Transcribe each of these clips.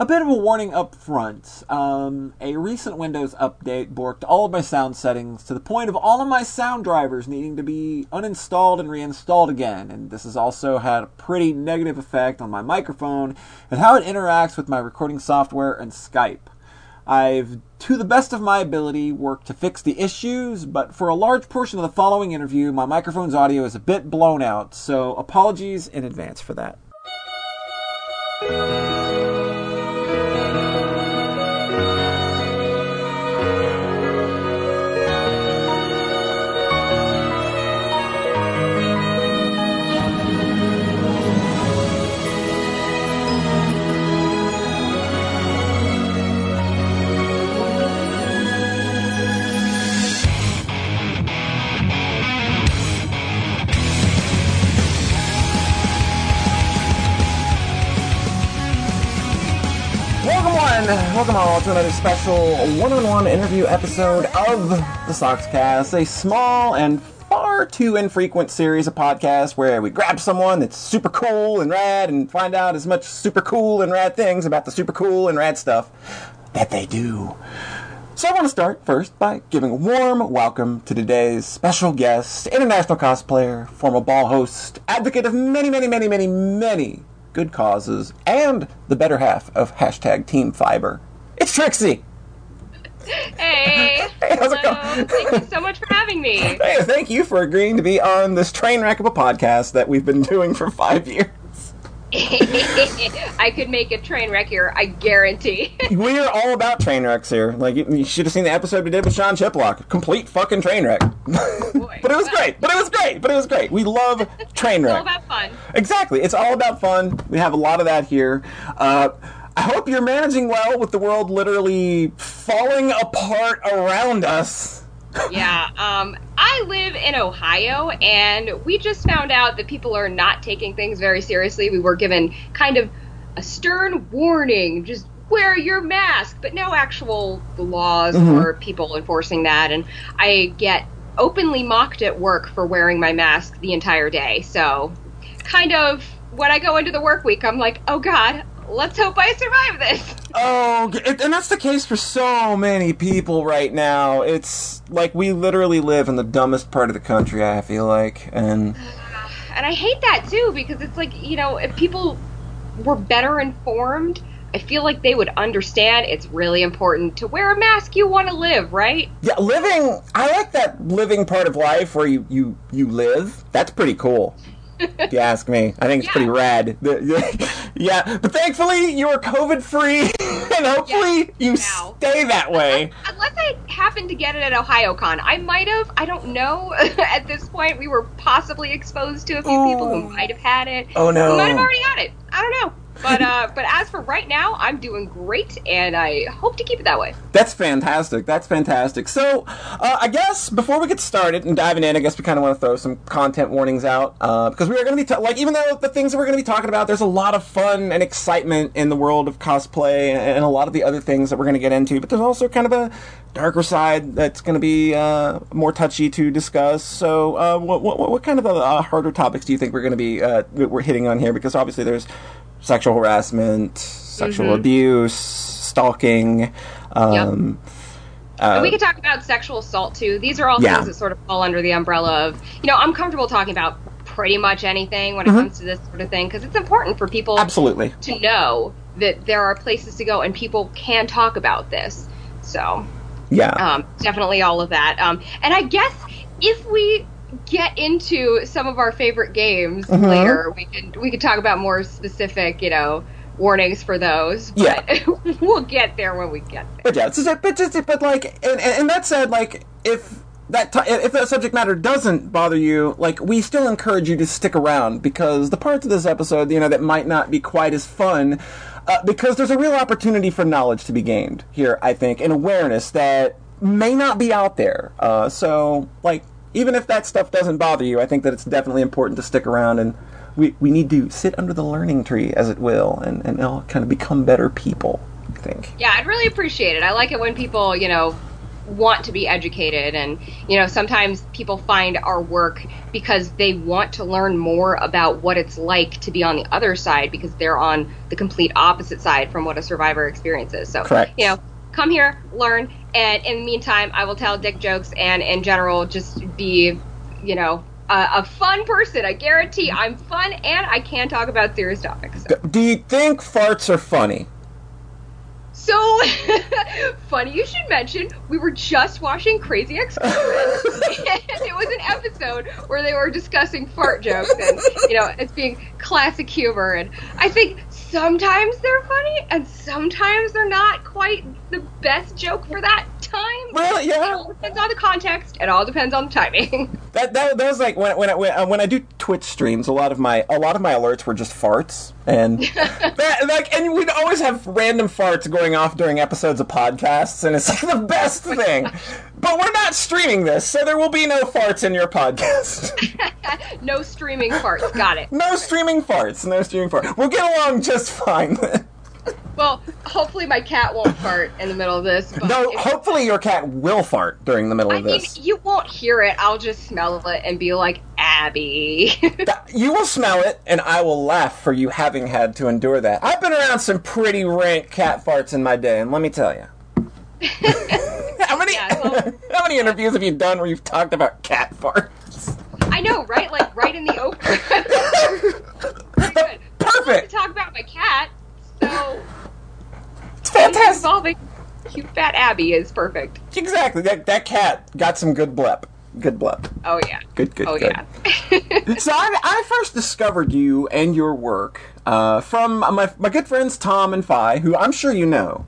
A bit of a warning up front. Um, a recent Windows update borked all of my sound settings to the point of all of my sound drivers needing to be uninstalled and reinstalled again. And this has also had a pretty negative effect on my microphone and how it interacts with my recording software and Skype. I've, to the best of my ability, worked to fix the issues, but for a large portion of the following interview, my microphone's audio is a bit blown out, so apologies in advance for that. To another special one-on-one interview episode of the Soxcast, a small and far too infrequent series of podcasts where we grab someone that's super cool and rad and find out as much super cool and rad things about the super cool and rad stuff that they do. So I want to start first by giving a warm welcome to today's special guest, international cosplayer, former ball host, advocate of many, many, many, many, many good causes, and the better half of hashtag Team Fiber. It's Trixie. Hey. hey how's it going? Thank you so much for having me. Hey, thank you for agreeing to be on this train wreck of a podcast that we've been doing for five years. I could make a train wreck here, I guarantee. we are all about train wrecks here. Like you, you, should have seen the episode we did with Sean Chiplock. Complete fucking train wreck. but it was great. But it was great. But it was great. We love train wreck. It's all about fun. Exactly. It's all about fun. We have a lot of that here. Uh, I hope you're managing well with the world literally falling apart around us. yeah, um, I live in Ohio, and we just found out that people are not taking things very seriously. We were given kind of a stern warning just wear your mask, but no actual laws mm-hmm. or people enforcing that. And I get openly mocked at work for wearing my mask the entire day. So, kind of when I go into the work week, I'm like, oh God, let's hope I survive this. Oh, and that's the case for so many people right now. It's like we literally live in the dumbest part of the country. I feel like, and and I hate that too because it's like you know if people were better informed. I feel like they would understand it's really important to wear a mask you want to live, right? Yeah, living I like that living part of life where you you you live. That's pretty cool if you ask me. I think it's yeah. pretty rad. yeah, but thankfully you are COVID free, and hopefully yes, you now. stay that way. Unless, unless, I happen to get it at OhioCon, I might have. I don't know. at this point, we were possibly exposed to a few Ooh. people who oh. might have had it. Oh no, who might have already had it. I don't know. But uh, but as for right now, I'm doing great, and I hope to keep it that way. That's fantastic. That's fantastic. So uh, I guess before we get started and diving in, I guess we kind of want to throw some content warnings out uh, because we are going to be ta- like even though the things that we're going to be talking about, there's a lot of fun and excitement in the world of cosplay and, and a lot of the other things that we're going to get into. But there's also kind of a darker side that's going to be uh, more touchy to discuss. So, uh, what, what, what, kind of uh, harder topics do you think we're going to be uh, we're hitting on here? Because obviously, there's sexual harassment, sexual mm-hmm. abuse, stalking. Um, yep. Uh, we could talk about sexual assault too. These are all yeah. things that sort of fall under the umbrella of, you know, I'm comfortable talking about pretty much anything when it mm-hmm. comes to this sort of thing because it's important for people absolutely to know that there are places to go and people can talk about this. So, yeah, um, definitely all of that. Um, and I guess if we get into some of our favorite games mm-hmm. later. We can we could talk about more specific, you know, warnings for those. yeah, we'll get there when we get there. But yeah, just, but just, but like, and, and that said, like, if that t- if that subject matter doesn't bother you, like, we still encourage you to stick around because the parts of this episode, you know, that might not be quite as fun. Uh, because there's a real opportunity for knowledge to be gained here, I think, and awareness that may not be out there. Uh, so, like, even if that stuff doesn't bother you, I think that it's definitely important to stick around and we, we need to sit under the learning tree, as it will, and, and all kind of become better people, I think. Yeah, I'd really appreciate it. I like it when people, you know, want to be educated and you know sometimes people find our work because they want to learn more about what it's like to be on the other side because they're on the complete opposite side from what a survivor experiences so Correct. you know come here learn and in the meantime i will tell dick jokes and in general just be you know a, a fun person i guarantee i'm fun and i can talk about serious topics so. Do you think farts are funny? So funny you should mention. We were just watching Crazy Ex-Girlfriend, and it was an episode where they were discussing fart jokes and you know it's being classic humor. And I think sometimes they're funny and sometimes they're not quite the best joke for that time. Well, It yeah. all depends on the context. It all depends on the timing. That, that that was like when when I, when, uh, when I do Twitch streams, a lot of my a lot of my alerts were just farts, and that, like and we'd always have random farts going off during episodes of podcasts, and it's like the best thing. But we're not streaming this, so there will be no farts in your podcast. no streaming farts. Got it. no streaming farts. No streaming farts. We'll get along just fine. Well, hopefully my cat won't fart in the middle of this. No, hopefully your cat will fart during the middle I of mean, this. you won't hear it. I'll just smell it and be like, Abby. You will smell it, and I will laugh for you having had to endure that. I've been around some pretty rank cat farts in my day, and let me tell you. how many Yeah, well- how many interviews have you done where you've talked about cat farts? I know, right? Like right in the open. Perfect. To talk about my cat, so It's fantastic. involving cute fat Abby is perfect. Exactly. That that cat got some good blep. Good blep. Oh yeah. Good, good, Oh good. yeah. So I, I first discovered you and your work uh, from my my good friends Tom and Fi, who I'm sure you know.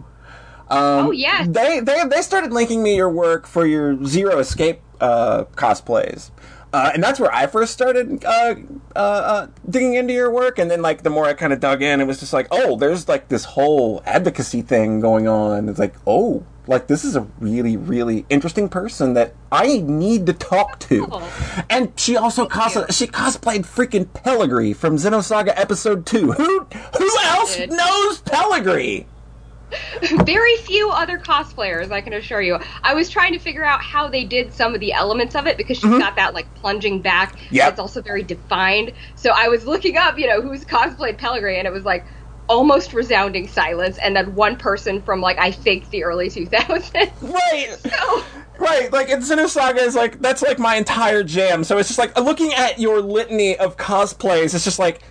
Um, Oh, yes. They they they started linking me your work for your Zero Escape uh, cosplays. Uh, and that's where I first started uh, uh, uh, digging into your work, and then like the more I kind of dug in, it was just like, oh, there's like this whole advocacy thing going on. It's like, oh, like this is a really, really interesting person that I need to talk to. Oh. And she also cos- you. she cosplayed freaking Pellegri from Xenosaga Episode Two. Who who else knows Pellegri? Very few other cosplayers, I can assure you. I was trying to figure out how they did some of the elements of it because she's got that like plunging back. Mm-hmm. It's also very defined. So I was looking up, you know, who's cosplayed Pellegri, and it was like almost resounding silence, and then one person from like I think the early 2000s. Right. so Right, like in Xenosaga is like that's like my entire jam. So it's just like looking at your litany of cosplays. It's just like,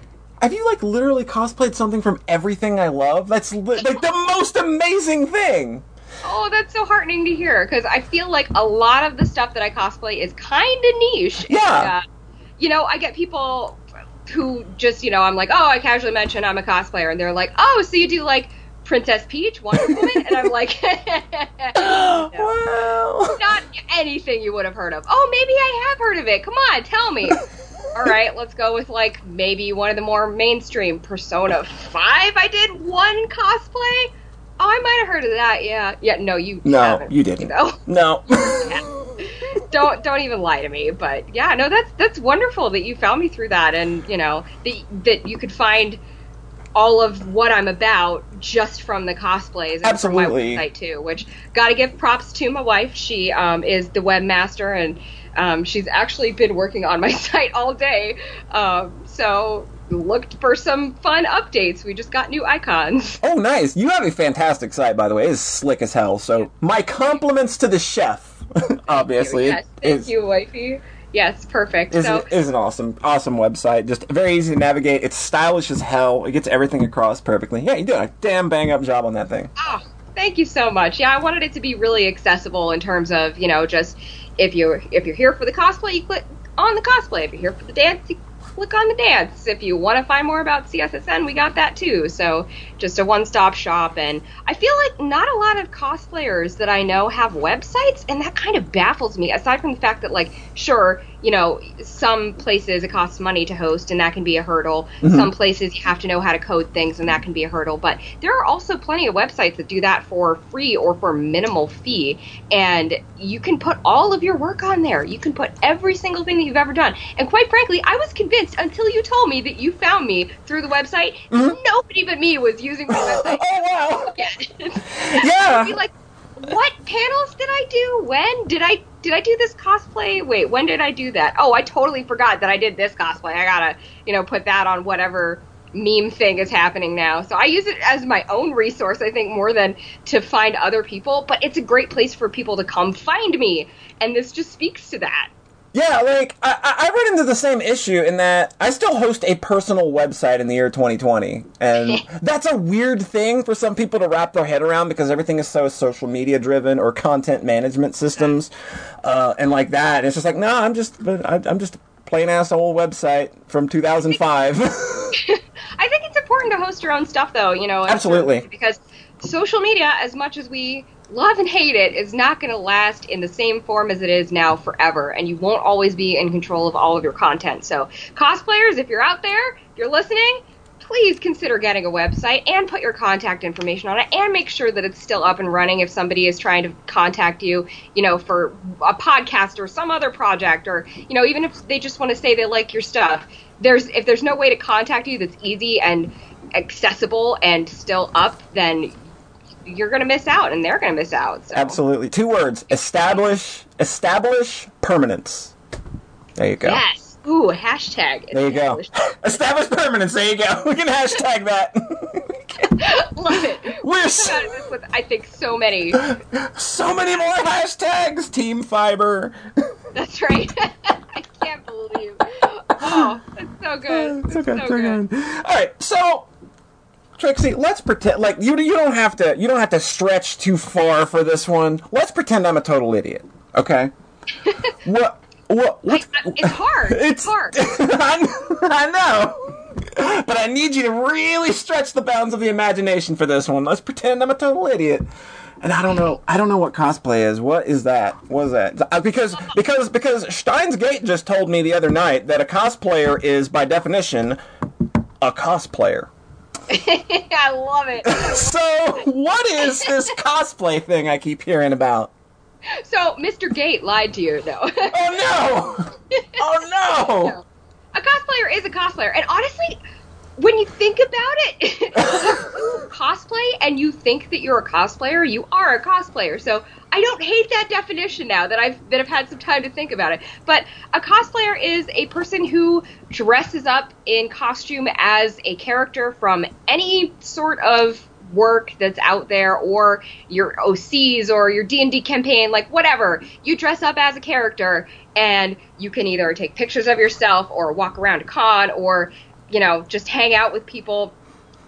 have you like literally cosplayed something from everything I love? That's li- like the most amazing thing. Oh, that's so heartening to hear because I feel like a lot of the stuff that I cosplay is kind of niche. Yeah. And, uh, you know, I get people who just, you know, I'm like, oh, I casually mention I'm a cosplayer, and they're like, oh, so you do like Princess Peach, Wonder Woman, and I'm like, no, Wow. not anything you would have heard of. Oh, maybe I have heard of it. Come on, tell me. All right, let's go with like maybe one of the more mainstream Persona 5. I did one cosplay. Oh, I might have heard of that. Yeah. Yeah, no, you No, you didn't. know. No. don't don't even lie to me, but yeah, no, that's that's wonderful that you found me through that and, you know, that that you could find all of what I'm about just from the cosplays and Absolutely. from my website too. Which got to give props to my wife. She um, is the webmaster and um, she's actually been working on my site all day. Um, so looked for some fun updates. We just got new icons. oh, nice. You have a fantastic site, by the way. It's slick as hell. So my compliments to the chef. Obviously, yes, thank is- you, wifey. Yes, perfect. is, so is an awesome, awesome website. Just very easy to navigate. It's stylish as hell. It gets everything across perfectly. Yeah, you did a damn bang up job on that thing. Oh, thank you so much. Yeah, I wanted it to be really accessible in terms of, you know, just if you're if you're here for the cosplay, you click on the cosplay. If you're here for the dance, you click on the dance. If you want to find more about CSSN, we got that too. So just a one-stop shop. And I feel like not a lot of cosplayers that I know have websites, and that kind of baffles me. Aside from the fact that, like, sure, you know, some places it costs money to host, and that can be a hurdle. Mm-hmm. Some places you have to know how to code things, and that can be a hurdle. But there are also plenty of websites that do that for free or for minimal fee, and you can put all of your work on there. You can put every single thing that you've ever done. And quite frankly, I was convinced until you told me that you found me through the website. Mm-hmm. Nobody but me was using my oh, website. Oh wow! Yeah. like, what panels did I do? when did I did I do this cosplay? Wait, when did I do that? Oh, I totally forgot that I did this cosplay. I gotta, you know, put that on whatever meme thing is happening now. So I use it as my own resource, I think, more than to find other people. But it's a great place for people to come find me, and this just speaks to that. Yeah, like I, I run into the same issue in that I still host a personal website in the year 2020, and that's a weird thing for some people to wrap their head around because everything is so social media driven or content management systems, uh, and like that. And it's just like, no, I'm just, I'm just plain ass old website from 2005. I think it's important to host your own stuff, though. You know, absolutely because social media, as much as we love and hate it is not going to last in the same form as it is now forever, and you won't always be in control of all of your content. So, cosplayers, if you're out there, if you're listening, please consider getting a website and put your contact information on it and make sure that it's still up and running if somebody is trying to contact you, you know, for a podcast or some other project or, you know, even if they just want to say they like your stuff. There's if there's no way to contact you that's easy and accessible and still up, then you're going to miss out and they're going to miss out. So. Absolutely. Two words. Establish establish permanence. There you go. Yes. Ooh, hashtag. There you go. establish permanence. There you go. We can hashtag that. Love it. We're so, with, I think so many. So many more hashtags. Team Fiber. That's right. I can't believe. Oh, that's so good. Uh, it's okay. so, so good. good. All right. So Trixie, let's pretend like you you don't have to you don't have to stretch too far for this one. Let's pretend I'm a total idiot. Okay. what what what it's hard. It's, it's hard. I, I know. But I need you to really stretch the bounds of the imagination for this one. Let's pretend I'm a total idiot. And I don't know. I don't know what cosplay is. What is that? What is that? Uh, because because because Steins Gate just told me the other night that a cosplayer is by definition a cosplayer. I love it. so, what is this cosplay thing I keep hearing about? So, Mr. Gate lied to you, though. oh no! Oh no! no! A cosplayer is a cosplayer, and honestly, when you think about it, cosplay and you think that you're a cosplayer, you are a cosplayer. So I don't hate that definition now that I've that I've had some time to think about it. But a cosplayer is a person who dresses up in costume as a character from any sort of work that's out there or your OCs or your D&D campaign like whatever you dress up as a character and you can either take pictures of yourself or walk around a con or you know, just hang out with people.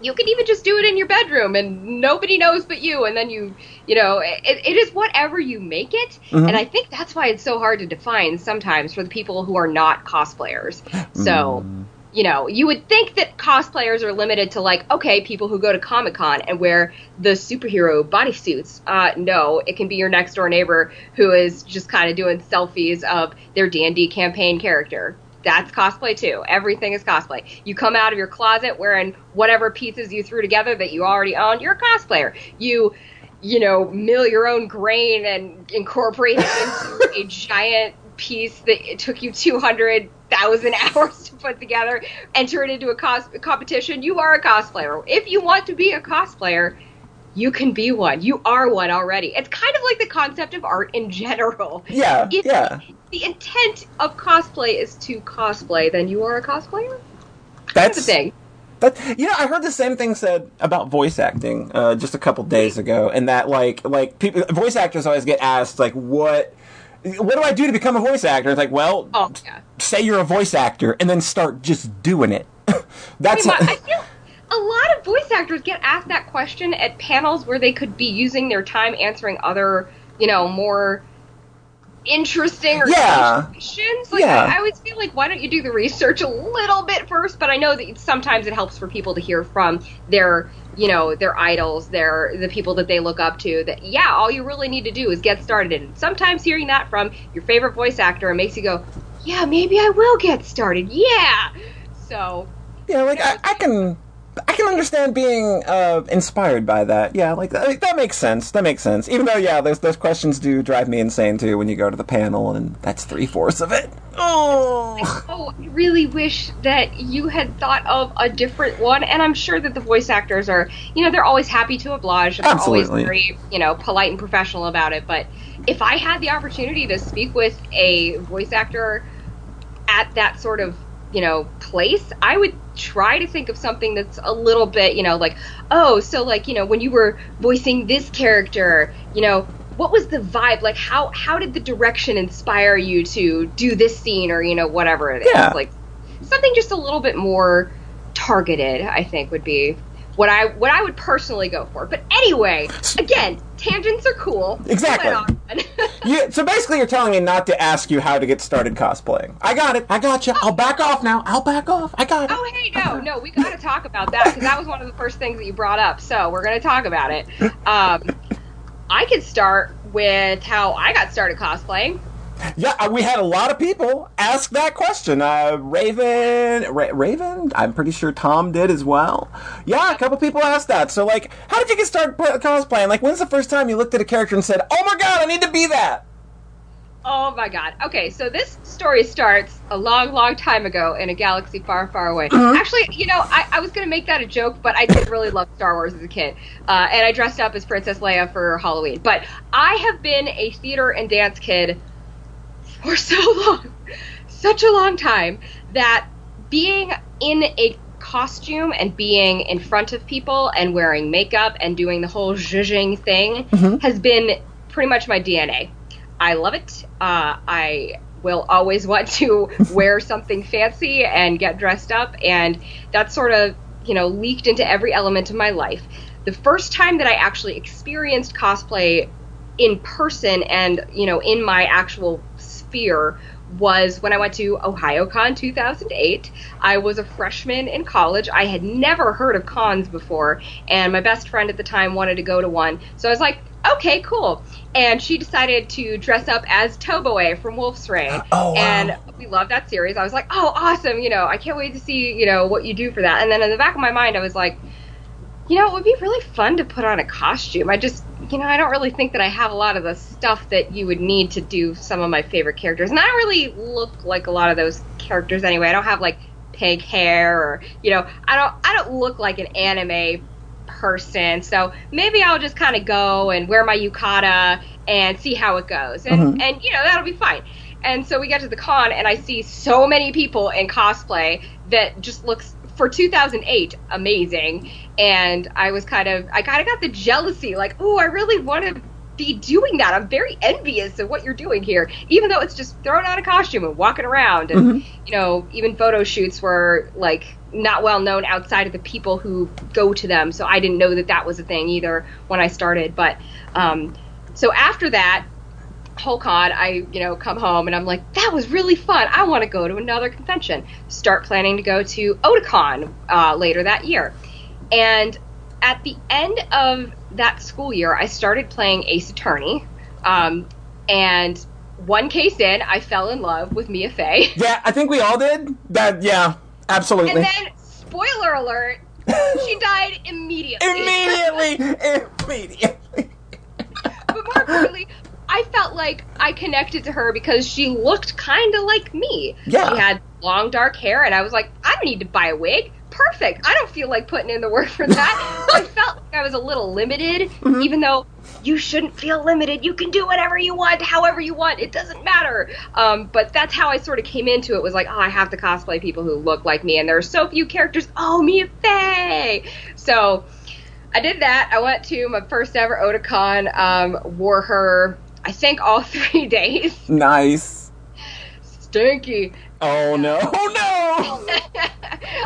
You can even just do it in your bedroom and nobody knows but you. And then you, you know, it, it is whatever you make it. Mm-hmm. And I think that's why it's so hard to define sometimes for the people who are not cosplayers. So. Mm you know, you would think that cosplayers are limited to like, okay, people who go to Comic Con and wear the superhero bodysuits. Uh, no, it can be your next door neighbor who is just kind of doing selfies of their D and D campaign character that's cosplay too. Everything is cosplay. You come out of your closet wearing whatever pieces you threw together that you already owned. You're a cosplayer. You, you know, mill your own grain and incorporate it into a giant piece that it took you 200,000 hours to put together, enter it into a cos- competition. You are a cosplayer. If you want to be a cosplayer, you can be one. You are one already. It's kind of like the concept of art in general. Yeah. If yeah. The intent of cosplay is to cosplay, then you are a cosplayer. That's the thing. That you know, I heard the same thing said about voice acting uh, just a couple days ago, and that like like people voice actors always get asked like what what do I do to become a voice actor? It's like, well, oh, yeah. say you're a voice actor and then start just doing it. That's. I, mean, I feel a lot of voice actors get asked that question at panels where they could be using their time answering other, you know, more interesting or yeah. questions. Like yeah. I, I, always feel like why don't you do the research a little bit first? But I know that sometimes it helps for people to hear from their you know their idols, their the people that they look up to. That yeah, all you really need to do is get started. And sometimes hearing that from your favorite voice actor makes you go, yeah, maybe I will get started. Yeah. So yeah, like I, I can I can understand being uh, inspired by that. Yeah, like that, that makes sense. That makes sense. Even though, yeah, those those questions do drive me insane too when you go to the panel, and that's three fourths of it. Oh. oh, I really wish that you had thought of a different one. And I'm sure that the voice actors are, you know, they're always happy to oblige. And they're Absolutely. always very, you know, polite and professional about it. But if I had the opportunity to speak with a voice actor at that sort of, you know, place, I would try to think of something that's a little bit, you know, like, oh, so like, you know, when you were voicing this character, you know, what was the vibe? Like how how did the direction inspire you to do this scene or you know whatever it is? Yeah. like something just a little bit more targeted i think would be what i what i would personally go for. But anyway again tangents are cool Exactly. You, so basically, you're telling me not to ask you how to get started cosplaying. I got it. I got you. I'll back off now. I'll back off. I got it. oh hey no no we gotta talk about that because that was one of the first things that you brought up so we're gonna talk about it um i could start with how i got started cosplaying Yeah, uh, we had a lot of people ask that question. Uh, Raven, Ra- Raven, I'm pretty sure Tom did as well. Yeah, a couple people asked that. So, like, how did you get started pl- cosplaying? Like, when's the first time you looked at a character and said, "Oh my god, I need to be that"? Oh my god. Okay, so this story starts a long, long time ago in a galaxy far, far away. Actually, you know, I, I was going to make that a joke, but I did really love Star Wars as a kid. Uh, and I dressed up as Princess Leia for Halloween. But I have been a theater and dance kid for so long, such a long time, that being in a costume and being in front of people and wearing makeup and doing the whole zhuzhing thing has been pretty much my DNA. I love it. Uh, I will always want to wear something fancy and get dressed up, and that sort of, you know, leaked into every element of my life. The first time that I actually experienced cosplay in person and, you know, in my actual sphere was when I went to OhioCon 2008. I was a freshman in college. I had never heard of cons before, and my best friend at the time wanted to go to one. So I was like, okay, cool. And she decided to dress up as Toboe from Wolf's Rain. Uh, oh, wow. And we love that series. I was like, oh, awesome. You know, I can't wait to see, you know, what you do for that. And then in the back of my mind, I was like, you know, it would be really fun to put on a costume. I just, you know, I don't really think that I have a lot of the stuff that you would need to do some of my favorite characters. And I don't really look like a lot of those characters anyway. I don't have like pig hair or, you know, I don't I don't look like an anime person. So maybe I'll just kind of go and wear my yukata and see how it goes. And mm-hmm. and you know, that'll be fine. And so we get to the con and I see so many people in cosplay that just looks for 2008 amazing. And I was kind of I kind of got the jealousy like oh I really want to be doing that. I'm very envious of what you're doing here. Even though it's just throwing on a costume and walking around. And you know even photo shoots were like not well known outside of the people who go to them. So I didn't know that that was a thing either when I started. But um so after that whole con, I, you know, come home and I'm like, that was really fun. I want to go to another convention. Start planning to go to Otakon uh, later that year. And at the end of that school year, I started playing Ace Attorney. Um, and one case in, I fell in love with Mia Fey. Yeah, I think we all did. That, yeah, absolutely. And then, spoiler alert, she died immediately. immediately, immediately. but more importantly, I felt like I connected to her because she looked kind of like me. Yeah. She had long dark hair, and I was like, I don't need to buy a wig. Perfect. I don't feel like putting in the work for that. I felt like I was a little limited, even though you shouldn't feel limited. You can do whatever you want, however you want. It doesn't matter. Um, but that's how I sort of came into it. Was like, oh, I have to cosplay people who look like me, and there are so few characters. Oh, Mia Fey. So I did that. I went to my first ever Otakon. Um, wore her, I think, all three days. Nice. Stinky. Oh no! Oh no!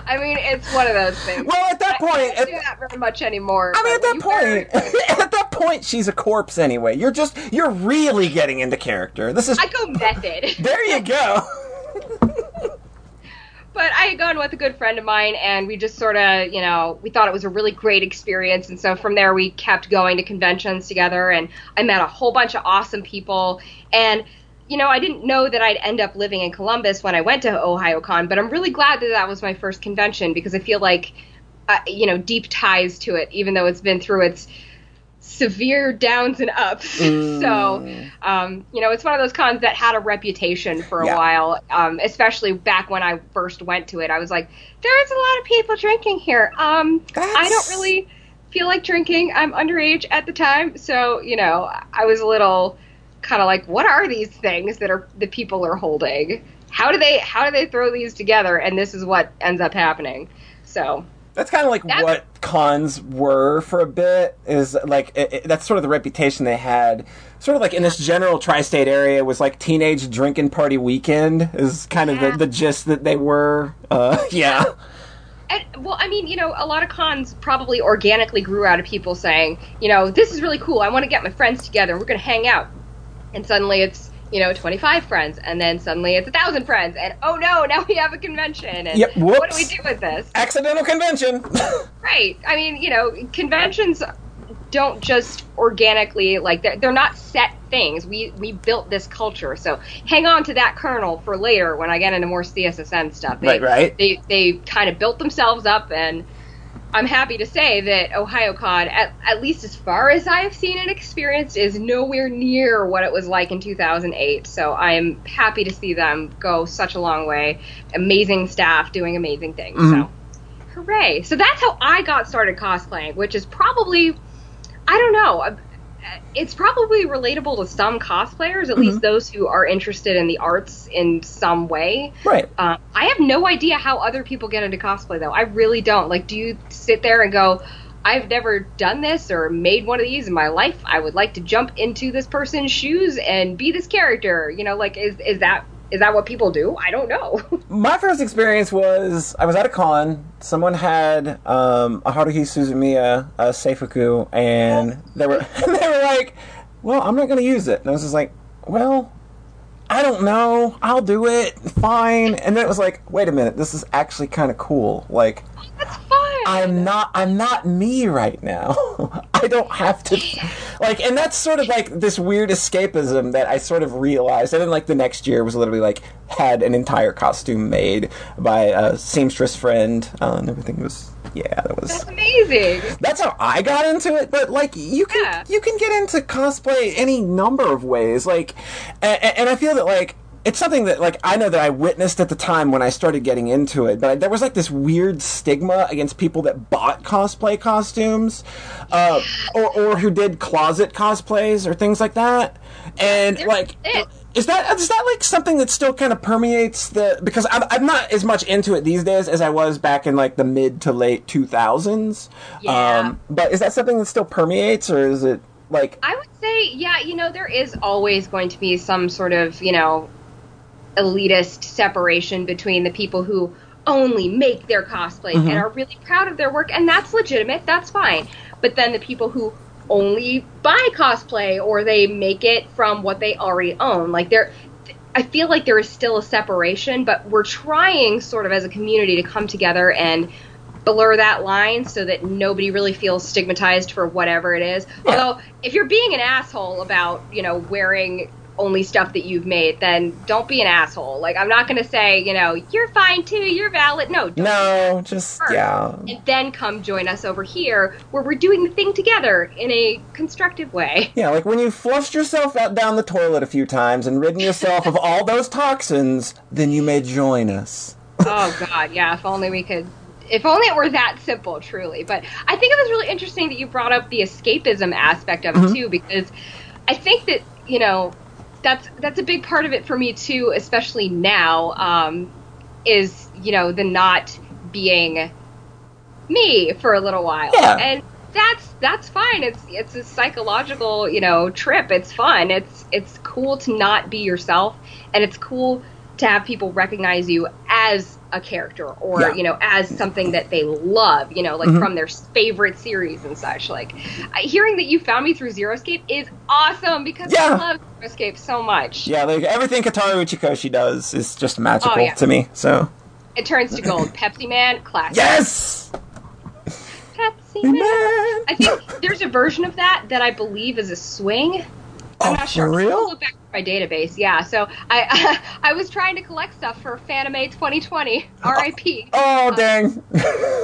I mean, it's one of those things. Well, at that I point, don't do that very much anymore. I mean, at that you better- point, at that point, she's a corpse anyway. You're just, you're really getting into character. This is, I go method. there you go. But I had gone with a good friend of mine, and we just sort of, you know, we thought it was a really great experience. And so from there, we kept going to conventions together, and I met a whole bunch of awesome people. And, you know, I didn't know that I'd end up living in Columbus when I went to OhioCon, but I'm really glad that that was my first convention because I feel like uh, you know, deep ties to it, even though it's been through its severe downs and ups. Mm. so, um, you know, it's one of those cons that had a reputation for a Yeah. while, um, especially back when I first went to it. I was like, there's a lot of people drinking here. Um, I don't really feel like drinking. I'm underage at the time, so you know, I was a little kind of like, what are these things that are the people are holding? How do they how do they throw these together? And this is what ends up happening. So That's kind of like That's- what cons were for a bit. Is like it, it- that's sort of the reputation they had. Sort of like in this general tri-state area was like teenage drinking party weekend is kind of Yeah. the, the gist that they were. Uh, yeah. And, well, I mean, you know, a lot of cons probably organically grew out of people saying, you know, this is really cool. I want to get my friends together. We're going to hang out. And suddenly it's, you know, 25 friends. And then suddenly it's a 1,000 friends. And oh no, now we have a convention. And Yep, what do we do with this? Accidental convention. Right. I mean, you know, conventions don't just organically like they're, they're not set things. We we built this culture, so hang on to that kernel for later when I get into more CSSN stuff. They, Right, right. They they kind of built themselves up, and I'm happy to say that OhioCon, at at least as far as I have seen and experienced, is nowhere near what it was like in 2008. So I'm happy to see them go such a long way. Amazing staff doing amazing things. Mhm. So hooray! So that's how I got started cosplaying, which is probably I don't know. It's probably relatable to some cosplayers, at least those who are interested in the arts in some way. right. Um, I have no idea how other people get into cosplay, though. I really don't. Like, do you sit there and go, I've never done this or made one of these in my life. I would like to jump into this person's shoes and be this character. You know, like, is, is that is that what people do? I don't know. My first experience was I was at a con. Someone had um, a Haruhi Suzumiya uh, Seifuku, and they were they were like, "Well, I'm not going to use it." And I was just like, "Well, I don't know. I'll do it. Fine." And then it was like, "Wait a minute. This is actually kind of cool. Like, That's fun. I'm not I'm not me right now. I don't have to like and that's sort of like this weird escapism that I sort of realized and then like the next year was literally like had an entire costume made by a seamstress friend uh, and everything was yeah that was That's amazing. that's how I got into it. But like, you can Yeah. you can get into cosplay any number of ways. Like, and, and I feel that like it's something that like I know that I witnessed at the time when I started getting into it. But there was like this weird stigma against people that bought cosplay costumes, uh, or or who did closet cosplays or things like that. And like. Is that is that like something that still kind of permeates the because I'm, I'm not as much into it these days as I was back in like the mid to late 2000s. Yeah. but is that something that still permeates or is it like I would say, yeah, you know, there is always going to be some sort of, you know, elitist separation between the people who only make their cosplays and mm-hmm. are really proud of their work, and that's legitimate, that's fine. But then the people who only buy cosplay or they make it from what they already own, like they're. I feel like there is still a separation, but we're trying, sort of as a community, to come together and blur that line so that nobody really feels stigmatized for whatever it is. Yeah. Although, if you're being an asshole about, you know, wearing only stuff that you've made, then don't be an asshole. Like, I'm not going to say, you know, you're fine too, you're valid. No, don't no just first. yeah And then come join us over here where we're doing the thing together in a constructive way. yeah like when you flushed yourself out down the toilet a few times and ridden yourself of all those toxins then you may join us oh god, yeah, if only we could if only it were that simple, truly. But I think it was really interesting that you brought up the escapism aspect of it mm-hmm. too, because I think that, you know, that's that's a big part of it for me too, especially now, um, is, you know, the not being me for a little while. Yeah. And that's that's fine. It's it's a psychological, you know, trip. It's fun. It's it's cool to not be yourself and it's cool to have people recognize you as a character or Yeah. you know as something that they love you know like mm-hmm. from their favorite series and such like hearing that you found me through Zero Escape is awesome because Yeah. I love Zero Escape so much yeah like everything Kotaro Uchikoshi does is just magical Oh, yeah. to me so it turns to gold Pepsi Man classic yes Pepsi Man. Man I think there's a version of that that I believe is a swing I'm Oh, not sure. for I'll real? Look back at my database. Yeah. So I I was trying to collect stuff for Fanime 2020. R.I.P. Oh dang!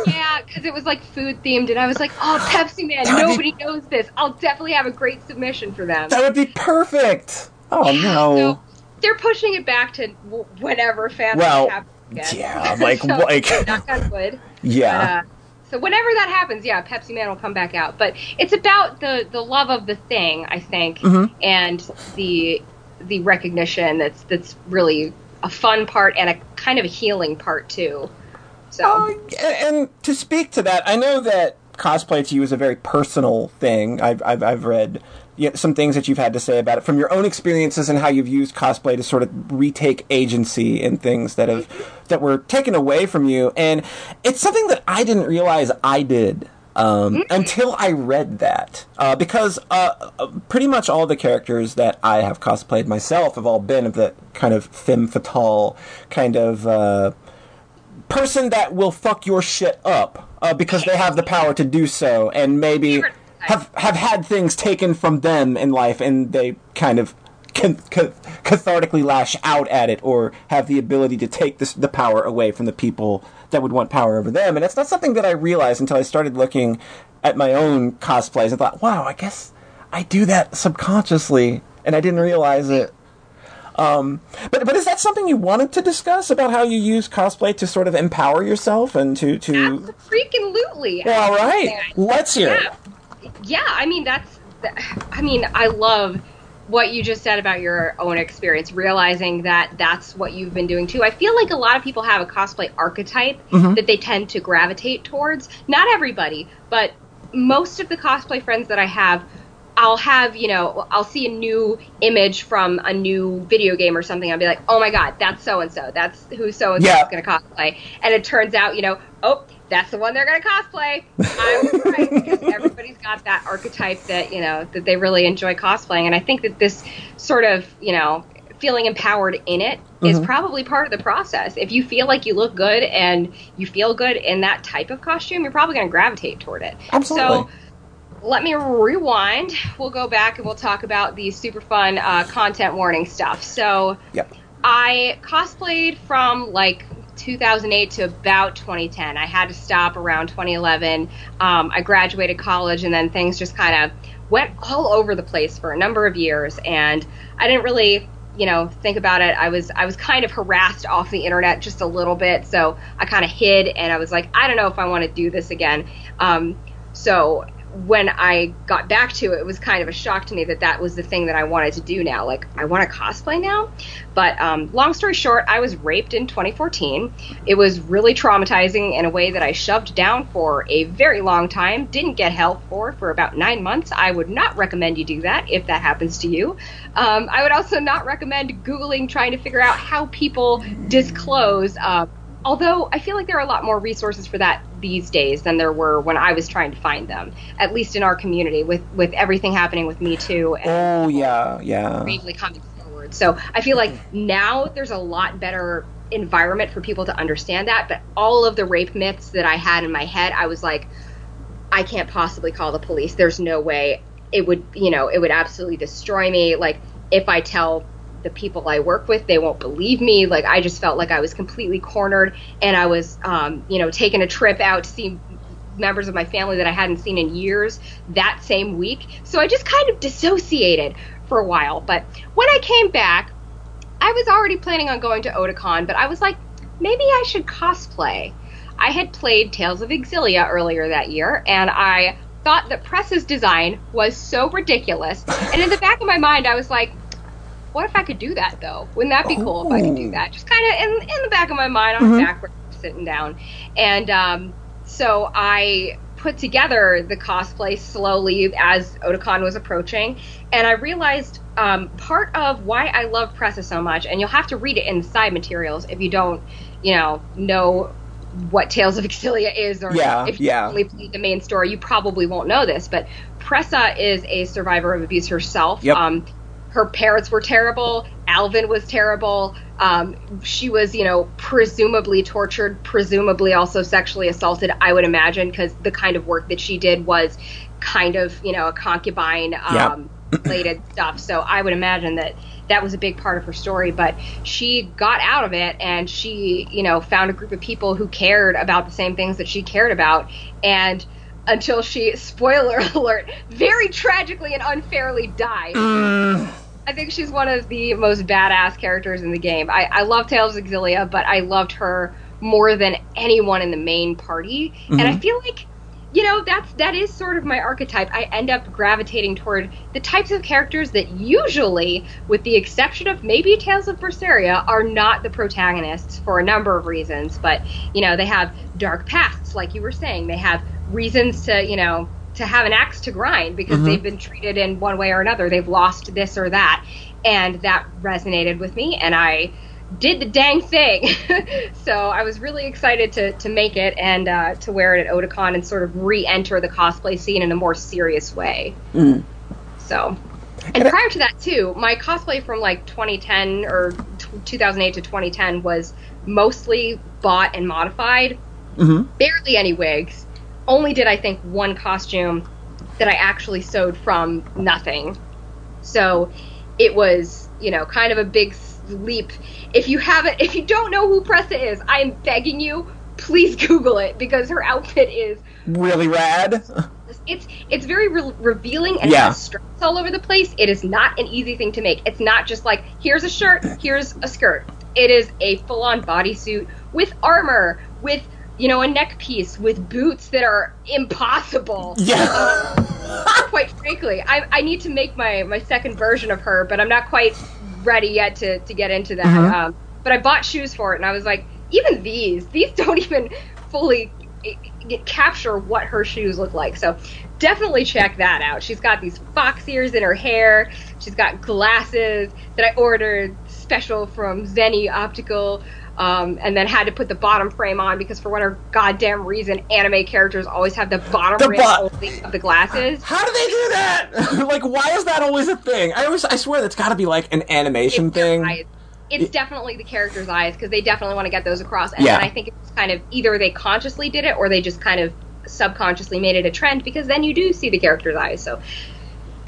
Yeah, because it was like food themed, and I was like, oh, Pepsi Man, would be- nobody knows this. I'll definitely have a great submission for them. that would be perfect. Oh no. So they're pushing it back to whenever Fanime Well, happens again. yeah, like- so, like- knock on wood. yeah. But, uh, so whenever that happens, yeah, Pepsi Man will come back out. But it's about the the love of the thing, I think, Mhm. and the the recognition that's that's really a fun part and a kind of a healing part too. So Uh, and to speak to that, I know that cosplay to you is a very personal thing. I've I've, I've read you know, some things that you've had to say about it from your own experiences and how you've used cosplay to sort of retake agency in things that have that were taken away from you. And it's something that I didn't realize I did. Um, until I read that, uh, because uh, uh, pretty much all the characters that I have cosplayed myself have all been of that kind of femme fatale kind of uh, person that will fuck your shit up uh, because they have the power to do so, and maybe have have had things taken from them in life, and they kind of can, ca- cathartically lash out at it, or have the ability to take this, the power away from the people that would want power over them. And it's not something that I realized until I started looking at my own cosplays and thought, wow, I guess I do that subconsciously, and I didn't realize it. Um, but but is that something you wanted to discuss about how you use cosplay to sort of empower yourself and to to? freaking lootly. Well, all right, let's hear Yeah. Yeah, I mean that's, I mean I love what you just said about your own experience, realizing that that's what you've been doing too. I feel like a lot of people have a cosplay archetype Mm-hmm. that they tend to gravitate towards. Not everybody, but most of the cosplay friends that I have. I'll have, you know, I'll see a new image from a new video game or something. I'll be like, oh my god, that's so and so. That's who so and so is going to cosplay. And it turns out, you know, oh, that's the one they're going to cosplay. I was right because everybody's got that archetype that you know that they really enjoy cosplaying, and I think that this sort of you know feeling empowered in it is mm-hmm. probably part of the process. If you feel like you look good and you feel good in that type of costume, you're probably going to gravitate toward it. Absolutely. So let me rewind. We'll go back and we'll talk about the super fun uh, content warning stuff. So Yep. I cosplayed from like 2008 to about 2010. I had to stop around 2011. Um, I graduated college, and then things just kind of went all over the place for a number of years, and I didn't really. You know, think about it. I was I was kind of harassed off the internet just a little bit, so I kind of hid, and I was like, I don't know if I want to do this again. Um, so when I got back to it, it was kind of a shock to me that that was the thing that I wanted to do now. Like, I want to cosplay now. But um, long story short, I was raped in 2014. It was really traumatizing in a way that I shoved down for a very long time, didn't get help for for about nine months. I would not recommend you do that if that happens to you. Um, I would also not recommend Googling trying to figure out how people disclose. Uh, although I feel like there are a lot more resources for that these days than there were when I was trying to find them, at least in our community, with with everything happening with Me Too and Oh yeah, yeah. bravely coming forward. So I feel like now there's a lot better environment for people to understand that. But all of the rape myths that I had in my head, I was like, I can't possibly call the police. There's no way it would, you know, it would absolutely destroy me. Like if I tell the people I work with, they won't believe me. Like I just felt like I was completely cornered, and I was, um, you know, taking a trip out to see members of my family that I hadn't seen in years that same week. So I just kind of dissociated for a while. But when I came back, I was already planning on going to Otakon, but I was like, maybe I should cosplay. I had played Tales of Xillia earlier that year, and I thought that Presa's design was so ridiculous. And in the back of my mind, I was like, what if I could do that though? Wouldn't that be cool if I could do that? Just kind of in, in the back of my mind, on my back, sitting down. And um, so I put together the cosplay slowly as Otakon was approaching, and I realized um, part of why I love Presa so much, and you'll have to read it in the side materials if you don't, you know, know what Tales of Xillia is, or Yeah, if you yeah. only played the main story, you probably won't know this. But Presa is a survivor of abuse herself. Yep. Um, her parents were terrible. Alvin was terrible. Um, she was, you know, presumably tortured, presumably also sexually assaulted. I would imagine because the kind of work that she did was kind of, you know, a concubine. Um, related stuff. So I would imagine that that was a big part of her story. But she got out of it and she, you know, found a group of people who cared about the same things that she cared about. And until she, spoiler alert, very tragically and unfairly died. Mm. I think she's one of the most badass characters in the game. I, I love Tales of Xillia, but I loved her more than anyone in the main party. Mm-hmm. And I feel like, you know, that's that is sort of my archetype. I end up gravitating toward the types of characters that usually, with the exception of maybe Tales of Berseria, are not the protagonists for a number of reasons. But, you know, they have dark pasts, like you were saying. They have reasons to, you know, to have an axe to grind because mm-hmm. they've been treated in one way or another. They've lost this or that. And that resonated with me, and I did the dang thing. so I was really excited to, to make it and uh, to wear it at Otakon and sort of re enter the cosplay scene in a more serious way. Mm. So. And prior to that, too, my cosplay from like 2010 or t- 2008 to 2010 was mostly bought and modified. Mm-hmm. Barely any wigs only did I think one costume that I actually sewed from nothing. So it was, you know, kind of a big leap. If you haven't, if you don't know who Presa is, I am begging you, please Google it because her outfit is really rad. It's it's very re- revealing and yeah. has straps all over the place. It is not an easy thing to make. It's not just like here's a shirt, here's a skirt. It is a full-on bodysuit with armor, with you know, a neck piece with boots that are impossible. Yeah. Um, quite frankly, I, I need to make my, my second version of her, but I'm not quite ready yet to, to get into that. Mm-hmm. Um, but I bought shoes for it, and I was like, even these, these don't even fully capture what her shoes look like. So definitely check that out. She's got these fox ears in her hair. She's got glasses that I ordered special from Zenni Optical um, and then had to put the bottom frame on because for whatever goddamn reason, anime characters always have the bottom the bo- of the glasses. How do they do that? like, why is that always a thing? I always, I swear, that's got to be like an animation it's thing. It's definitely the character's eyes because they definitely want to get those across. And yeah. I think it's kind of either they consciously did it or they just kind of subconsciously made it a trend because then you do see the character's eyes. So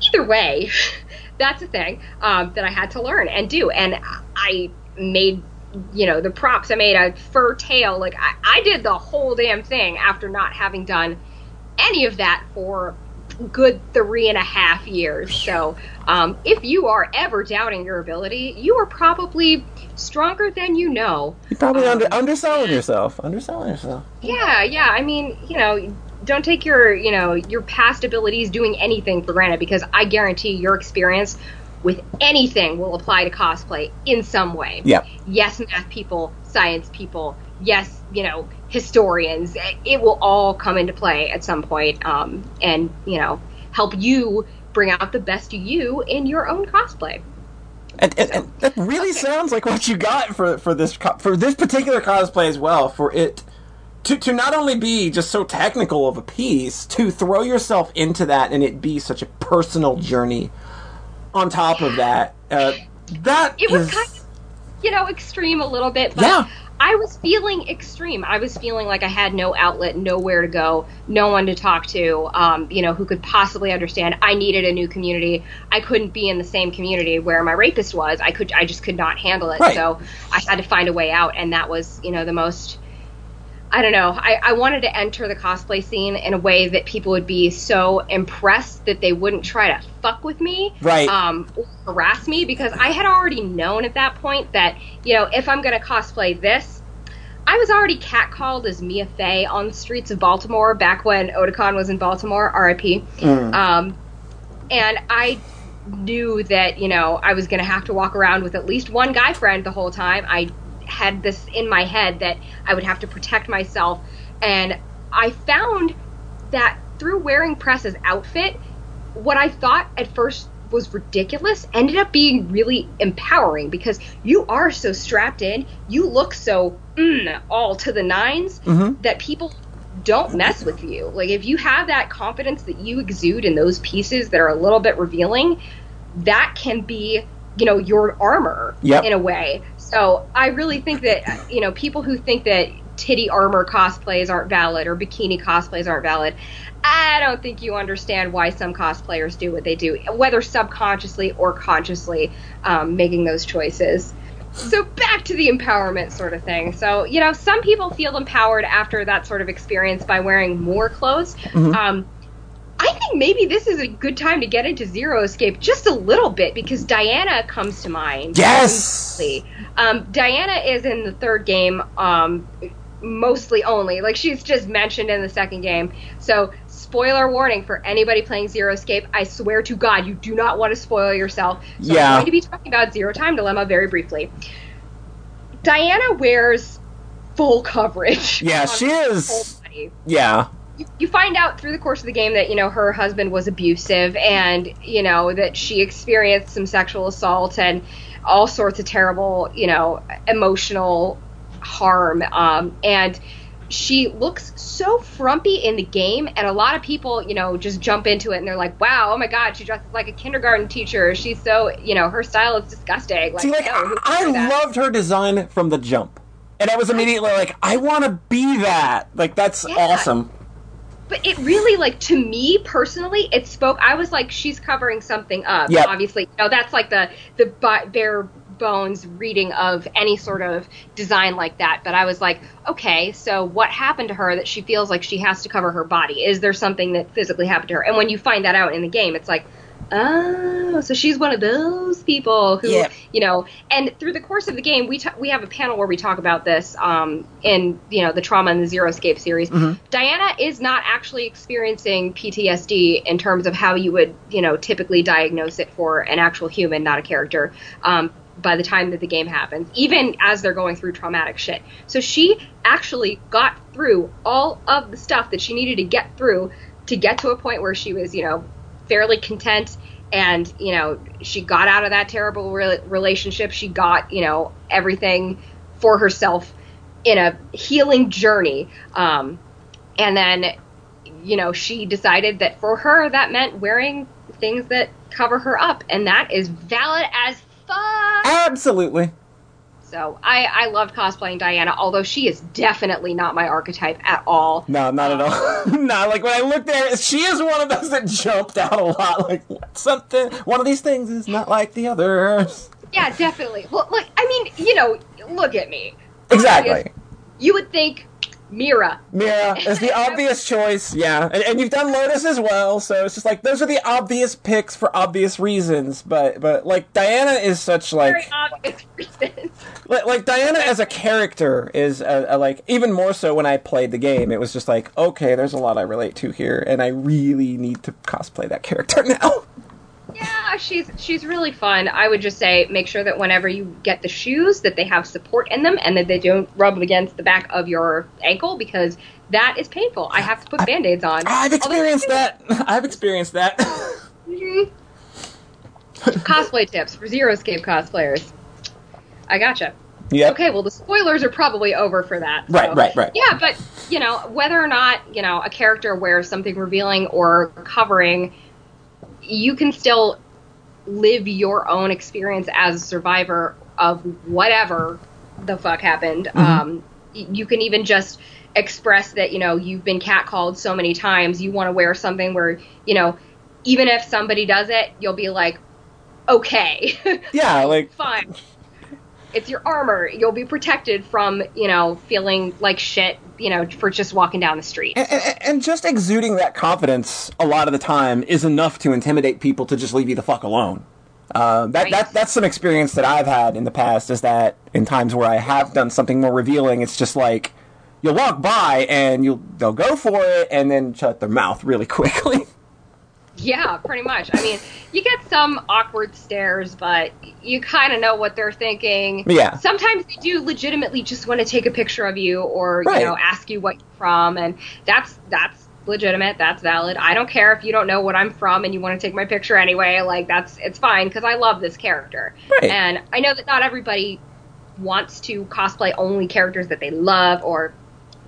either way, that's a thing um, that I had to learn and do. And I made you know, the props. I made a fur tail. Like I, I did the whole damn thing after not having done any of that for good three and a half years. So, um, if you are ever doubting your ability, you are probably stronger than you know. You're probably um, under, underselling yourself. Underselling yourself. Yeah, yeah. I mean, you know, don't take your, you know, your past abilities doing anything for granted because I guarantee your experience with anything will apply to cosplay in some way. Yeah. Yes, math people, science people, yes, you know, historians. It will all come into play at some point, um, and you know, help you bring out the best of you in your own cosplay. And, and, and that really okay. sounds like what you got for for this for this particular cosplay as well. For it to to not only be just so technical of a piece, to throw yourself into that and it be such a personal journey on top of that, uh, that it was is... kind of, you know, extreme a little bit, but yeah. I was feeling extreme. I was feeling like I had no outlet, nowhere to go, no one to talk to, um, you know, who could possibly understand. I needed a new community. I couldn't be in the same community where my rapist was. I could, I just could not handle it. Right. So I had to find a way out, and that was, you know, the most I don't know. I, I wanted to enter the cosplay scene in a way that people would be so impressed that they wouldn't try to fuck with me, right? Um, or harass me because I had already known at that point that you know if I'm going to cosplay this, I was already catcalled as Mia Fey on the streets of Baltimore back when Otakon was in Baltimore, R.I.P. Mm. Um, and I knew that you know I was going to have to walk around with at least one guy friend the whole time. I had this in my head that I would have to protect myself. And I found that through wearing Presa's outfit, what I thought at first was ridiculous ended up being really empowering because you are so strapped in, you look so mm, all to the 9s mm-hmm. that people don't mess with you. Like if you have that confidence that you exude in those pieces that are a little bit revealing, that can be, you know, your armor yep. in a way. So I really think that you know people who think that titty armor cosplays aren't valid or bikini cosplays aren't valid. I don't think you understand why some cosplayers do what they do, whether subconsciously or consciously um, making those choices. So back to the empowerment sort of thing. So you know, some people feel empowered after that sort of experience by wearing more clothes. Mm-hmm. Um, I think maybe this is a good time to get into Zero Escape just a little bit because Diana comes to mind. Yes! Um, Diana is in the third game, um, mostly only. Like she's just mentioned in the second game. So, spoiler warning for anybody playing Zero Escape. I swear to God, you do not want to spoil yourself. So Yeah. I'm going to be talking about Zero Time Dilemma very briefly. Diana wears full coverage. Yeah, she is- Yeah. You- you find out through the course of the game that you know her husband was abusive and you know that she experienced some sexual assault and all sorts of terrible you know emotional harm um, and she looks so frumpy in the game and a lot of people you know just jump into it and they're like wow oh my god she dresses like a kindergarten teacher she's so you know her style is disgusting like, See, like, no, I that? loved her design from the jump. And I was immediately like, I want to be that. Like, that's Yeah. awesome. But it really like to me personally it spoke i was like she's covering something up Yep. obviously. You know that's like the the bare bones reading of any sort of design like that. But i was like okay so what happened to her that she feels like she has to cover her body? Is there something that physically happened to her? And when you find that out in the game it's like oh so she's one of those people who Yeah. you know and through the course of the game we ta- we have a panel where we talk about this um, in you know the trauma and the zero escape series. Diana is not actually experiencing ptsd in terms of how you would you know typically diagnose it for an actual human not a character um, by the time that the game happens even as they're going through traumatic shit. So she actually got through all of the stuff that she needed to get through to get to a point where she was you know fairly content and you know she got out of that terrible re- relationship. She got you know everything for herself in a healing journey. Um, and then you know she decided that for her that meant wearing things that cover her up. And that is valid as fuck. Absolutely. So i i loved cosplaying diana although she is definitely not my archetype at all No, not at um, all. no, like when I looked there, she is one of those that jumped out a lot. Like. Something, one of these things is not like the others. yeah definitely well look i mean you know look at me Exactly. you would think Mira. Mira is the obvious choice, yeah. And, and you've done Lotus as well, so it's just like those are the obvious picks for obvious reasons. But but like Diana is such like Very obvious reasons. like, like Diana as a character is a, a, like even more so when I played the game. It was just like okay, there's a lot I relate to here, and I really need to cosplay that character now. Yeah, she's she's really fun. I would just say make sure that whenever you get the shoes that they have support in them and that they don't rub against the back of your ankle because that is painful. I have to put band-aids on. I've experienced that. I've experienced that. Mhm. Cosplay tips for Zero Escape cosplayers. I gotcha. yep. Okay, well the spoilers are probably over for that. so- Right, right, right. Yeah, but you know whether or not you know a character wears something revealing or covering, you can still live your own experience as a survivor of whatever the fuck happened. Mm-hmm. Um, you can even just express that you know you've been catcalled so many times. You want to wear something where you know even if somebody does it, you'll be like, okay. Yeah, like fine. It's your armor. You'll be protected from, you know, feeling like shit, you know, for just walking down the street. and, and, and just exuding that confidence a lot of the time is enough to intimidate people to just leave you the fuck alone. Uh, that, Right. that that's some experience that I've had in the past. Is that in times where I have done something more revealing, it's just like you'll walk by and you'll they'll go for it and then shut their mouth really quickly. Yeah, pretty much. I mean, you get some awkward stares, but you kind of know what they're thinking. Yeah. Sometimes they do legitimately just want to take a picture of you or, Right. you know, ask you what you're from, and that's that's legitimate. That's valid. I don't care if you don't know what I'm from and you want to take my picture anyway. Like that's it's fine because I love this character. Right. And I know that not everybody wants to cosplay only characters that they love or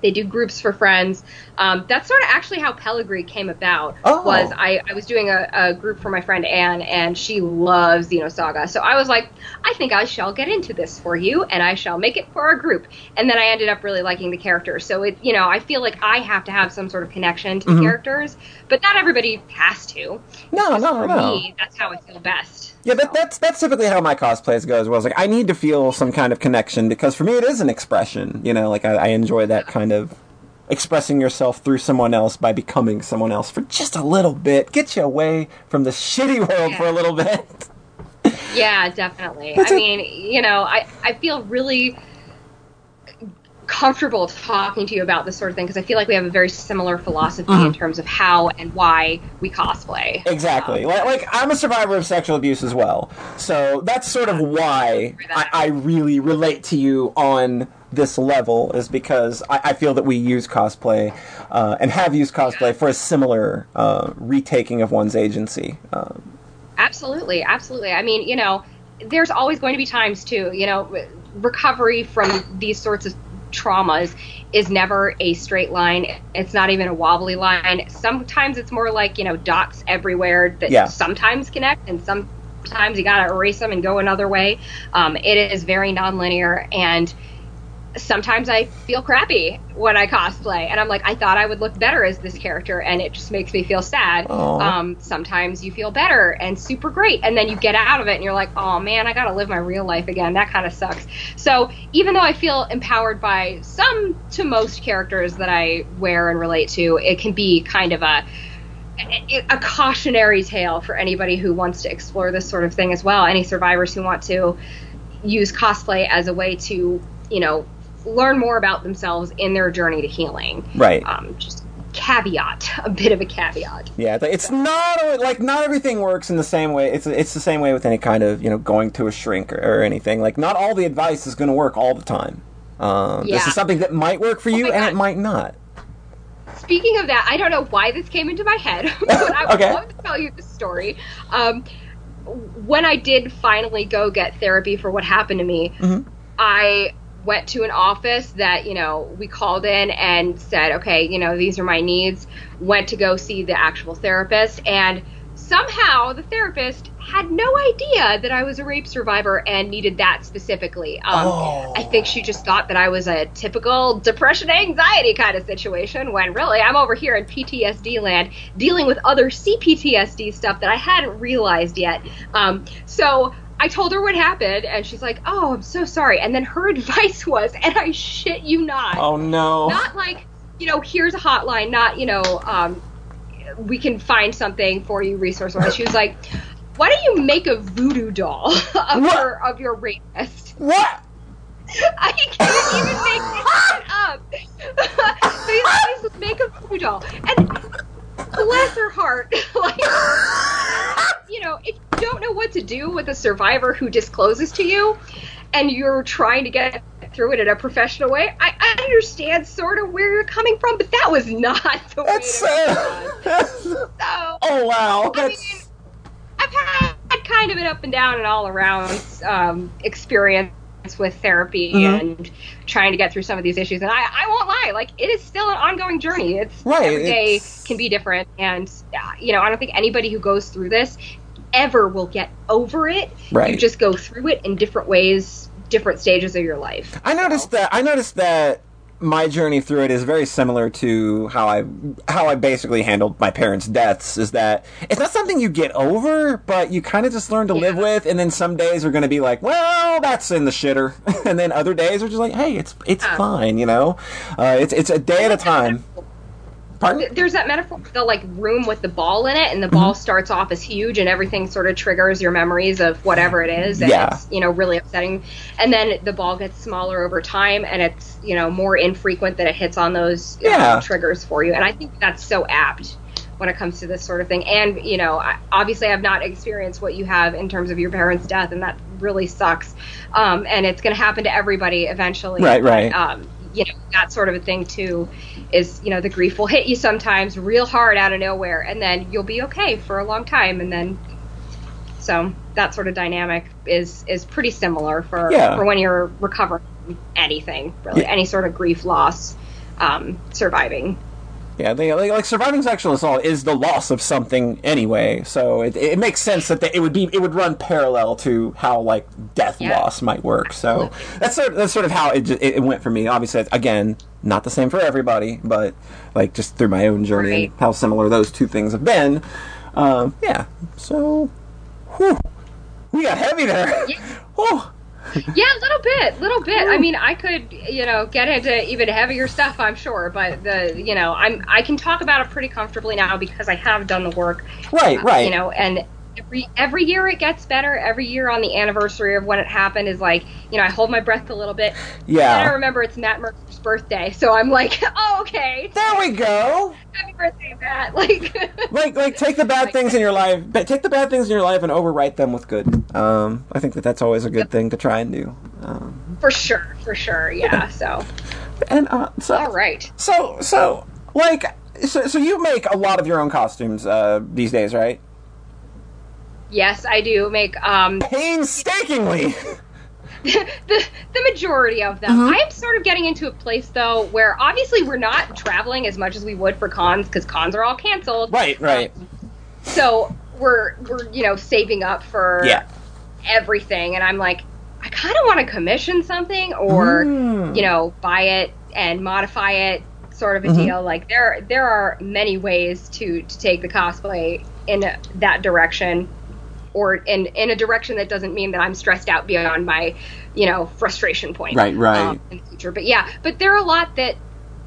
They do groups for friends. Um, that's sort of actually how Pellegri came about. Oh. Was I, I was doing a, a group for my friend Anne, and she loves Xenosaga. So I was like, I think I shall get into this for you, and I shall make it for our group. And then I ended up really liking the characters. So it, you know, I feel like I have to have some sort of connection to the Mhm. characters, but not everybody has to. No, no, for no. me, that's how I feel best. Yeah, that, that's that's typically how my cosplays go as well. It's like I need to feel some kind of connection because for me it is an expression. You know, like I, I enjoy that kind of expressing yourself through someone else by becoming someone else for just a little bit. Get you away from the shitty world for a little bit. Yeah, definitely. That's I a- mean, you know, I, I feel really comfortable talking to you about this sort of thing because I feel like we have a very similar philosophy in Mhm. terms of how and why we cosplay. Exactly. Um, Like, like I'm a survivor of sexual abuse as well, so that's sort of why I, I really relate to you on this level is because I, I feel that we use cosplay uh, and have used cosplay for a similar uh, retaking of one's agency. Um, Absolutely, absolutely. I mean, you know, there's always going to be times too. You know, recovery from these sorts of traumas is never a straight line. It's not even a wobbly line. Sometimes it's more like you know dots everywhere that Yeah. sometimes connect, and sometimes you gotta erase them and go another way. Um, it is very nonlinear and. Sometimes I feel crappy when I cosplay, and I'm like, I thought I would look better as this character, and it just makes me feel sad. Um, sometimes you feel better and super great and then you get out of it and you're like oh man i gotta live my real life again. That kind of sucks. So even though i feel empowered by some to most characters that i wear and relate to it can be kind of a a cautionary tale for anybody who wants to explore this sort of thing as well. Any survivors who want to use cosplay as a way to you know learn more about themselves in their journey to healing right. um, just caveat a bit of a caveat Yeah, it's- not like not everything works in the same way. It's it's the same way with any kind of you know going to a shrink or, or anything. Like not all the advice is going to work all the time. Um, This is something that might work for you my and God. it might not. Speaking of that, I don't know why this came into my head, but I would Okay. love to tell you the story. Um, when I did finally go get therapy for what happened to me, Mhm. I went to an office that, you know, we called in and said, okay, you know, these are my needs. Went to go see the actual therapist, and somehow the therapist had no idea that I was a rape survivor and needed that specifically. Um, Oh. I think she just thought that I was a typical depression anxiety kind of situation when really I'm over here in PTSD land dealing with other CPTSD stuff that I hadn't realized yet. Um, so I told her what happened and she's like, "Oh, I'm so sorry." And then her advice was, and I shit you not, Oh no. not like, you know, here's a hotline, not, you know, um, we can find something for you resource wise. She was like, why don't you make a voodoo doll of What? your of your rapist? what? I can't even make this shit up. Please, please make a voodoo doll. And bless her heart, like you know, if you don't know what to do with a survivor who discloses to you, and you're trying to get through it in a professional way, I, I understand sort of where you're coming from, but that was not the That's way uh, so oh wow. I That's mean, I've had kind of an up and down and all around um, experience with therapy Mhm. and trying to get through some of these issues. And I, I won't lie, like it is still an ongoing journey. It's Right, every day it's- can be different, and uh, you know I don't think anybody who goes through this ever will get over it. Right. You just go through it in different ways, different stages of your life. I noticed that. I noticed that my journey through it is very similar to how I how I basically handled my parents' deaths. Is that it's not something you get over, but you kind of just learn to live with. And then some days are going to be like, well, that's in the shitter, and then other days are just like, hey, it's it's Yeah. fine, you know. Uh, it's it's a day at a time. Pardon? there's that metaphor the like room with the ball in it and the ball starts off as huge and everything sort of triggers your memories of whatever it is and Yeah. it's you know really upsetting and then the ball gets smaller over time and it's you know more infrequent that it hits on those um, Yeah. triggers for you and i think that's so apt when it comes to this sort of thing and you know I, obviously i've not experienced what you have in terms of your parents death and that really sucks um, and it's going to happen to everybody eventually Right, right. um, you know that sort of a thing too is you know the grief will hit you sometimes real hard out of nowhere and then you'll be okay for a long time and then so that sort of dynamic is is pretty similar for Yeah. for when you're recovering from anything really Yeah. any sort of grief loss um, surviving. Yeah, they, like, like surviving sexual assault is the loss of something anyway, so it, it makes sense that they, it would be it would run parallel to how like death Yeah. loss might work. So that's sort of, that's sort of how it, it went for me. Obviously, again, not the same for everybody, but like just through my own journey Right. and how similar those two things have been. Um, yeah, so whew, we got heavy there. Yeah. Whew. Yeah, a little bit, little bit. I mean, I could, you know, get into even heavier stuff, I'm sure, but the, you know, I'm I can talk about it pretty comfortably now because I have done the work, Right, uh, right. you know, and every every year it gets better. Every year on the anniversary of when it happened is like, you know, I hold my breath a little bit. Yeah. And I remember it's Matt Mercer's birthday, so I'm like, oh, okay, there we go. happy birthday, Matt. Like, like like take the bad things in your life but take the bad things in your life and overwrite them with good um i think that that's always a good thing to try and do um for sure, for sure, yeah. So, and uh so all right. so so like so, so you make a lot of your own costumes uh these days right Yes, I do make um painstakingly the the majority of them. Mm-hmm. I am sort of getting into a place though where obviously we're not traveling as much as we would for cons because cons are all canceled. right right So we're we're you know saving up for yeah everything, and I'm like, I kind of want to commission something or Mm. you know buy it and modify it, sort of a Mhm. deal. Like there there are many ways to to take the cosplay in that direction. Or in, in a direction that doesn't mean that I'm stressed out beyond my, you know, frustration point Right, right. um, in the future. But yeah, but there are a lot that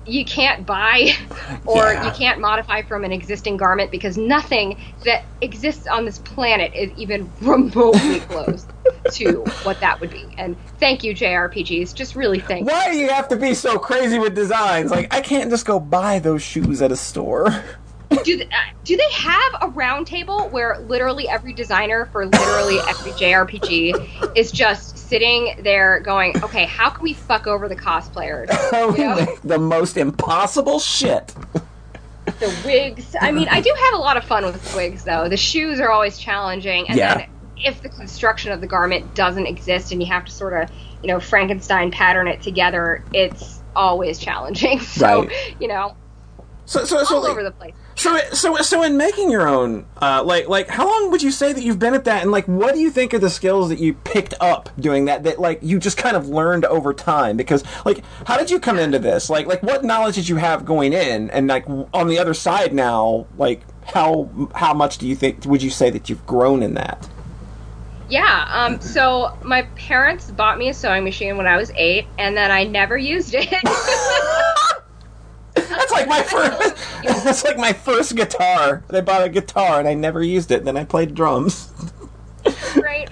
you can't buy or Yeah. you can't modify from an existing garment because nothing that exists on this planet is even remotely close to what that would be. And thank you, JRPGs. Just really thank you. why do you have to be so crazy with designs like i can't just go buy those shoes at a store Do, th- uh, do they have a round table where literally every designer for literally every JRPG is just sitting there going, okay, how can we fuck over the cosplayers? You know? the most impossible shit the wigs. I mean, I do have a lot of fun with wigs, though. The shoes are always challenging, and Yeah. then if the construction of the garment doesn't exist and you have to sort of, you know, Frankenstein pattern it together, it's always challenging. So, Right. you know, so so so all like- over the place. So, so, so, in making your own, uh, like, like, how long would you say that you've been at that, and like, what do you think are the skills that you picked up doing that? That like you just kind of learned over time? Because, like, how did you come into this? Like, like, what knowledge did you have going in, and like on the other side now, like, how how much do you think would you say that you've grown in that? Yeah. Um. So my parents bought me a sewing machine when I was eight, and then I never used it. That's like my first. That's like my first guitar. They bought a guitar, and I never used it. Then I played drums. right?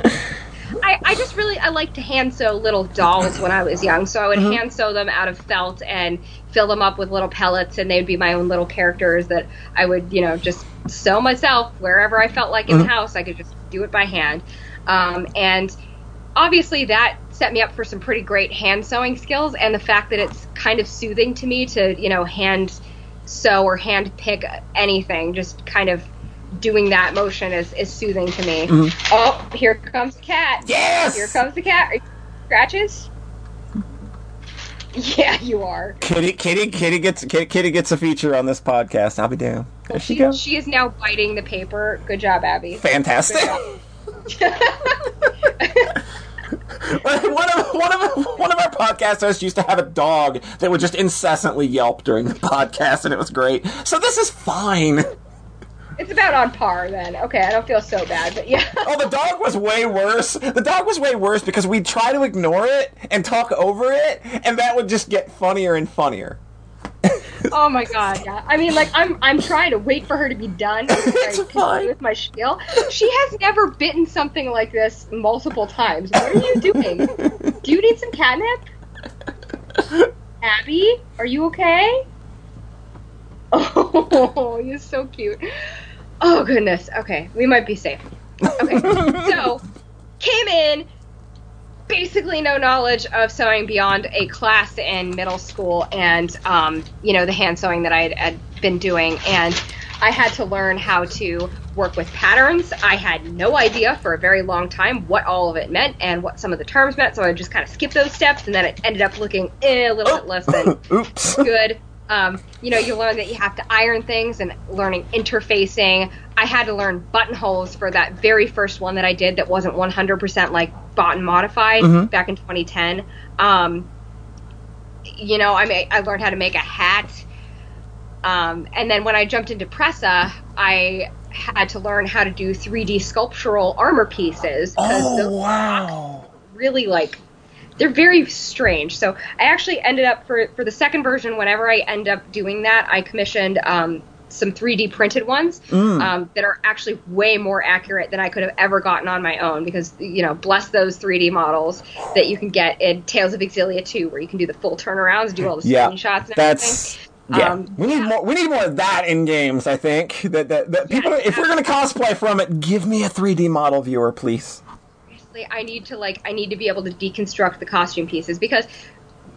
I, I just really I like to hand sew little dolls when I was young, so I would hand sew them out of felt and fill them up with little pellets, and they'd be my own little characters that I would you know just sew myself wherever I felt like in the house. I could just do it by hand, um, and obviously that set me up for some pretty great hand sewing skills, and the fact that it's kind of soothing to me to you know hand sew or hand pick anything, just kind of doing that motion is, is soothing to me. Mm-hmm. Oh, here comes the cat. Yes. Here comes the cat. Scratches? Yeah, you are. Kitty, Kitty, Kitty gets Kitty, Kitty gets a feature on this podcast. I'll be damned. There she, She, goes. she is now biting the paper. Good job, Abby. Fantastic. One of one of one of our podcast hosts used to have a dog that would just incessantly yelp during the podcast, and it was great. So this is fine. It's about on par then. Okay, I don't feel so bad, but yeah. Oh, the dog was way worse. The dog was way worse because we'd try to ignore it and talk over it, and that would just get funnier and funnier. Oh my god, yeah. I mean, like I'm I'm trying to wait for her to be done before I fine. with my spiel. She has never bitten something like this multiple times. What are you doing? Do you need some catnip? Abby, are you okay? Oh, you're so cute. Oh goodness. Okay, we might be safe. Okay, so came in basically no knowledge of sewing beyond a class in middle school and um, you know the hand sewing that I had, had been doing and I had to learn how to work with patterns. I had no idea for a very long time what all of it meant and what some of the terms meant, so I just kind of skipped those steps and then it ended up looking eh, a little bit less than Oops. good. Um, you know, you learn that you have to iron things and learning interfacing. I had to learn buttonholes for that very first one that I did that wasn't 100% like bought and modified Mhm. back in 2010. Um, you know, I ma- I learned how to make a hat. Um, and then when I jumped into Presa, I had to learn how to do 3D sculptural armor pieces. Oh wow. really like they're very strange. So I actually ended up for for the second version. Whenever I end up doing that, I commissioned um, some 3D printed ones Mm. um, that are actually way more accurate than I could have ever gotten on my own. Because you know, bless those 3D models that you can get in Tales of Xillia 2, where you can do the full turnarounds, do all the Yeah, screenshots and everything. That's yeah. Um, we need more. We need more of that in games. I think that that, that people. If we're gonna cosplay from it, give me a 3D model viewer, please. Honestly, I need to like I need to be able to deconstruct the costume pieces because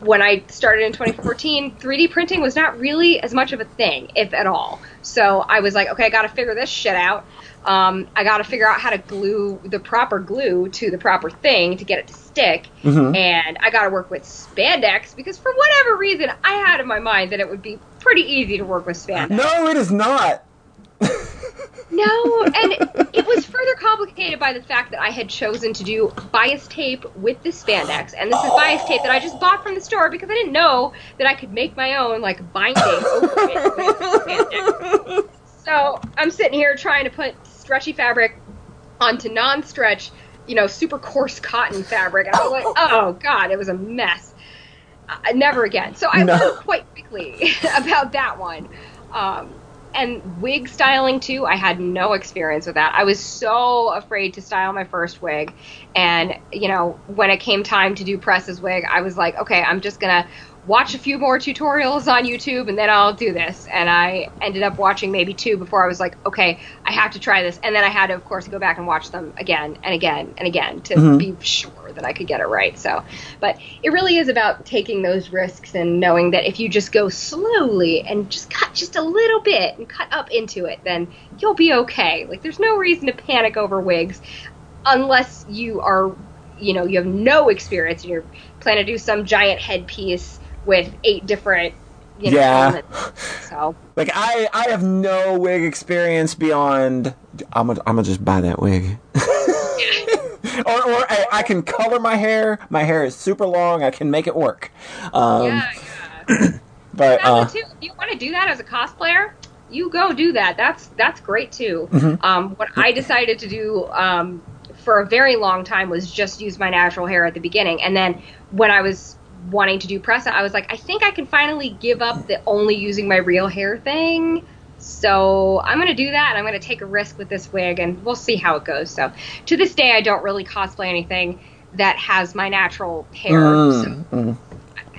when I started in 2014, 3D printing was not really as much of a thing, if at all. So I was like, okay, I got to figure this shit out. Um, I got to figure out how to glue the proper glue to the proper thing to get it to stick, Mhm. and I got to work with spandex because for whatever reason I had in my mind that it would be pretty easy to work with spandex. No, it is not. No, and it was further complicated by the fact that I had chosen to do bias tape with the spandex, and this is bias tape that I just bought from the store because I didn't know that I could make my own like binding over it with spandex. So I'm sitting here trying to put stretchy fabric onto non-stretch, you know, super coarse cotton fabric, and I was like, oh god, it was a mess. Uh, never again. So I No. learned quite quickly about that one. Um, and wig styling too, I had no experience with that. I was so afraid to style my first wig. And, you know, when it came time to do Presa's wig, I was like, okay, I'm just to watch a few more tutorials on YouTube and then I'll do this. And I ended up watching maybe two before I was like, okay, I have to try this. And then I had to, of course, go back and watch them again and again and again to Mhm. be sure that I could get it right. So, but it really is about taking those risks and knowing that if you just go slowly and just cut just a little bit and cut up into it, then you'll be okay. Like, there's no reason to panic over wigs unless you are, you know, you have no experience and you're planning to do some giant headpiece with eight different, you know, Yeah. elements. So, Like I, I have no wig experience beyond. I'm gonna, I'm gonna just buy that wig. or, or I, I can color my hair. My hair is super long. I can make it work. Um, yeah, yeah. But uh, too. If you want to do that as a cosplayer, you go do that. That's that's great too. Mm-hmm. Um, what I decided to do um, for a very long time was just use my natural hair at the beginning, and then when I was wanting to do Presa, I was like, I think I can finally give up the only using my real hair thing. So I'm going to do that, and I'm going to take a risk with this wig, and we'll see how it goes. So to this day, I don't really cosplay anything that has my natural hair. mm, So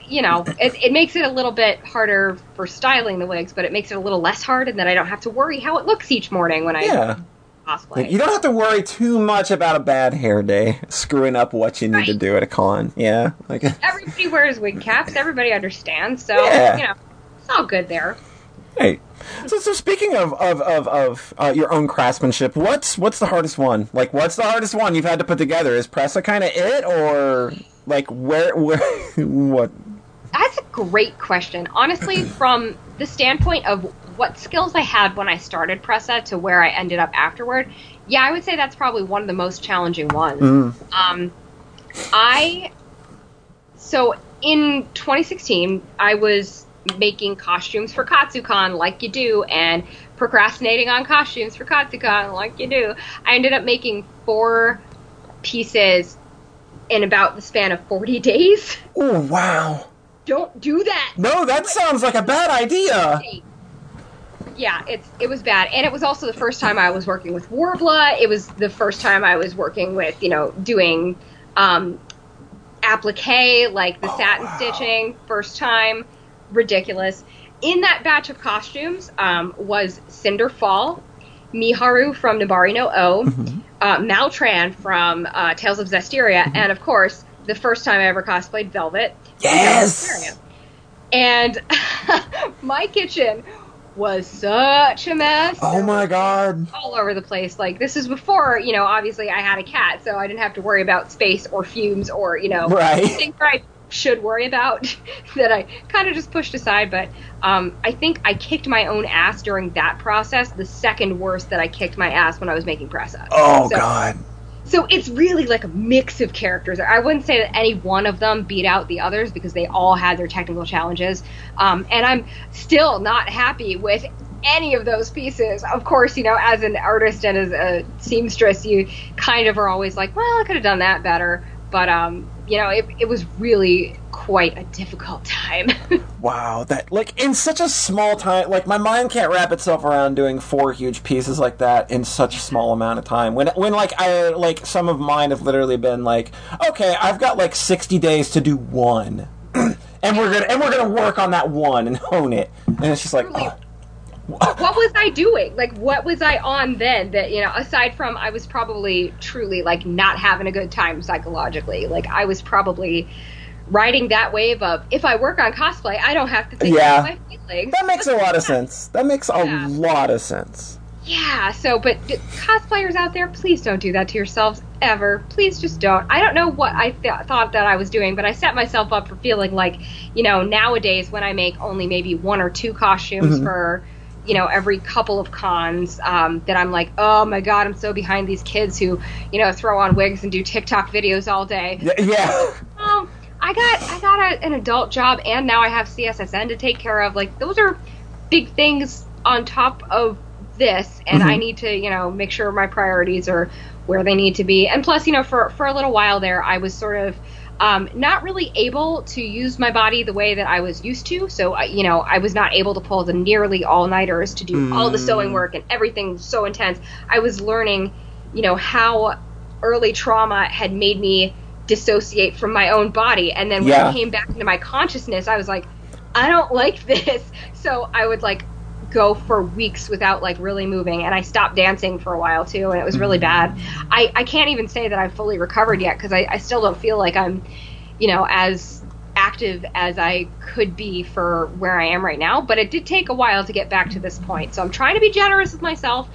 you know, it, it makes it a little bit harder for styling the wigs, but it makes it a little less hard, and then I don't have to worry how it looks each morning when I yeah. Cosplay. You don't have to worry too much about a bad hair day screwing up what you need to do at a con. Yeah, like Everybody wears wig caps. Everybody understands. So Yeah. you know, it's all good there. hey. So, so speaking of of of, of uh, your own craftsmanship, what's what's the hardest one? Like, what's the hardest one you've had to put together? Is Presa kind of it, or like where where what? That's a great question. Honestly, from the standpoint of what skills I had when I started Presa to where I ended up afterward, yeah, I would say that's probably one of the most challenging ones. Mm. Um, I so in 2016, I was making costumes for Katsucon like you do, and procrastinating on costumes for Katsucon like you do. I ended up making four pieces in about the span of 40 days. Oh wow! Don't do that. No, that sounds like a bad idea. Yeah, it's it was bad, and it was also the first time I was working with Worbla. It was the first time I was working with you know doing um, applique like the satin stitching. First time, ridiculous. In that batch of costumes um, was Cinder Fall, Miharu from Nabari no O, uh, Maltran from uh, Tales of Zestiria, and of course the first time I ever cosplayed Velvet. Yes! And my kitchen was such a mess. Oh my god! All over the place. Like this is before, you know, obviously I had a cat, so I didn't have to worry about space or fumes or, you know, Right. things where I should worry about that I kind of just pushed aside. But um, I think I kicked my own ass during that process. The second worst that I kicked my ass when I was making press ups. Oh So- God. So it's really like a mix of characters. I wouldn't say that any one of them beat out the others because they all had their technical challenges. Um, and I'm still not happy with any of those pieces. Of course, you know, as an artist and as a seamstress, you kind of are always like, well, I could have done that better. But, um, you know, it, it was really quite a difficult time. Wow, that like in such a small time, like my mind can't wrap itself around doing four huge pieces like that in such a small amount of time. When when like I like some of mine have literally been like, okay, I've got like sixty days to do one, and we're gonna and we're gonna work on that one and hone it, and it's just like, oh, what was I doing? Like, what was I on then? That you know, aside from I was probably truly like not having a good time psychologically. Like, I was probably riding that wave of if I work on cosplay, I don't have to think Yeah. about my feelings. that makes a lot of sense. That makes a Yeah. lot of sense. Yeah. So, but d- cosplayers out there, please don't do that to yourselves ever. Please just don't. I don't know what I th- thought that I was doing, but I set myself up for feeling like, you know, nowadays when I make only maybe one or two costumes Mhm. for, you know, every couple of cons, um, that I'm like, oh my god, I'm so behind these kids who, you know, throw on wigs and do TikTok videos all day. Yeah. Um, I got I got a, an adult job, and now I have CSSN to take care of. Like those are big things on top of this, and I Mhm. need to you know make sure my priorities are where they need to be. And plus, you know, for for a little while there, I was sort of. Um, not really able to use my body the way that I was used to, so I, you know I was not able to pull the nearly all nighters to do all the sewing Mm. work and everything was so intense. I was learning, you know, how early trauma had made me dissociate from my own body. And then when Yeah. I came back into my consciousness, I was like, I don't like this. So I would like go for weeks without like really moving. And I stopped dancing for a while too. And it was really mm-hmm. bad. I, I can't even say that I've fully recovered yet because I, I still don't feel like I'm, you know, as active as I could be for where I am right now. But it did take a while to get back to this point. So I'm trying to be generous with myself.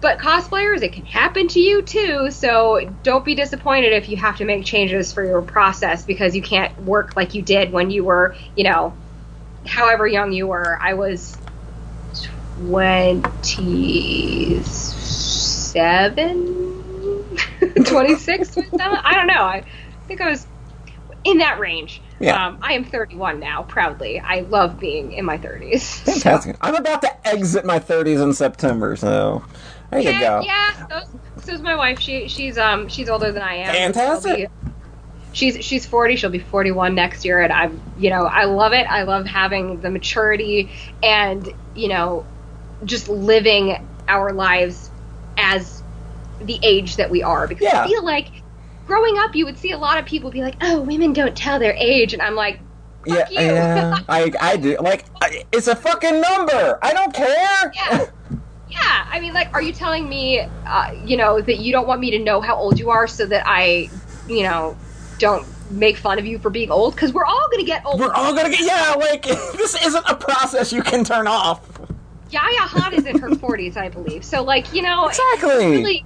But cosplayers, it can happen to you too. So don't be disappointed if you have to make changes for your process because you can't work like you did when you were, you know, however young you were. I was 27, 26, 27? I don't know. I think I was in that range. Yeah. Um, I am 31 now, proudly. I love being in my 30s. Fantastic. I'm about to exit my 30s in September, so there you go. yeah. So, so's my wife. She she's um she's older than I am. Fantastic. Be- she's she's 40. She'll be 41 next year, and I'm you know I love it. I love having the maturity and you know just living our lives as the age that we are because Yeah. I feel like growing up you would see a lot of people be like, oh, women don't tell their age, and I'm like, Yeah, you. yeah, I, I do. Like, I, it's a fucking number. I don't care. Yeah. Yeah, I mean, like, are you telling me, uh, you know, that you don't want me to know how old you are so that I, you know, don't make fun of you for being old? Because we're all gonna get old. We're all gonna get. Yeah, like this isn't a process you can turn off. Yaya Han is in her 40s, I believe. So, like, you know, Exactly. really,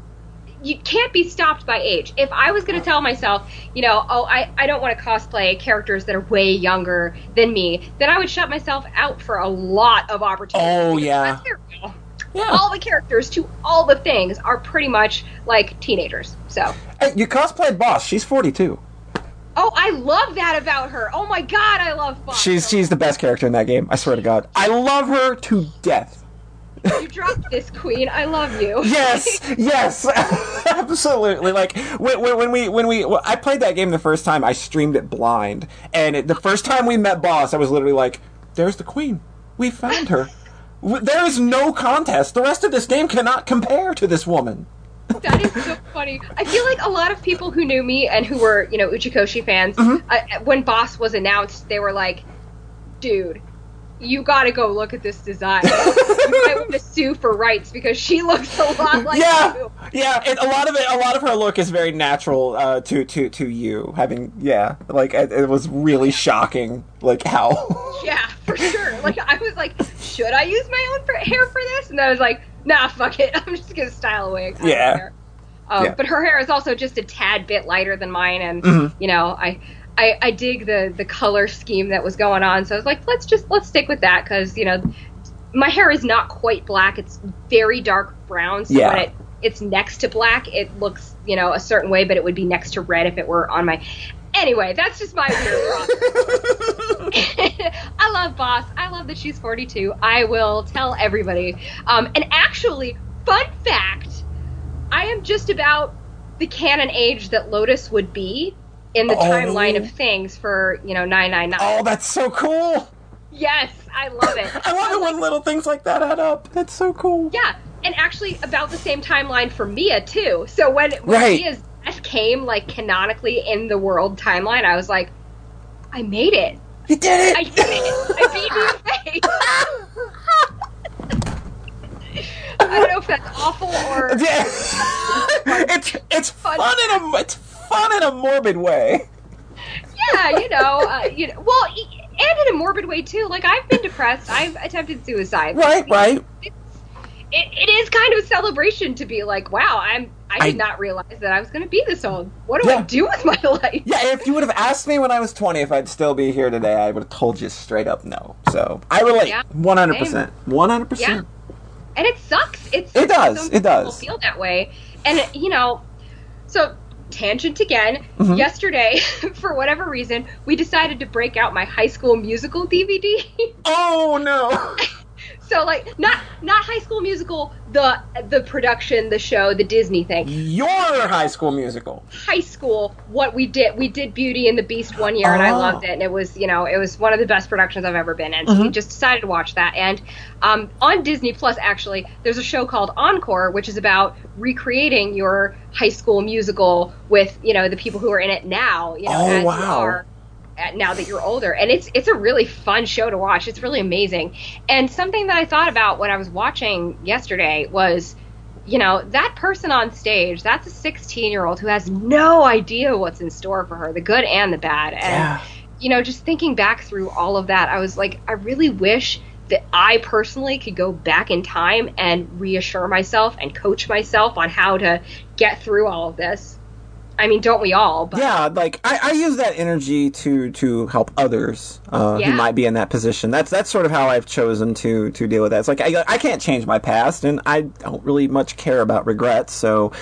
you can't be stopped by age. If I was going to tell myself, you know, oh, I, I don't want to cosplay characters that are way younger than me, then I would shut myself out for a lot of opportunities. Oh, yeah. let's be real, Yeah. All the characters to all the things are pretty much like teenagers. So, Hey, you cosplayed Boss. She's 42. Oh, I love that about her. Oh my god, I love Boss. She's she's the best character in that game. I swear to God. I love her to death. You dropped this queen. I love you. Yes, yes, absolutely. Like when, when, when we when we well, I played that game the first time, I streamed it blind, and it, the first time we met Boss, I was literally like, "There's the queen. We found her. There is no contest. The rest of this game cannot compare to this woman." That is so funny. I feel like a lot of people who knew me and who were, you know, Uchikoshi fans, Mm-hmm. uh, when Boss was announced, they were like, dude, you gotta go look at this design. you might want to sue for rights because she looks a lot like yeah, you. yeah. It, a lot of it, a lot of her look is very natural uh, to to to you. Having yeah, like it, it was really shocking. Like how. Yeah, for sure. Like, I was like, should I use my own hair for this? And I was like, nah, fuck it. I'm just gonna style a wig. Yeah. Um, Yeah. But her hair is also just a tad bit lighter than mine, and Mhm. you know, I I, I dig the the color scheme that was going on. So I was like, let's just let's stick with that because you know my hair is not quite black. It's very dark brown. So Yeah. when it it's next to black, it looks you know a certain way, but it would be next to red if it were on my. Anyway, that's just my weird. I love Boss. I love that she's 42. I will tell everybody. Um, and actually, fun fact: I am just about the canon age that Lotus would be in the Oh. timeline of things for you know 999. Oh, that's so cool. Yes, I love it. I love it when little things like that add up. That's so cool. Yeah, and actually about the same timeline for Mia too. So when, when Right. Mia's came like canonically in the world timeline, I was like, I made it. You did it. I did it. I beat face. I don't know if that's awful or it's it's Fun. fun in a it's fun in a morbid way. yeah, you know, uh, you know. Well, and in a morbid way too. Like I've been depressed. I've attempted suicide. Right, right. It, it is kind of a celebration to be like, wow, I'm. I did I- not realize that I was going to be this old. What do I do with my life? Yeah, if you would have asked me when I was 20 if I'd still be here today, I would have told you straight up no. So I relate, Yeah, 100%. 100%. Yeah. and it sucks. It's It does, it does. people Feel that way, and you know, so tangent again. Mm-hmm. Yesterday, for whatever reason, we decided to break out my High School Musical DVD. Oh no. So like, not not High School Musical, the the production, the show, the Disney thing. Your high school musical. High school, what we did, we did Beauty and the Beast one year, and I Oh. loved it. And it was, you know, it was one of the best productions I've ever been in. So we just decided to watch that. And um, on Disney Plus, actually, there's a show called Encore, which is about recreating your high school musical with, you know, the people who are in it now. You know, Oh, wow. are now that you're older. And it's it's a really fun show to watch. It's really amazing. And something that i thought about when i was watching yesterday was you know that person on stage that's a 16 year old who has no idea what's in store for her the good and the bad. And Yeah. you know just thinking back through all of that i was like i really wish that i personally could go back in time and reassure myself and coach myself on how to get through all of this i mean don't we all but Yeah, like I, I use that energy to to help others uh, Yeah. who might be in that position. That's that's sort of how I've chosen to to deal with that. It's like I, I can't change my past, and I don't really much care about regrets. So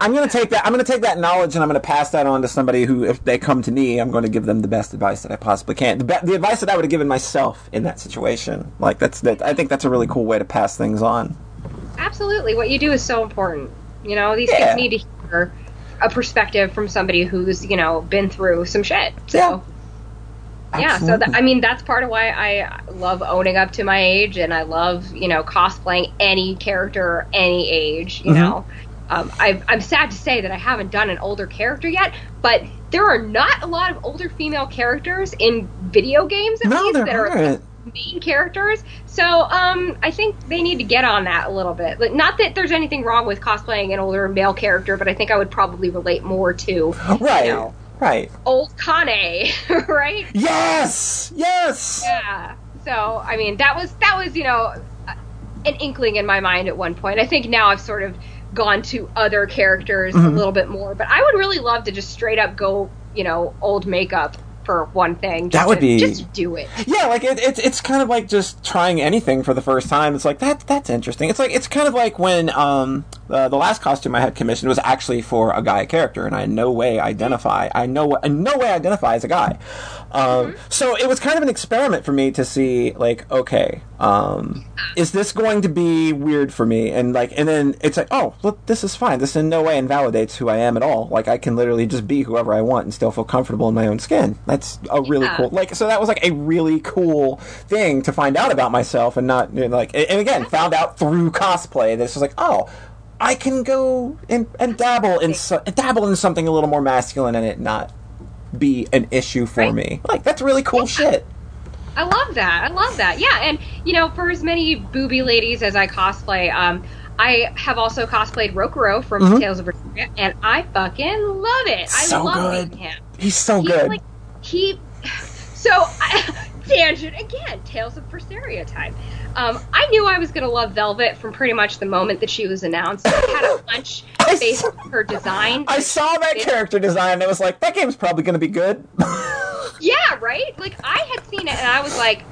I'm gonna take that. I'm gonna take that knowledge, and I'm gonna pass that on to somebody who, if they come to me, I'm going to give them the best advice that I possibly can. The, be- the advice that I would have given myself in that situation. Like that's that. I think that's a really cool way to pass things on. Absolutely. What you do is so important. You know, these Yeah. kids need to hear a perspective from somebody who's, you know, been through some shit. So, Yeah. yeah, so that, I mean, that's part of why I love owning up to my age and I love, you know, cosplaying any character, any age, Mm-hmm. you know. Um, I, I'm sad to say that I haven't done an older character yet, but there are not a lot of older female characters in video games, at No, least, there that are aren't. Main characters. So um, I think they need to get on that a little bit. Like, not that there's anything wrong with cosplaying an older male character, but I think I would probably relate more to Right. you know, Right. old Kane, right? Yes. Yes. Yeah. So I mean, that was that was you know an inkling in my mind at one point. I think now I've sort of gone to other characters Mm-hmm. a little bit more, but I would really love to just straight up go you know old makeup for one thing. Just That would to- be- just do it. Yeah, like it, it's it's kind of like just trying anything for the first time. It's like that that's interesting. It's like it's kind of like when um uh, the last costume I had commissioned was actually for a guy character, and I in no way identify. I know in no way identify as a guy. Um, So it was kind of an experiment for me to see like okay, um, is this going to be weird for me? And like and then it's like oh look this is fine. This in no way invalidates who I am at all. Like I can literally just be whoever I want and still feel comfortable in my own skin. That's a really Yeah. cool like so that was like a really cool thing to find out about myself and not you know, like and again found out through cosplay this was like oh i can go and, and dabble in so, dabble in something a little more masculine and it not be an issue for Right. me like that's really cool shit I love that. I love that. Yeah, and you know, for as many booby ladies as I cosplay, um, I have also cosplayed Rokuro from Tales of Berseria, and I fucking love it. I Mm-hmm. So love good. him. he's so He's good like he. So I, tangent again. Tales of Berseria time. Um, I knew I was gonna love Velvet from pretty much the moment that she was announced. I had a hunch based saw- on her design. i saw that It- character design and it was like that game's probably going to be good yeah right? Like I had seen it and I was like,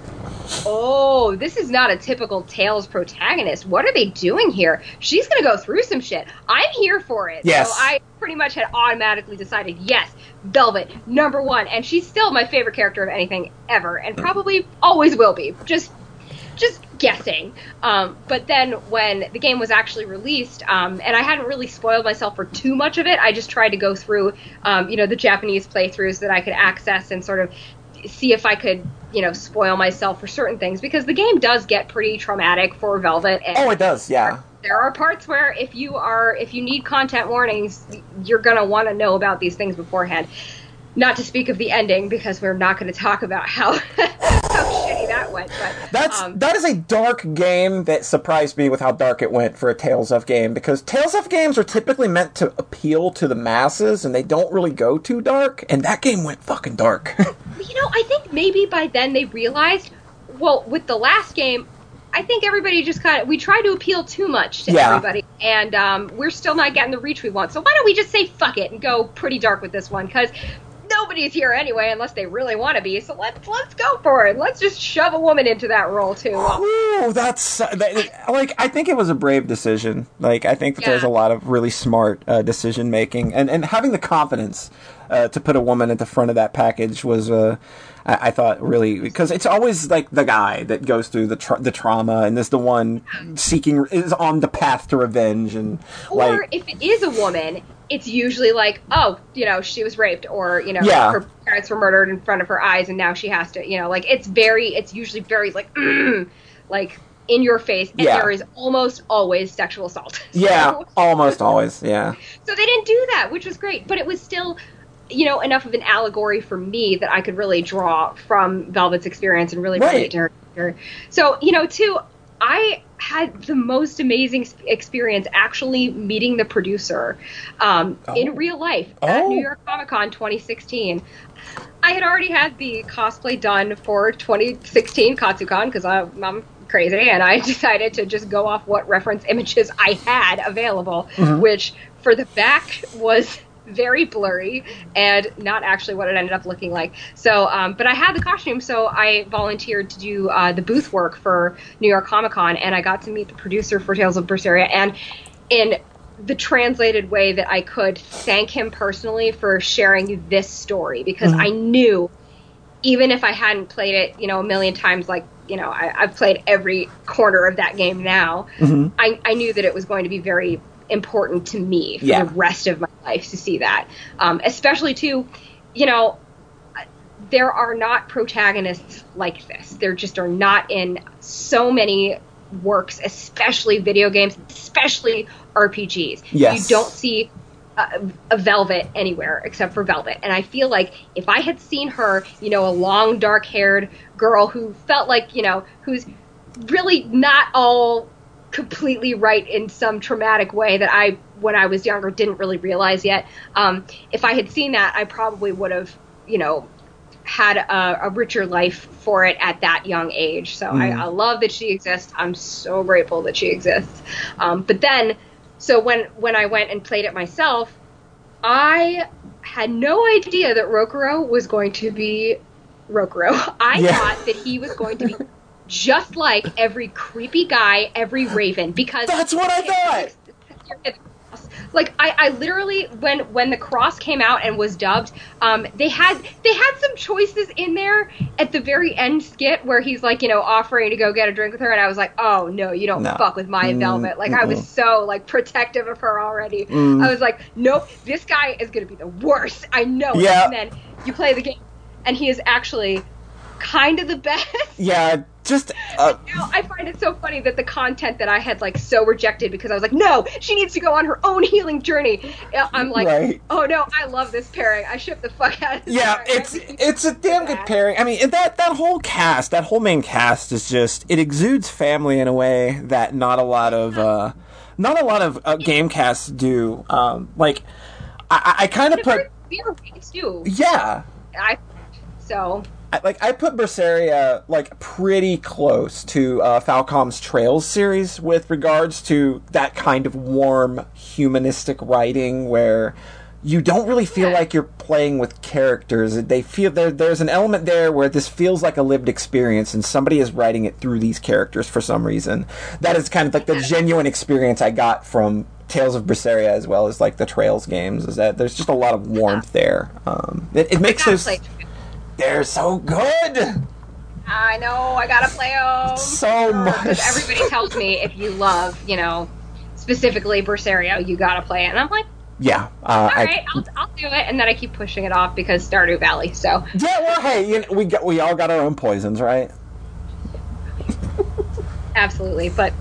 oh, this is not a typical Tales protagonist. What are they doing here? She's gonna go through some shit. I'm here for it. Yes. So I pretty much had automatically decided, yes, Velvet, number one, and she's still my favorite character of anything ever, and probably always will be. Just just guessing. Um, but then when the game was actually released, um, and I hadn't really spoiled myself for too much of it, I just tried to go through, um, you know, the Japanese playthroughs that I could access and sort of see if I could, you know, spoil myself for certain things because the game does get pretty traumatic for Velvet. And Oh, it does. Yeah. there are parts where if you are if you need content warnings, you're gonna want to know about these things beforehand. Not to speak of the ending because we're not going to talk about how how shitty that went. But That's um, that is a dark game that surprised me with how dark it went for a Tales of game because Tales of games are typically meant to appeal to the masses and they don't really go too dark and that game went fucking dark. you know, I think maybe by then they realized. Well, with the last game, I think everybody just kind of we tried to appeal too much to Yeah. everybody, and um, we're still not getting the reach we want. So why don't we just say fuck it and go pretty dark with this one? Because nobody's here anyway, unless they really want to be. So let's let's go for it. Let's just shove a woman into that role too. Ooh, that's that, like I think it was a brave decision. Like I think that there's a lot of really smart uh, decision making and and having the confidence uh, to put a woman at the front of that package was uh, I, I thought really because it's always like the guy that goes through the tra- the trauma and is the one seeking is on the path to revenge and Or like if it is a woman, it's usually like, oh, you know, she was raped, or you know, Yeah. her parents were murdered in front of her eyes, and now she has to, you know, like it's very, it's usually very like, like in your face, and Yeah. there is almost always sexual assault. yeah almost always yeah so they didn't do that, which was great, but it was still. You know, enough of an allegory for me that I could really draw from Velvet's experience and really Right. relate to her. So, you know, too, I had the most amazing experience actually meeting the producer um, Oh. in real life at Oh. New York Comic Con 2016. I had already had the cosplay done for 2016 Katsucon because I'm crazy and I decided to just go off what reference images I had available, which for the back was very blurry and not actually what it ended up looking like. So, um, but I had the costume, so I volunteered to do uh, the booth work for New York Comic Con, and I got to meet the producer for Tales of Berseria, and in the translated way that I could thank him personally for sharing this story because I knew even if I hadn't played it, you know, a million times, like you know, I, I've played every corner of that game now. I, I knew that it was going to be very important to me for Yeah. the rest of my life to see that, um, especially too, you know, there are not protagonists like this. There just are not in so many works, especially video games, especially RPGs. Yes. You don't see a, a Velvet anywhere except for Velvet. And I feel like if I had seen her, you know, a long dark haired girl who felt like, you know, who's really not all completely right in some traumatic way that I, when I was younger, didn't really realize yet. Um, if I had seen that, I probably would have, you know, had a, a richer life for it at that young age. So I, I love that she exists. I'm so grateful that she exists. Um, but then, so when when I went and played it myself, I had no idea that Rokuro was going to be Rokuro. I Yeah. thought that he was going to be just like every creepy guy, every Raven, because That's what I thought. like I, I literally when when the cross came out and was dubbed um they had they had some choices in there at the very end skit where he's like you know offering to go get a drink with her and i was like oh no you don't No. fuck with my Mm, velvet like i mm-mm. was so like protective of her already Mm. i was like nope this guy is gonna be the worst i know. Yeah. and then you play the game and he is actually kind of the best Yeah, just uh, now I find it so funny that the content that I had like so rejected because I was like, no, she needs to go on her own healing journey. I'm like, Right. oh no, I love this pairing. I ship the fuck out of this yeah, pairing. it's it's a damn good pairing. I mean, and that that whole cast, that whole main cast is just it exudes family in a way that not a lot of uh, not a lot of uh, game casts do. Um, like, I, I kind of put too. yeah. I so I- like I put Berseria like pretty close to uh, Falcom's Trails series with regards to that kind of warm humanistic writing where you don't really feel like you're playing with characters. They feel there. There's an element there where this feels like a lived experience, and somebody is writing it through these characters for some reason. That is kind of like the genuine experience I got from Tales of Berseria as well as like the Trails games. Is that there's just a lot of warmth there. Um, it, it makes those. They're so good. I know. I gotta play them so much. Everybody tells me if you love, you know, specifically Berseria, you gotta play it, and I'm like, yeah. Uh, All right, I, will I'll do it, and then I keep pushing it off because Stardew Valley. So yeah, well, hey, you know, we got, we all got our own poisons, right? Absolutely, but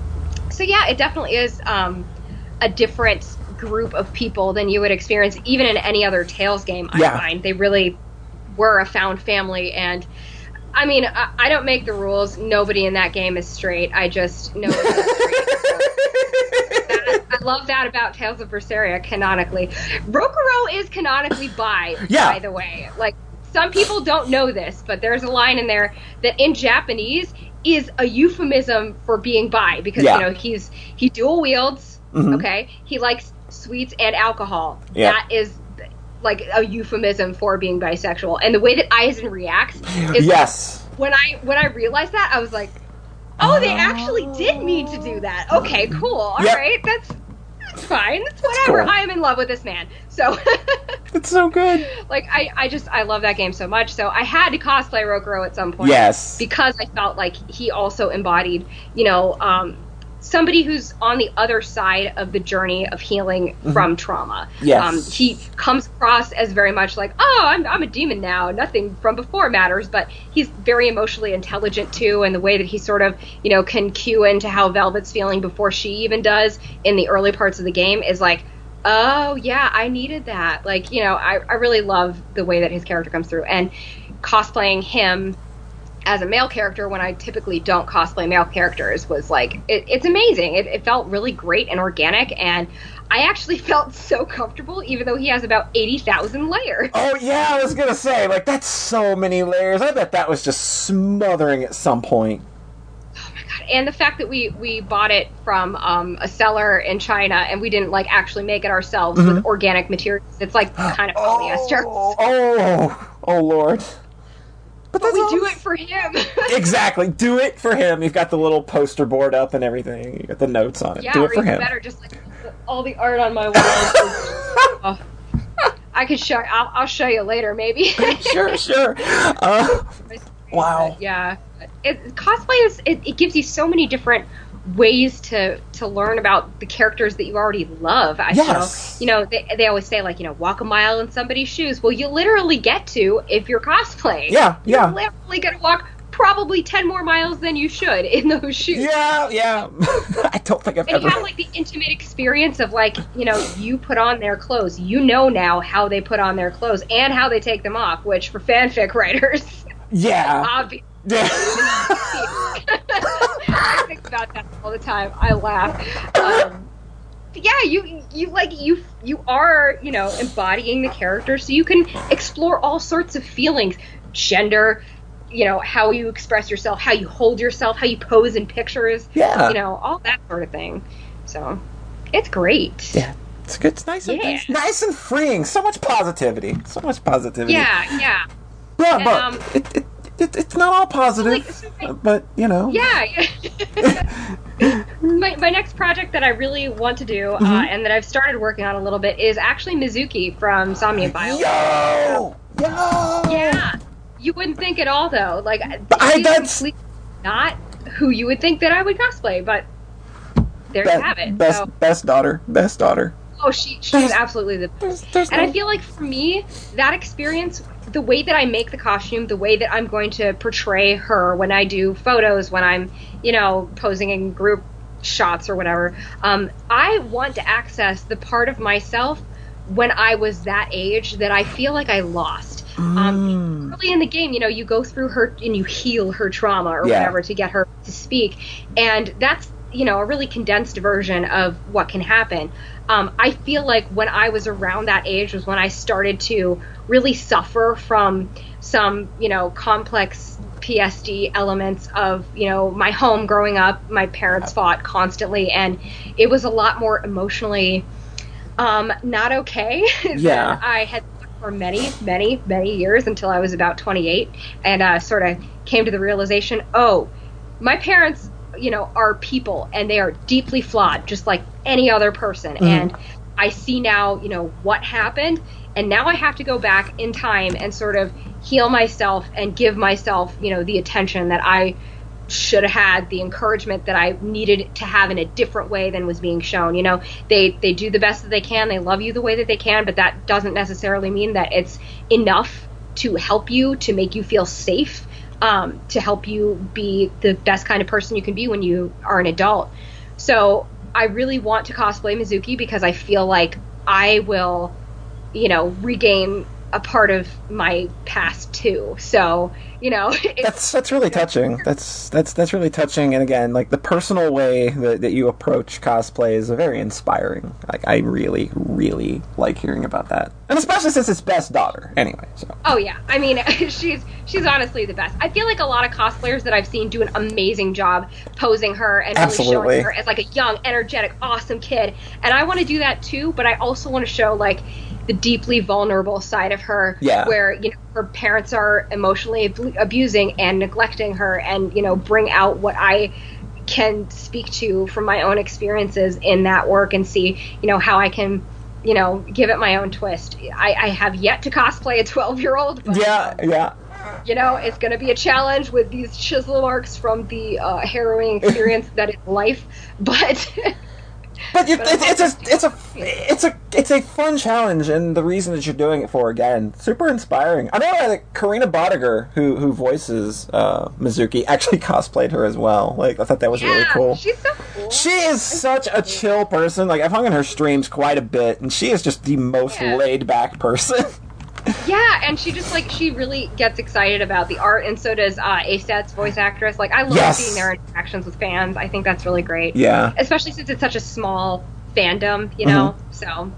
so yeah, it definitely is um, a different group of people than you would experience even in any other Tales game. I yeah. find they really were a found family, and I mean, I, I don't make the rules. Nobody in that game is straight. I just know. I love that about Tales of Berseria canonically. Rokuro is canonically bi, yeah. by the way. Like some people don't know this, but there's a line in there that in Japanese is a euphemism for being bi because yeah. you know he's he dual wields. Mm-hmm. Okay, he likes sweets and alcohol. Yeah. That is like a euphemism for being bisexual. And the way that Eizen reacts is yes. When I when I realized that, I was like, oh, they actually did mean to do that. Okay, cool. All yep. right, that's it's fine. It's whatever. Cool. I am in love with this man. So It's so good. Like I, I just I love that game so much. So I had to cosplay Rokuro at some point. Yes. Because I felt like he also embodied, you know, um, somebody who's on the other side of the journey of healing mm-hmm. from trauma. Yes. Um, he comes across as very much like, oh, I'm, I'm a demon now. Nothing from before matters. But he's very emotionally intelligent too, and the way that he sort of, you know, can cue into how Velvet's feeling before she even does in the early parts of the game is like, oh yeah, I needed that. Like, you know, I, I really love the way that his character comes through and cosplaying him as a male character when I typically don't cosplay male characters was like it, it's amazing. It, it, felt really great and organic, and I actually felt so comfortable, even though he has about eighty thousand layers. Oh yeah, I was gonna say like that's so many layers. I bet that was just smothering at some point. Oh my god! And the fact that we we bought it from um, a seller in China and we didn't like actually make it ourselves mm-hmm. with organic materials. It's like kind of polyester. Oh, oh, oh Lord. But, but we all... do it for him. exactly. Do it for him. You've got the little poster board up and everything. You got the notes on it. Yeah, do it for him. better just like all the art on my wall. oh. I could show. I'll, I'll, show you later, maybe. sure, sure. Uh, wow. yeah, it, cosplay is. It, it gives you so many different ways to to learn about the characters that you already love. I yes. feel, you know, they, they always say like, you know, walk a mile in somebody's shoes. Well, you literally get to if you're cosplaying. Yeah, you're yeah. literally gonna walk probably 10 more miles than you should in those shoes. Yeah, yeah. I don't think I've and ever. have like the intimate experience of like, you know, you put on their clothes. You know now how they put on their clothes and how they take them off, which for fanfic writers. Yeah. obvious. Yeah. I think about that all the time. I laugh. Um, yeah, you you like you you are you know embodying the character, so you can explore all sorts of feelings, gender, you know how you express yourself, how you hold yourself, how you pose in pictures, yeah, you know all that sort of thing. So it's great. Yeah. It's good. It's nice. Yeah. And, it's nice and freeing. So much positivity. So much positivity. Yeah, yeah. But, and, but um, it, it, it, it's not all positive, like, but you know. Yeah. my, my next project that I really want to do uh, mm-hmm. and that I've started working on a little bit is actually Mizuki from Somnium Bio. Yo! Yo! Yeah. You wouldn't think at all, though. Like, I, that's not who you would think that I would cosplay, but there Be- you have it. Best, so. best daughter. Best daughter. Oh, she she's absolutely the best. There's, there's and no... I feel like for me, that experience the way that I make the costume, the way that I'm going to portray her when I do photos, when I'm, you know, posing in group shots or whatever, um, I want to access the part of myself when I was that age that I feel like I lost. Um, mm. Um, early in the game, you know, you go through her and you heal her trauma or yeah. whatever to get her to speak, and that's you know a really condensed version of what can happen. Um, I feel like when I was around that age was when I started to really suffer from some, you know, complex PTSD elements of, you know, my home growing up. My parents fought constantly, and it was a lot more emotionally um, not okay. Yeah. I had for many, many, many years until I was about 28, and uh, sort of came to the realization, oh, my parents, you know, are people, and they are deeply flawed, just like any other person. Mm-hmm. And I see now, you know, what happened, and now I have to go back in time and sort of heal myself and give myself, you know, the attention that I should have had the encouragement that I needed to have in a different way than was being shown. You know, they they do the best that they can. They love you the way that they can, but that doesn't necessarily mean that it's enough to help you to make you feel safe, um, to help you be the best kind of person you can be when you are an adult. So I really want to cosplay Mizuki because I feel like I will, you know, regain a part of my past too. So, you know, That's that's really touching. That's that's that's really touching. And again, like the personal way that, that you approach cosplay is very inspiring. Like I really, really like hearing about that, and especially since it's best daughter. Anyway, so Oh yeah, I mean she's she's honestly the best. I feel like a lot of cosplayers that I've seen do an amazing job posing her and really Absolutely. showing her as like a young, energetic, awesome kid. And I want to do that too, but I also want to show like the deeply vulnerable side of her, Yeah. where you know her parents are emotionally ab- abusing and neglecting her, and you know bring out what I can speak to from my own experiences in that work and see you know how I can you know give it my own twist. I, I have yet to cosplay a 12 year old, yeah, yeah. you know it's going to be a challenge with these chisel marks from the uh, harrowing experience that is life. But But you, But it's, it's a it's a it's a it's a fun challenge, and the reason that you're doing it for again, super inspiring. I know that Karina Bodiger, who who voices uh, Mizuki, actually cosplayed her as well. Like I thought that was really yeah, cool. she's so cool. She is such a chill person. Like I've hung in her streams quite a bit, and she is just the most Yeah. laid back person. Yeah, and she just like she really gets excited about the art, and so does uh, ASAT's voice actress. Like I love Yes. seeing their interactions with fans. I think that's really great. yeah. especially since it's such a small fandom, you know. Mm-hmm. So,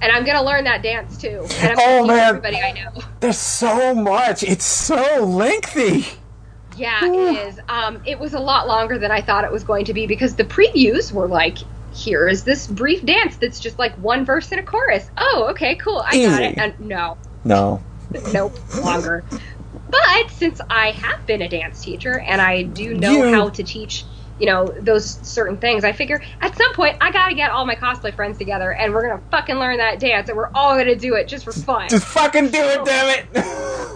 and I'm gonna learn that dance too. And I'm Oh, man. everybody I know. There's so much. It's so lengthy. Yeah, it is. Um, it was a lot longer than I thought it was going to be because the previews were like, here is this brief dance that's just like one verse and a chorus. Oh, okay, cool. I got it. And no, No. nope, longer. But since I have been a dance teacher and I do know how to teach, you know, those certain things, I figure at some point I gotta get all my cosplay friends together and we're gonna fucking learn that dance and we're all gonna do it just for fun. Just fucking do it, damn it.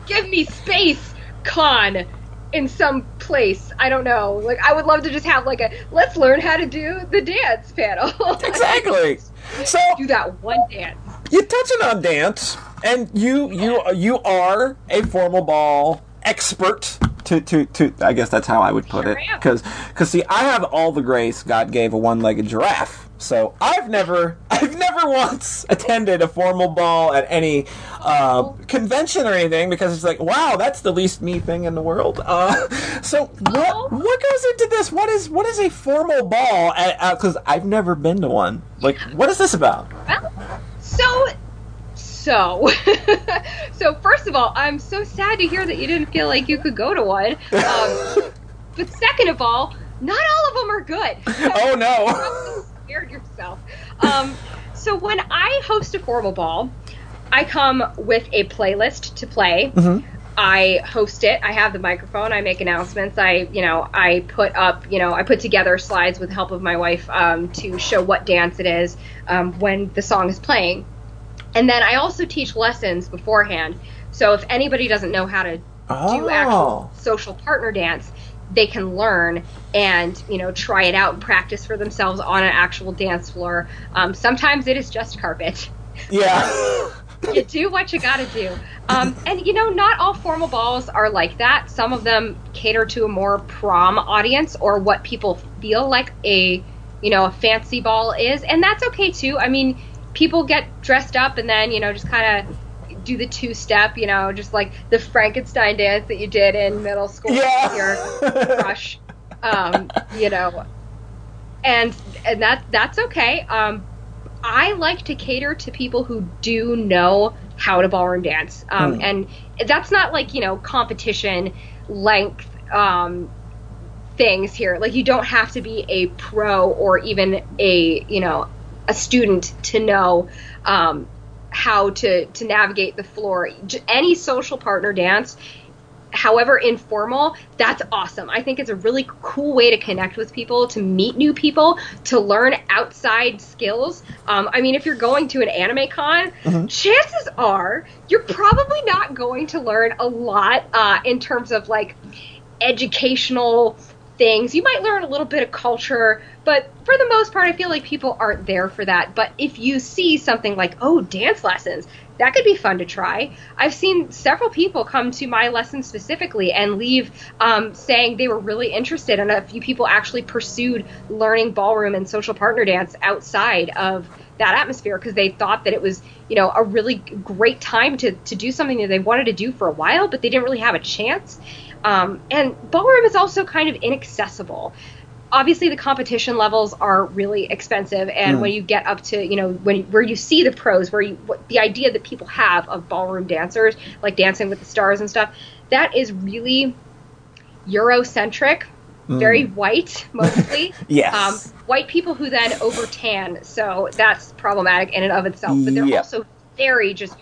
Give me space, con, in some place. I don't know. Like I would love to just have like a let's learn how to do the dance panel. exactly. So do that one dance. you're touching on dance, and you you you are a formal ball expert. To, to, to I guess that's how I would put Sure it am. because see I have all the grace God gave a one-legged giraffe so I've never I've never once attended a formal ball at any uh, convention or anything because it's like wow that's the least me thing in the world uh, so what Oh. what goes into this what is what is a formal ball because I've never been to one like what is this about Well, so so so first of all, I'm so sad to hear that you didn't feel like you could go to one. Um, but second of all, not all of them are good. oh no scared yourself. Um, so when I host a formal ball, I come with a playlist to play. I host it. I have the microphone. I make announcements. I, you know, I put up, you know, I put together slides with the help of my wife um, to show what dance it is um, when the song is playing. And then I also teach lessons beforehand. So if anybody doesn't know how to do Oh. actual social partner dance, they can learn and you know try it out and practice for themselves on an actual dance floor. Um, sometimes it is just carpet. yeah you do what you got to do. Um, and you know, not all formal balls are like that. Some of them cater to a more prom audience or what people feel like a you know a fancy ball is, and that's okay too. I mean, people get dressed up and then you know just kind of do the two step, you know, just like the Frankenstein dance that you did in middle school Yeah. with your crush, um, you know, and and that that's okay. Um, I like to cater to people who do know how to ballroom dance, um, Hmm. and that's not like you know competition length um, things here. Like you don't have to be a pro or even a you know a student to know um, how to to navigate the floor. Any social partner dance however informal, that's awesome. I think it's a really cool way to connect with people, to meet new people, to learn outside skills. Um, I mean, if you're going to an anime con, mm-hmm. chances are you're probably not going to learn a lot uh, in terms of like educational things. You might learn a little bit of culture, but for the most part, I feel like people aren't there for that. But if you see something like, oh, dance lessons, that could be fun to try. I've seen several people come to my lessons specifically and leave um, saying they were really interested, and a few people actually pursued learning ballroom and social partner dance outside of that atmosphere because they thought that it was, you know, a really great time to, to do something that they wanted to do for a while, but they didn't really have a chance. Um, and ballroom is also kind of inaccessible. Obviously the competition levels are really expensive and mm. when you get up to you know when where you see the pros where you what, the idea that people have of ballroom dancers like dancing with the stars and stuff that is really eurocentric mm. very white mostly. Yes. Um, white people who then over tan so that's problematic in and of itself. But they're also very just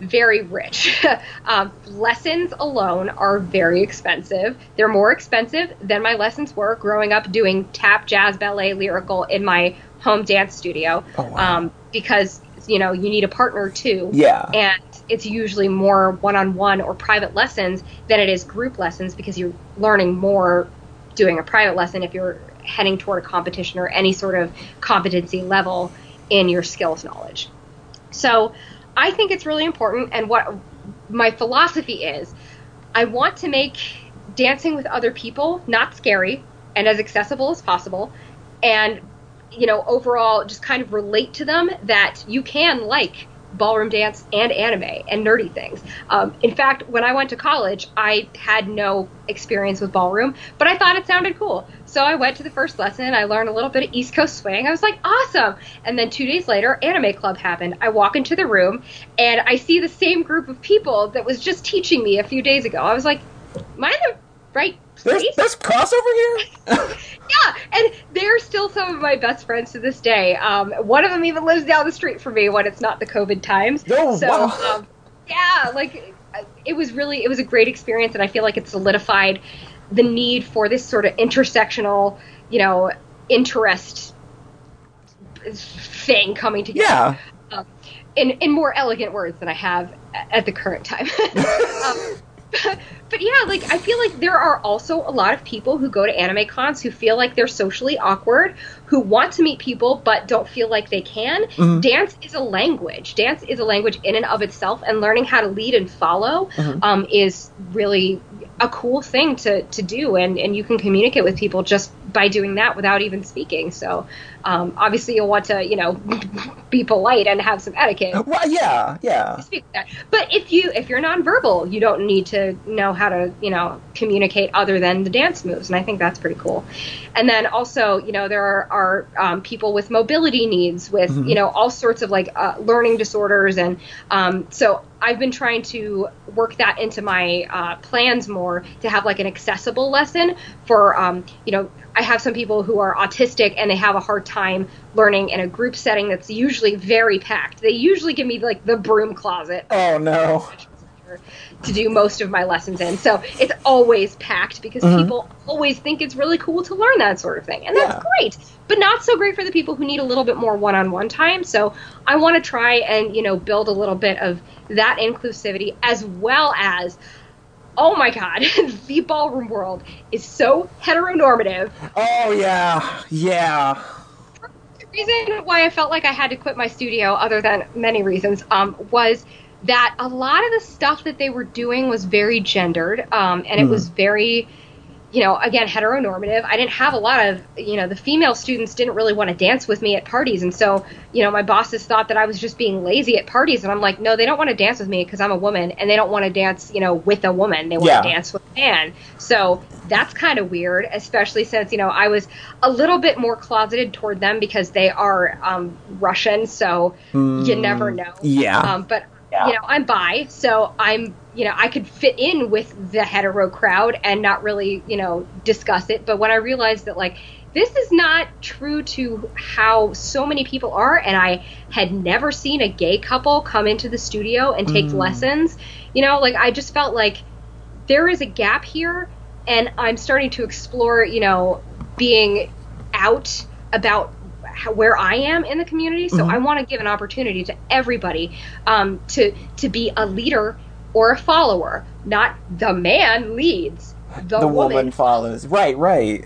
very rich. um, lessons alone are very expensive. They're more expensive than my lessons were growing up doing tap, jazz, ballet, lyrical in my home dance studio. Oh, wow. um, because you know you need a partner too. Yeah. And it's usually more one-on-one or private lessons than it is group lessons because you're learning more doing a private lesson if you're heading toward a competition or any sort of competency level in your skills knowledge. So I think it's really important, and what my philosophy is, I want to make dancing with other people not scary and as accessible as possible, and you know overall just kind of relate to them that you can like ballroom dance and anime and nerdy things. Um, in fact, when I went to college, I had no experience with ballroom, but I thought it sounded cool. So I went to the first lesson. I learned a little bit of East Coast swing. I was like, awesome. And then two days later, Anime Club happened. I walk into the room and I see the same group of people that was just teaching me a few days ago. I was like, am I the right there's, there's crossover here. yeah, and they're still some of my best friends to this day. Um, one of them even lives down the street from me when it's not the COVID times. Oh, so, wow. Um, yeah, like it was really it was a great experience, and I feel like it solidified the need for this sort of intersectional, you know, interest thing coming together. Yeah. Um, in in more elegant words than I have at the current time. um, but yeah, like I feel like there are also a lot of people who go to anime cons who feel like they're socially awkward, who want to meet people but don't feel like they can. Mm-hmm. Dance is a language. Dance is a language in and of itself, and learning how to lead and follow mm-hmm. um, is really a cool thing to, to do and, and you can communicate with people just by doing that without even speaking so um, obviously you'll want to you know be polite and have some etiquette well yeah yeah but if you if you're nonverbal you don't need to know how to you know communicate other than the dance moves and i think that's pretty cool and then also you know there are, are um, people with mobility needs with mm-hmm. you know all sorts of like uh, learning disorders and um, so I've been trying to work that into my uh, plans more to have like an accessible lesson for, um, you know, I have some people who are autistic and they have a hard time learning in a group setting that's usually very packed. They usually give me like the broom closet. Oh no to do most of my lessons in. So it's always packed because mm-hmm. people always think it's really cool to learn that sort of thing. And that's yeah. great. But not so great for the people who need a little bit more one-on-one time. So I want to try and, you know, build a little bit of that inclusivity as well as oh my god, the ballroom world is so heteronormative. Oh yeah. Yeah The reason why I felt like I had to quit my studio, other than many reasons, um, was that a lot of the stuff that they were doing was very gendered, um, and it mm. was very, you know, again heteronormative. I didn't have a lot of, you know, the female students didn't really want to dance with me at parties, and so, you know, my bosses thought that I was just being lazy at parties, and I'm like, no, they don't want to dance with me because I'm a woman, and they don't want to dance, you know, with a woman. They want yeah. to dance with a man. So that's kind of weird, especially since you know I was a little bit more closeted toward them because they are um, Russian, so mm, you never know. Yeah. Um, but yeah. you know, I'm bi, so I'm, you know, I could fit in with the hetero crowd and not really, you know, discuss it. But when I realized that, like, this is not true to how so many people are and i had never seen a gay couple come into the studio and take Mm. lessons you know like i just felt like there is a gap here and i'm starting to explore you know being out about how, where i am in the community so Mhm. i want to give an opportunity to everybody um, to to be a leader or a follower not the man leads the, the woman woman follows. Right, right.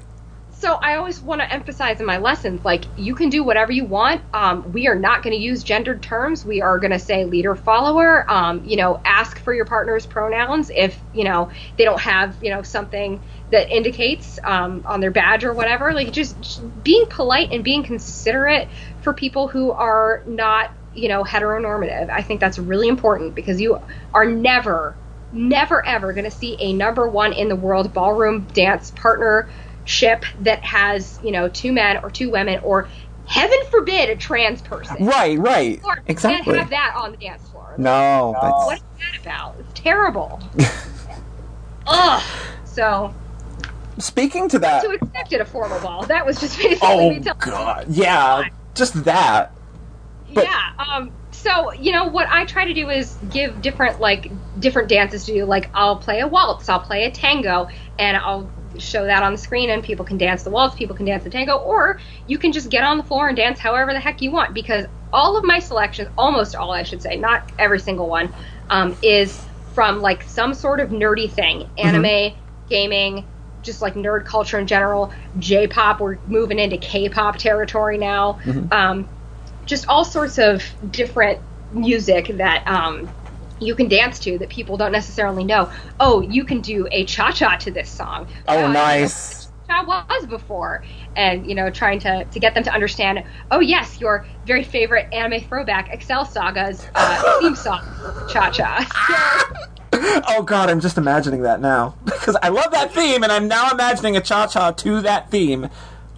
so I always want to emphasize in my lessons, like you can do whatever you want. Um, we are not going to use gendered terms. We are going to say leader, follower. Um, you know, ask for your partner's pronouns if you know they don't have you know something that indicates um, on their badge or whatever. Like just, just being polite and being considerate for people who are not you know heteronormative. I think that's really important because you are never never ever going to see a number one in the world ballroom dance partnership that has you know two men or two women or heaven forbid a trans person Right, right. Exactly. can't have that on the dance floor No, what that's is that about it's terrible ugh so speaking to that. to accept it a formal ball that was just basically Oh me telling god, yeah, just that. but- yeah. Um. So you know what I try to do is give different like different dances to do. Like I'll play a waltz, I'll play a tango, and I'll show that on the screen, and people can dance the waltz, people can dance the tango, or you can just get on the floor and dance however the heck you want. Because all of my selections, almost all I should say, not every single one, um, is from like some sort of nerdy thing, anime, gaming. Just like nerd culture in general, J-pop. We're moving into K-pop territory now. Um, just all sorts of different music that um, you can dance to that people don't necessarily know. Oh, you can do a cha cha to this song. Oh, I nice. cha was before, and you know, trying to to get them to understand. Oh, yes, your very favorite anime throwback, Excel Saga's uh, theme song, cha cha. Oh god, I'm just imagining that now because I love that theme, and I'm now imagining a cha cha to that theme,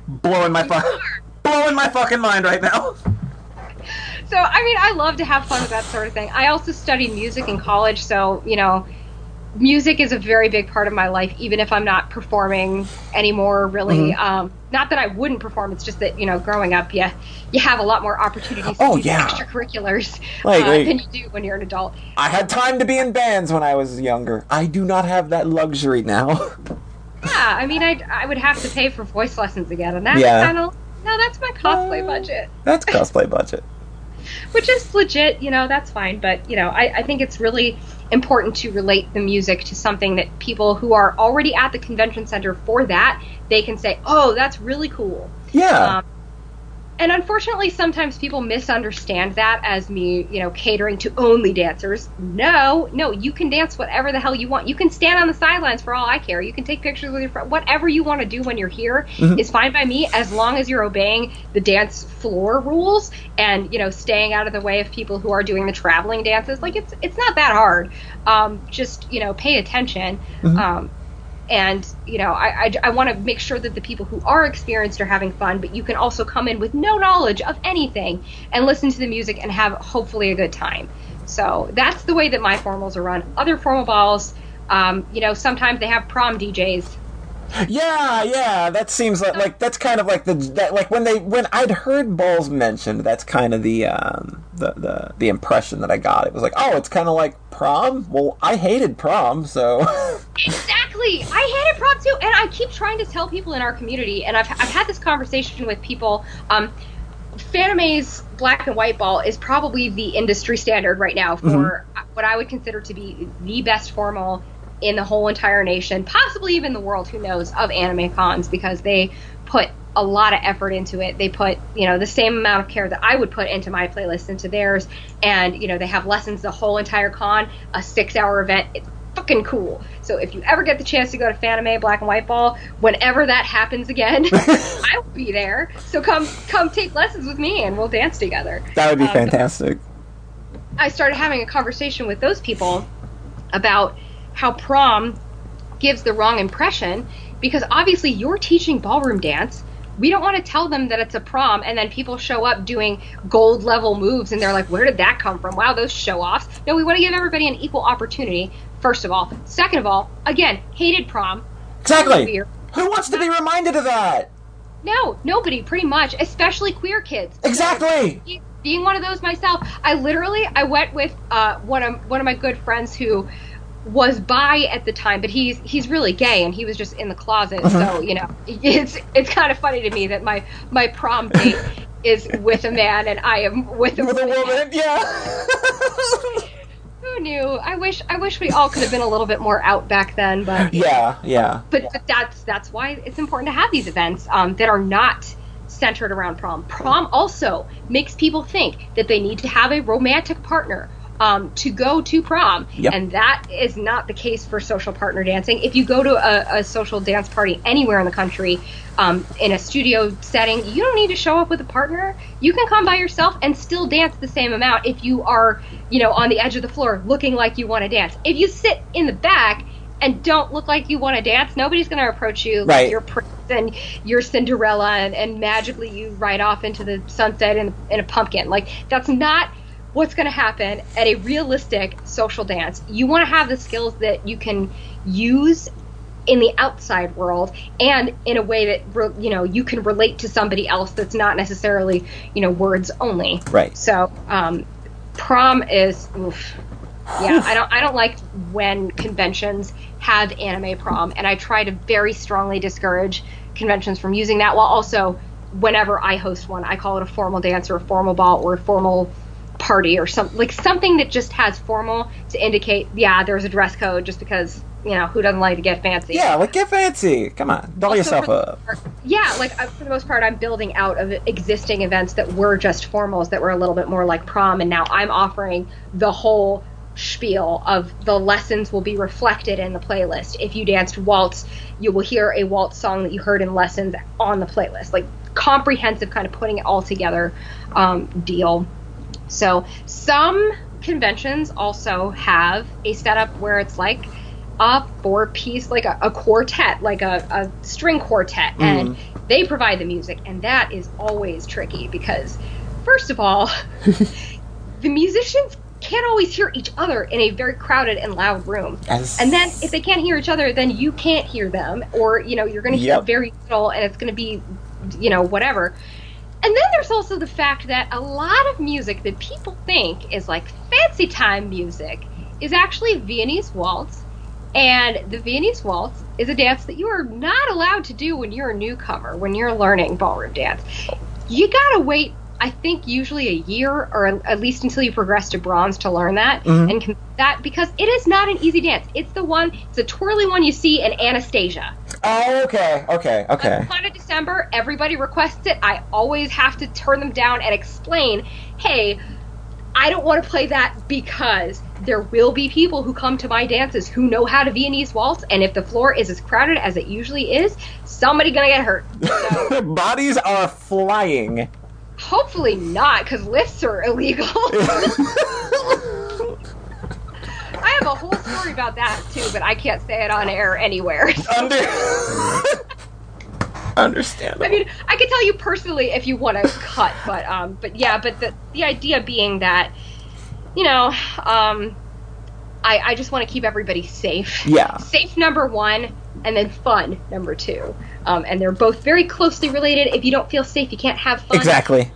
blowing my fu- blowing my fucking mind right now. so I mean, I love to have fun with that sort of thing. I also studied music in college, so you know, music is a very big part of my life, even if I'm not performing anymore. Really, Mm-hmm. um, not that I wouldn't perform. It's just that you know, growing up, you you have a lot more opportunities to Oh, do yeah. extracurriculars Like, uh, like- than you do when you're an adult. I had time to be in bands when I was younger. I do not have that luxury now. Yeah, I mean, I I would have to pay for voice lessons again, and that's Yeah. kind of no, that's my cosplay Uh, budget. That's cosplay budget. which is legit, you know, that's fine. But, you know, I, I think it's really important to relate the music to something that people who are already at the convention center for that, they can say, oh, that's really cool. Yeah. Um, and unfortunately, sometimes people misunderstand that as me, you know, catering to only dancers. No, no, you can dance whatever the hell you want. You can stand on the sidelines for all I care. You can take pictures with your friend. Whatever you want to do when you're here is fine by me, as long as you're obeying the dance floor rules and you know staying out of the way of people who are doing the traveling dances. Like it's it's not that hard. Um, just you know, pay attention. Um, and you know i, I, I want to make sure that the people who are experienced are having fun but you can also come in with no knowledge of anything and listen to the music and have hopefully a good time. So that's the way that my formals are run. Other formal balls um, you know sometimes they have prom djs Yeah, yeah, that seems like, like that's kind of like the that like when they when I'd heard balls mentioned, that's kind of the um the the the impression that I got. It was like, oh, it's kind of like prom. Well, I hated prom, so Exactly. I hated prom too, and I keep trying to tell people in our community, and I've, I've had this conversation with people. Um, Fanime's black and white ball is probably the industry standard right now for what I would consider to be the best formal in the whole entire nation, possibly even the world. Who knows of anime cons because they put a lot of effort into it. They put you know the same amount of care that I would put into my playlist into theirs, and you know they have lessons the whole entire con, a six-hour event. It's fucking cool. So if you ever get the chance to go to Fanime Black and White Ball, whenever that happens again, I will be there. So come come take lessons with me and we'll dance together. that would be Um, fantastic. I started having a conversation with those people about how prom gives the wrong impression because obviously you're teaching ballroom dance. We don't want to tell them that it's a prom and then people show up doing gold level moves and they're like, where did that come from? Wow, those show offs. No, we want to give everybody an equal opportunity, first of all. Second of all, again, hated prom. Exactly. Who wants to be reminded of that? No, nobody, pretty much, especially queer kids. Exactly. Being one of those myself, I literally I went with uh, one of one of my good friends who was bi at the time, but he's he's really gay and he was just in the closet. So you know, it's it's kind of funny to me that my my prom date is with a man and I am with a With a woman. woman, yeah. Who knew? I wish I wish we all could have been a little bit more out back then, but yeah, yeah. but, but that's that's why it's important to have these events um, that are not centered around prom. Prom also makes people think that they need to have a romantic partner um, to go to prom, Yep. and that is not the case for social partner dancing. If you go to a, a social dance party anywhere in the country, um, in a studio setting, you don't need to show up with a partner. You can come by yourself and still dance the same amount if you are, you know, on the edge of the floor looking like you want to dance. If you sit in the back and don't look like you want to dance, nobody's going to approach you Right. like you're Prince and you're Cinderella and, and magically you ride off into the sunset in, in a pumpkin. Like, that's not what's going to happen at a realistic social dance. You want to have the skills that you can use in the outside world and in a way that you know you can relate to somebody else that's not necessarily you know words only Right. so um, prom is oof. yeah i don't i don't like when conventions have anime prom and i try to very strongly discourage conventions from using that while also whenever i host one i call it a formal dance or a formal ball or a formal party or something like something that just has formal to indicate yeah there's a dress code just because you know who doesn't like to get fancy Yeah, like get fancy. Come on, doll also yourself up. part- yeah, like for the most part, I'm building out of existing events that were just formals that were a little bit more like prom, and now I'm offering the whole spiel of the lessons will be reflected in the playlist. If you danced waltz, you will hear a waltz song that you heard in lessons on the playlist. Like comprehensive, kind of putting it all together um, deal. So some conventions also have a setup where it's like a four piece, like a, a quartet, like a, a string quartet, mm-hmm. and they provide the music, and that is always tricky because, first of all, the musicians can't always hear each other in a very crowded and loud room. As- And then if they can't hear each other, then you can't hear them, or you know you're going to hear Yep. very little, and it's going to be, you know, whatever. And then there's also the fact that a lot of music that people think is like fancy time music is actually Viennese waltz. And the Viennese waltz is a dance that you are not allowed to do when you're a newcomer, when you're learning ballroom dance. You gotta wait, I think, usually a year or at least until you progress to bronze to learn that mm-hmm. and com- that because it is not an easy dance. It's the one, it's a twirly one you see in Anastasia. Oh, okay, okay, okay. On a December, everybody requests it. I always have to turn them down and explain, hey, I don't want to play that because there will be people who come to my dances who know how to Viennese waltz, and if the floor is as crowded as it usually is, somebody gonna get hurt. So Bodies are flying. Hopefully not, because lifts are illegal. I have a whole story about that too, but I can't say it on air anywhere. Under. Understandable. I mean, I could tell you personally if you want to cut, but um, but yeah, but the the idea being that, you know, um, I I just want to keep everybody safe. Yeah. Safe number one, and then fun number two. Um, and they're both very closely related. If you don't feel safe, you can't have fun. exactly.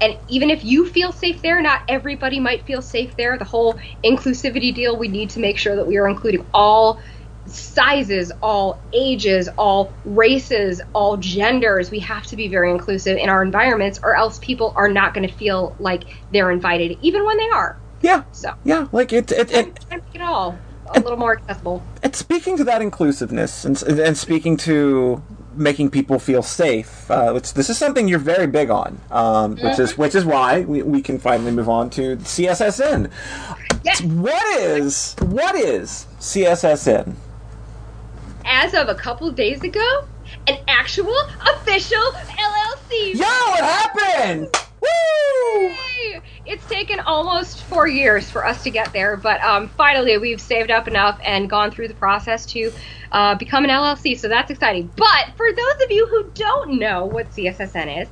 And even if you feel safe there, not everybody might feel safe there. The whole inclusivity deal, we need to make sure that we are including all sizes, all ages, all races, all genders. We have to be very inclusive in our environments, or else people are not going to feel like they're invited, even when they are. Yeah. So, Yeah. Like it. It. it, it all a little more accessible. and speaking to that inclusiveness and, and speaking to making people feel safe, uh, which this is something you're very big on, um, which is which is why we, we can finally move on to CSSN. Yes. What is what is CSSN? As of a couple of days ago, an actual official LLC. Yo, what happened? Woo! It's taken almost four years for us to get there, but um, finally we've saved up enough and gone through the process to uh, become an LLC, so that's exciting. But for those of you who don't know what CSSN is,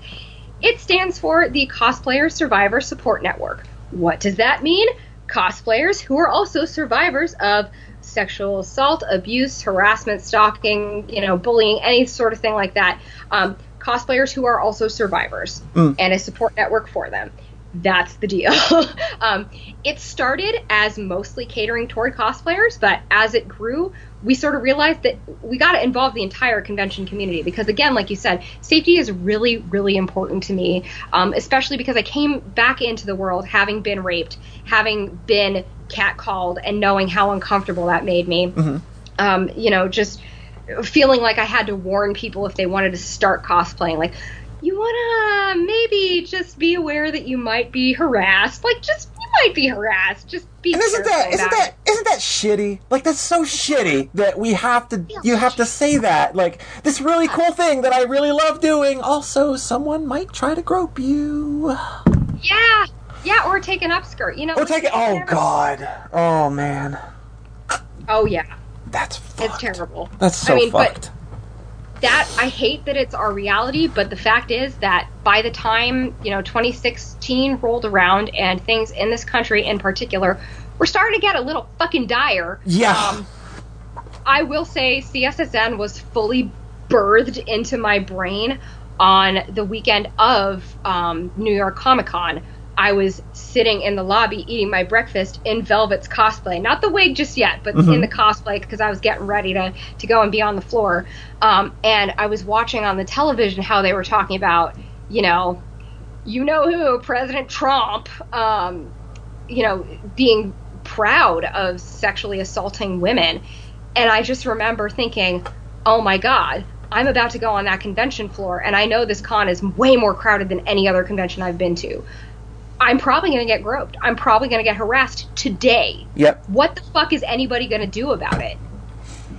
it stands for the Cosplayer Survivor Support Network. What does that mean? Cosplayers who are also survivors of sexual assault, abuse, harassment, stalking, you know, bullying, any sort of thing like that, um, cosplayers who are also survivors Mm. and a support network for them. That's the deal. um, it started as mostly catering toward cosplayers, but as it grew, we sort of realized that we got to involve the entire convention community because, again, like you said, safety is really, really important to me, um, especially because I came back into the world having been raped, having been catcalled, and knowing how uncomfortable that made me. Um, you know, just feeling like I had to warn people if they wanted to start cosplaying, like you want to maybe just be aware that you might be harassed. Like, just you might be harassed. Just be And isn't that isn't that it. isn't that shitty? Like that's so shitty that we have to you have to say that. Like this really cool thing that I really love doing. Also, someone might try to grope you. Yeah, yeah, or take an upskirt. You know, Or take it. Oh god. Oh man. Oh yeah, That's it's terrible. That's so I mean, fucked. that I hate that it's our reality. But the fact is that by the time you know 2016 rolled around and things in this country in particular were starting to get a little fucking dire. yeah. Um, I will say CSSN was fully birthed into my brain on the weekend of um, New York Comic Con. I was sitting in the lobby eating my breakfast in Velvet's cosplay. Not the wig just yet, but in the cosplay because I was getting ready to, to go and be on the floor. Um, and I was watching on the television how they were talking about, you know, you know who, President Trump, um, you know, being proud of sexually assaulting women. And I just remember thinking, oh my God, I'm about to go on that convention floor, and I know this con is way more crowded than any other convention I've been to. I'm probably going to get groped. I'm probably going to get harassed today. Yep. What the fuck is anybody going to do about it?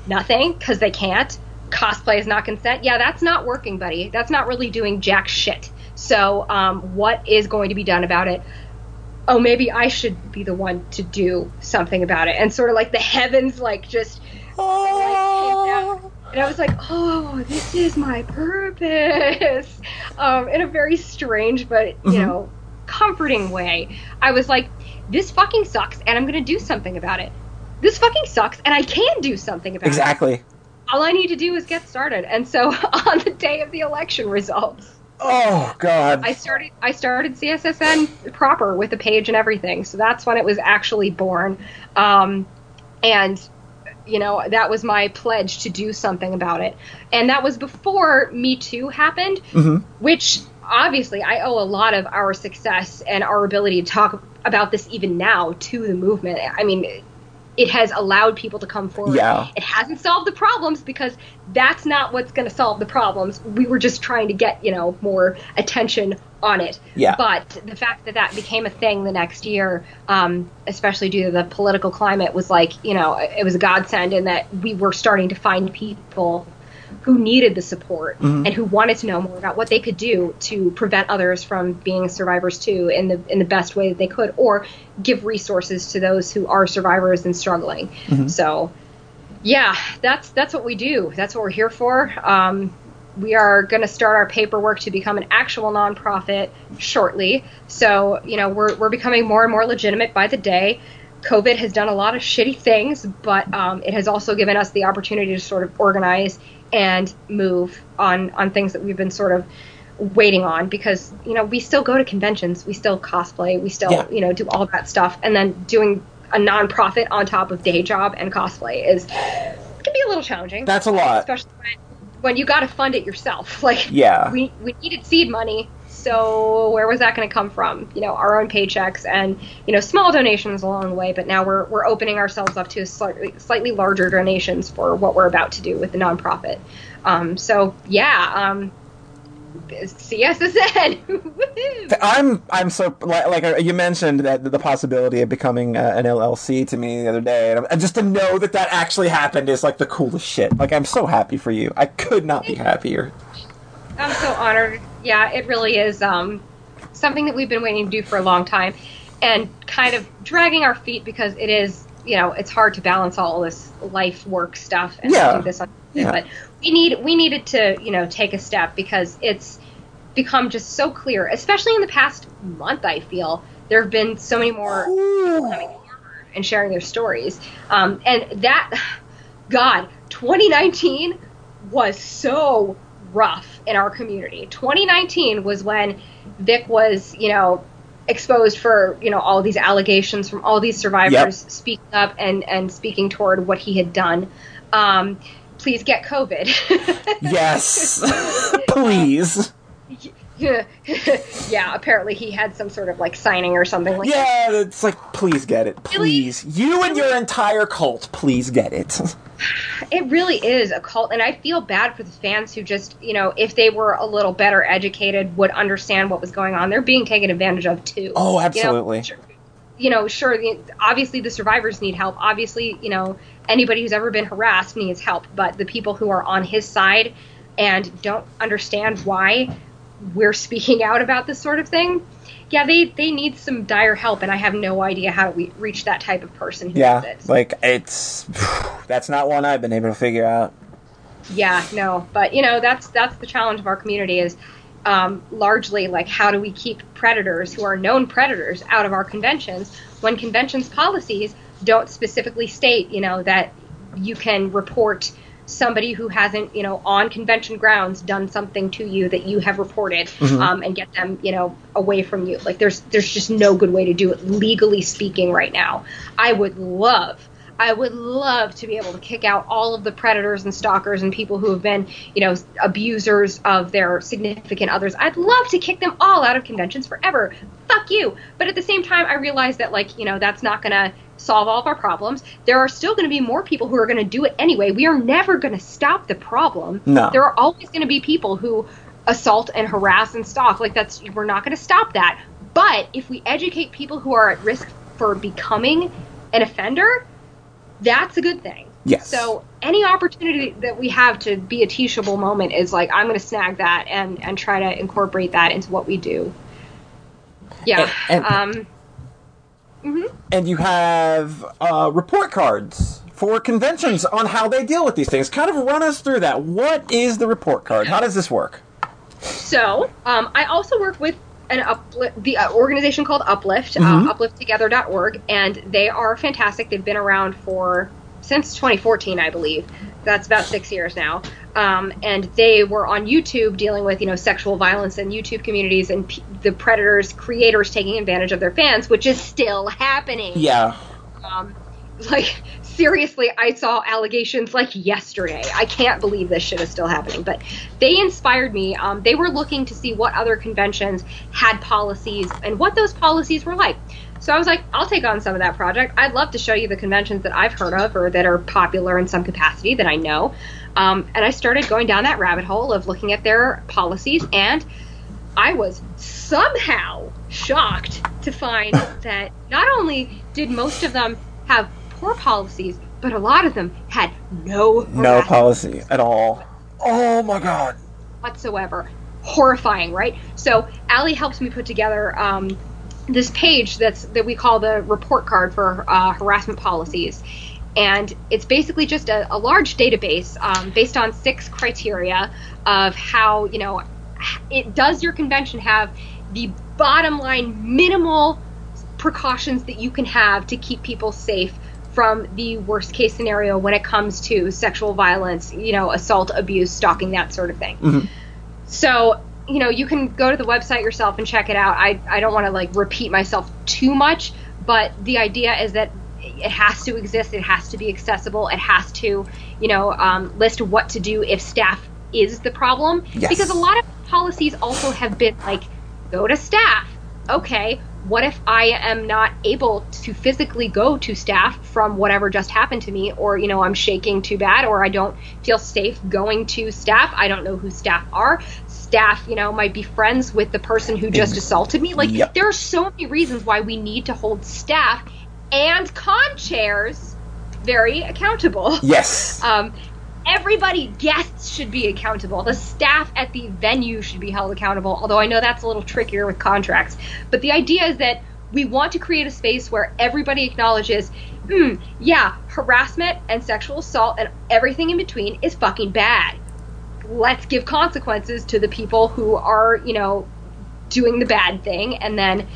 Nothing, because they can't. Cosplay is not consent. Yeah, that's not working, buddy. That's not really doing jack shit. So, um, what is going to be done about it? Oh, maybe I should be the one to do something about it. And sort of like the heavens, like just Oh. and I was like, oh, this is my purpose. Um, in a very strange but, you Mhm. know, comforting way. I was like, this fucking sucks and I'm going to do something about it. This fucking sucks and I can do something about it. Exactly. All I need to do is get started. And so on the day of the election results, Oh god. I started I started CSSN proper with a page and everything. So that's when it was actually born. Um, and you know that was my pledge to do something about it. And that was before Me Too happened, Mhm. which obviously I owe a lot of our success and our ability to talk about this even now to the movement. I mean. It has allowed people to come forward. Yeah. It hasn't solved the problems because that's not what's going to solve the problems. We were just trying to get, you know, more attention on it. Yeah. But the fact that that became a thing the next year, um, especially due to the political climate, was like, you know, it was a godsend in that we were starting to find people who needed the support Mhm. and who wanted to know more about what they could do to prevent others from being survivors too in the in the best way that they could, or give resources to those who are survivors and struggling. Mhm. So, yeah, that's that's what we do. That's what we're here for. Um, we are going to start our paperwork to become an actual nonprofit shortly. So, you know, we're we're becoming more and more legitimate by the day. COVID has done a lot of shitty things, but um, it has also given us the opportunity to sort of organize and move on on things that we've been sort of waiting on because you know we still go to conventions, we still cosplay, we still Yeah. you know do all that stuff, and then doing a nonprofit on top of day job and cosplay is can be a little challenging. That's a lot. especially when, when you got to fund it yourself. Like Yeah. we we needed seed money, so where was that going to come from? You know, our own paychecks and you know small donations along the way. But now we're we're opening ourselves up to slightly slightly larger donations for what we're about to do with the nonprofit. Um, so yeah, um, CSSN. I'm I'm so like, like uh, you mentioned that the possibility of becoming uh, an LLC to me the other day, and, and just to know that that actually happened is like the coolest shit. Like I'm so happy for you. I could not be happier. I'm so honored. Yeah, it really is um, something that we've been waiting to do for a long time, and kind of dragging our feet because it is, you know, it's hard to balance all this life work stuff and Yeah. do this. On, Yeah. But we need we needed to, you know, take a step because it's become just so clear, especially in the past month. I feel there have been so many more Ooh. coming forward and sharing their stories. Um, and that, God, 2019 was so rough in our community. 2019 was when Vic was, you know, exposed for you know all these allegations from all these survivors Yep. speaking up and and speaking toward what he had done. Um, please get COVID. Yes. Please. yeah, apparently he had some sort of like signing or something like that. Yeah, it's like, please get it. Please. You and your entire cult, please get it. It really is a cult, and I feel bad for the fans who just, you know, if they were a little better educated, would understand what was going on. They're being taken advantage of too. Oh, You know, absolutely. sure- You know, sure. the- Obviously, the survivors need help. Obviously, you know, anybody who's ever been harassed needs help. But the people who are on his side and don't understand why we're speaking out about this sort of thing, yeah, they they need some dire help, and I have no idea how we reach that type of person who Yeah, it. like, it's. That's not one I've been able to figure out. Yeah, no, but you know that's that's the challenge of our community is um, largely like how do we keep predators who are known predators out of our conventions when conventions policies don't specifically state you know that you can report somebody who hasn't you know on convention grounds done something to you that you have reported um, and get them you know away from you like there's there's just no good way to do it legally speaking right now i would love I would love to be able to kick out all of the predators and stalkers and people who have been, you know, abusers of their significant others. I'd love to kick them all out of conventions forever. Fuck you. But at the same time, I realize that, like, you know, that's not going to solve all of our problems. There are still going to be more people who are going to do it anyway. We are never going to stop the problem. No. There are always going to be people who assault and harass and stalk. Like, that's, we're not going to stop that. But if we educate people who are at risk for becoming an offender, that's a good thing. Yes. So any opportunity that we have to be a teachable moment is like I'm going to snag that and and try to incorporate that into what we do. Yeah. And- um. And you have uh, report cards for conventions on how they deal with these things. Kind of run us through that. What is the report card? How does this work? So um, I also work with an uplift, the uh, organization called Uplift, Mhm. uh, uplifttogether.org, and they are fantastic. They've been around for since 2014, I believe. That's about six years now. Um, and they were on YouTube dealing with you know sexual violence in YouTube communities and p- the predators, creators taking advantage of their fans, which is still happening. Yeah. Um, like seriously, I saw allegations like yesterday. I can't believe this shit is still happening. But they inspired me. Um, they were looking to see what other conventions had policies and what those policies were like. So I was like, I'll take on some of that project. I'd love to show you the conventions that I've heard of or that are popular in some capacity that I know. Um, and I started going down that rabbit hole of looking at their policies and I was somehow shocked to find that not only did most of them have poor policies, but a lot of them had no No policy at all. Oh my god. whatsoever. Horrifying, right? So Allie helps me put together um, this page that's that we call the report card for uh, harassment policies, and it's basically just a, a large database um, based on six criteria of how you know it does your convention have the bottom line minimal precautions that you can have to keep people safe from the worst case scenario when it comes to sexual violence, you know, assault, abuse, stalking, that sort of thing. So, you know, you can go to the website yourself and check it out. I, I don't want to like repeat myself too much, but the idea is that it has to exist. It has to be accessible. It has to, you know, um, list what to do if staff is the problem. Yes. Because a lot of policies also have been like, go to staff. Okay, what if I am not able to physically go to staff from whatever just happened to me, or you know I'm shaking too bad, or I don't feel safe going to staff. I don't know who staff are. Staff, you know, might be friends with the person who just assaulted me. Like Yep. there are so many reasons why we need to hold staff and con chairs very accountable. Yes. Um, everybody, guests should be accountable. The staff at the venue should be held accountable, although I know that's a little trickier with contracts. But the idea is that we want to create a space where everybody acknowledges, hmm, yeah, harassment and sexual assault and everything in between is fucking bad. Let's give consequences to the people who are, you know, doing the bad thing and then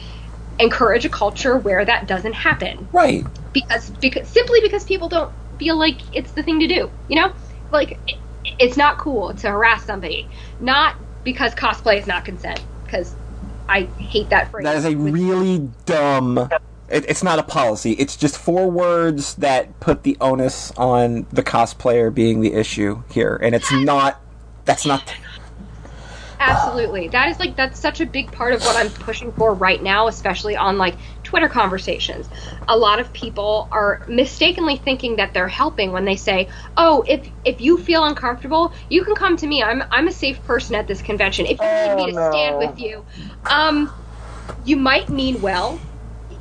encourage a culture where that doesn't happen right. because because simply because people don't feel like it's the thing to do. You know, like it, it- it's not cool to harass somebody, not because cosplay is not consent. Because I hate that phrase. That is a really dumb. It, it's not a policy. It's just four words that put the onus on the cosplayer being the issue here, and it's not. That's not. Absolutely. That is like that's such a big part of what I'm pushing for right now, especially on like Twitter conversations. A lot of people are mistakenly thinking that they're helping when they say, "Oh, if if you feel uncomfortable, you can come to me. I'm I'm a safe person at this convention. If you need me to Oh, stand with you." Um you might mean well.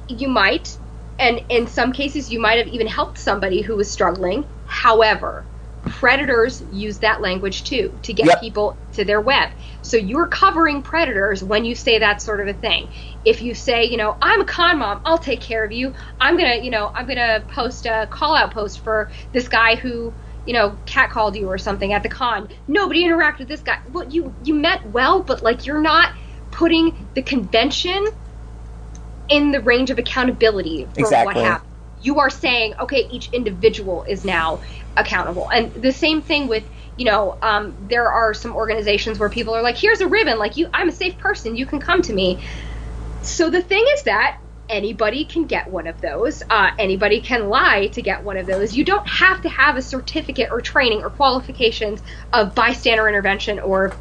You might and in some cases you might have even helped somebody who was struggling. However, predators use that language too to get Yep. people to their web. So you're covering predators when you say that sort of a thing. If you say, you know, I'm a con mom, I'll take care of you. I'm gonna, you know, I'm gonna post a call out post for this guy who, you know, catcalled you or something at the con. Nobody interacted with this guy. Well, you you met well, but like you're not putting the convention in the range of accountability for Exactly. what happened. You are saying, okay, each individual is now accountable. And the same thing with, you know, um, there are some organizations where people are like, here's a ribbon, like you, I'm a safe person, you can come to me. So the thing is that anybody can get one of those. Uh, anybody can lie to get one of those. You don't have to have a certificate or training or qualifications of bystander intervention or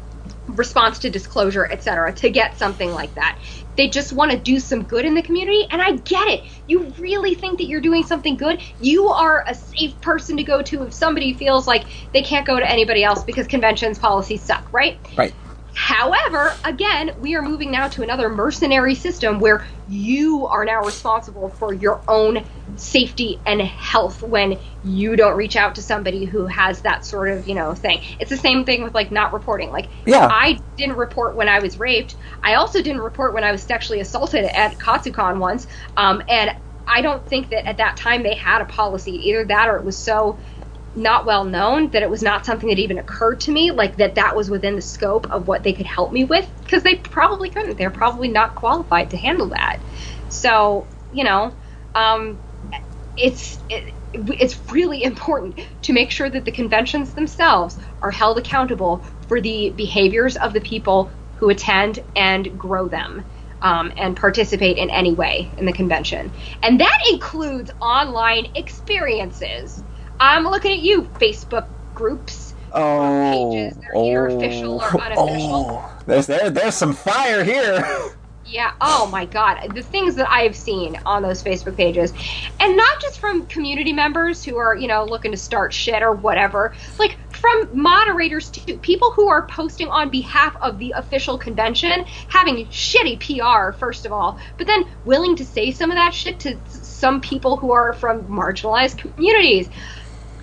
response to disclosure, etc., to get something like that. They just want to do some good in the community, and I get it. You really think that you're doing something good. You are a safe person to go to if somebody feels like they can't go to anybody else because conventions policies suck, right? Right. However, again, we are moving now to another mercenary system where you are now responsible for your own safety and health when you don't reach out to somebody who has that sort of, you know, thing. It's the same thing with like not reporting. Like Yeah. I didn't report when I was raped. I also didn't report when I was sexually assaulted at Katsucon once. Um, and I don't think that at that time they had a policy. Either that or it was so not well known that it was not something that even occurred to me like that that was within the scope of what they could help me with because they probably couldn't. They're probably not qualified to handle that. So you know um, it's it, it's really important to make sure that the conventions themselves are held accountable for the behaviors of the people who attend and grow them um, and participate in any way in the convention. And that includes online experiences i'm looking at you facebook groups Oh, pages that are oh, either official or oh. unofficial. Oh, there's there, there's some fire here. Yeah. Oh my God. The things that I have seen on those Facebook pages, and not just from community members who are, you know, looking to start shit or whatever, like from moderators to people who are posting on behalf of the official convention, having shitty PR, first of all, but then willing to say some of that shit to some people who are from marginalized communities.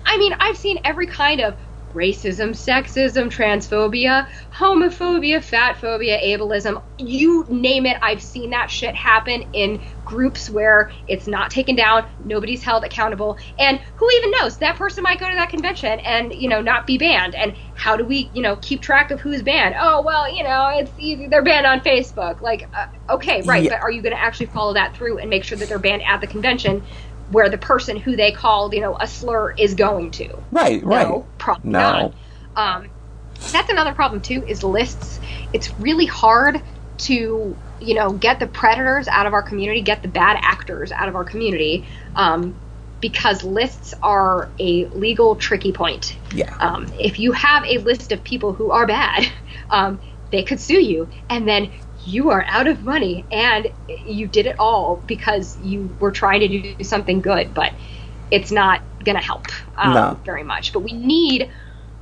I mean, I've seen every kind of racism, sexism, transphobia, homophobia, fat phobia, ableism, you name it, I've seen that shit happen in groups where it's not taken down, nobody's held accountable, and who even knows, that person might go to that convention and, you know, not be banned. And how do we, you know, keep track of who's banned? Oh, well, you know, it's easy, they're banned on Facebook. Like, uh, okay, right, Yeah. but are you going to actually follow that through and make sure that they're banned at the convention? Where the person who they called, you know, a slur is going to. Right, right. No, probably No. not. Um, that's another problem too. Is lists. It's really hard to you know get the predators out of our community, get the bad actors out of our community, um, because lists are a legal tricky point. Yeah. Um, if you have a list of people who are bad, um, they could sue you, and then you are out of money, and you did it all because you were trying to do something good, but it's not going to help um, No. very much. But we need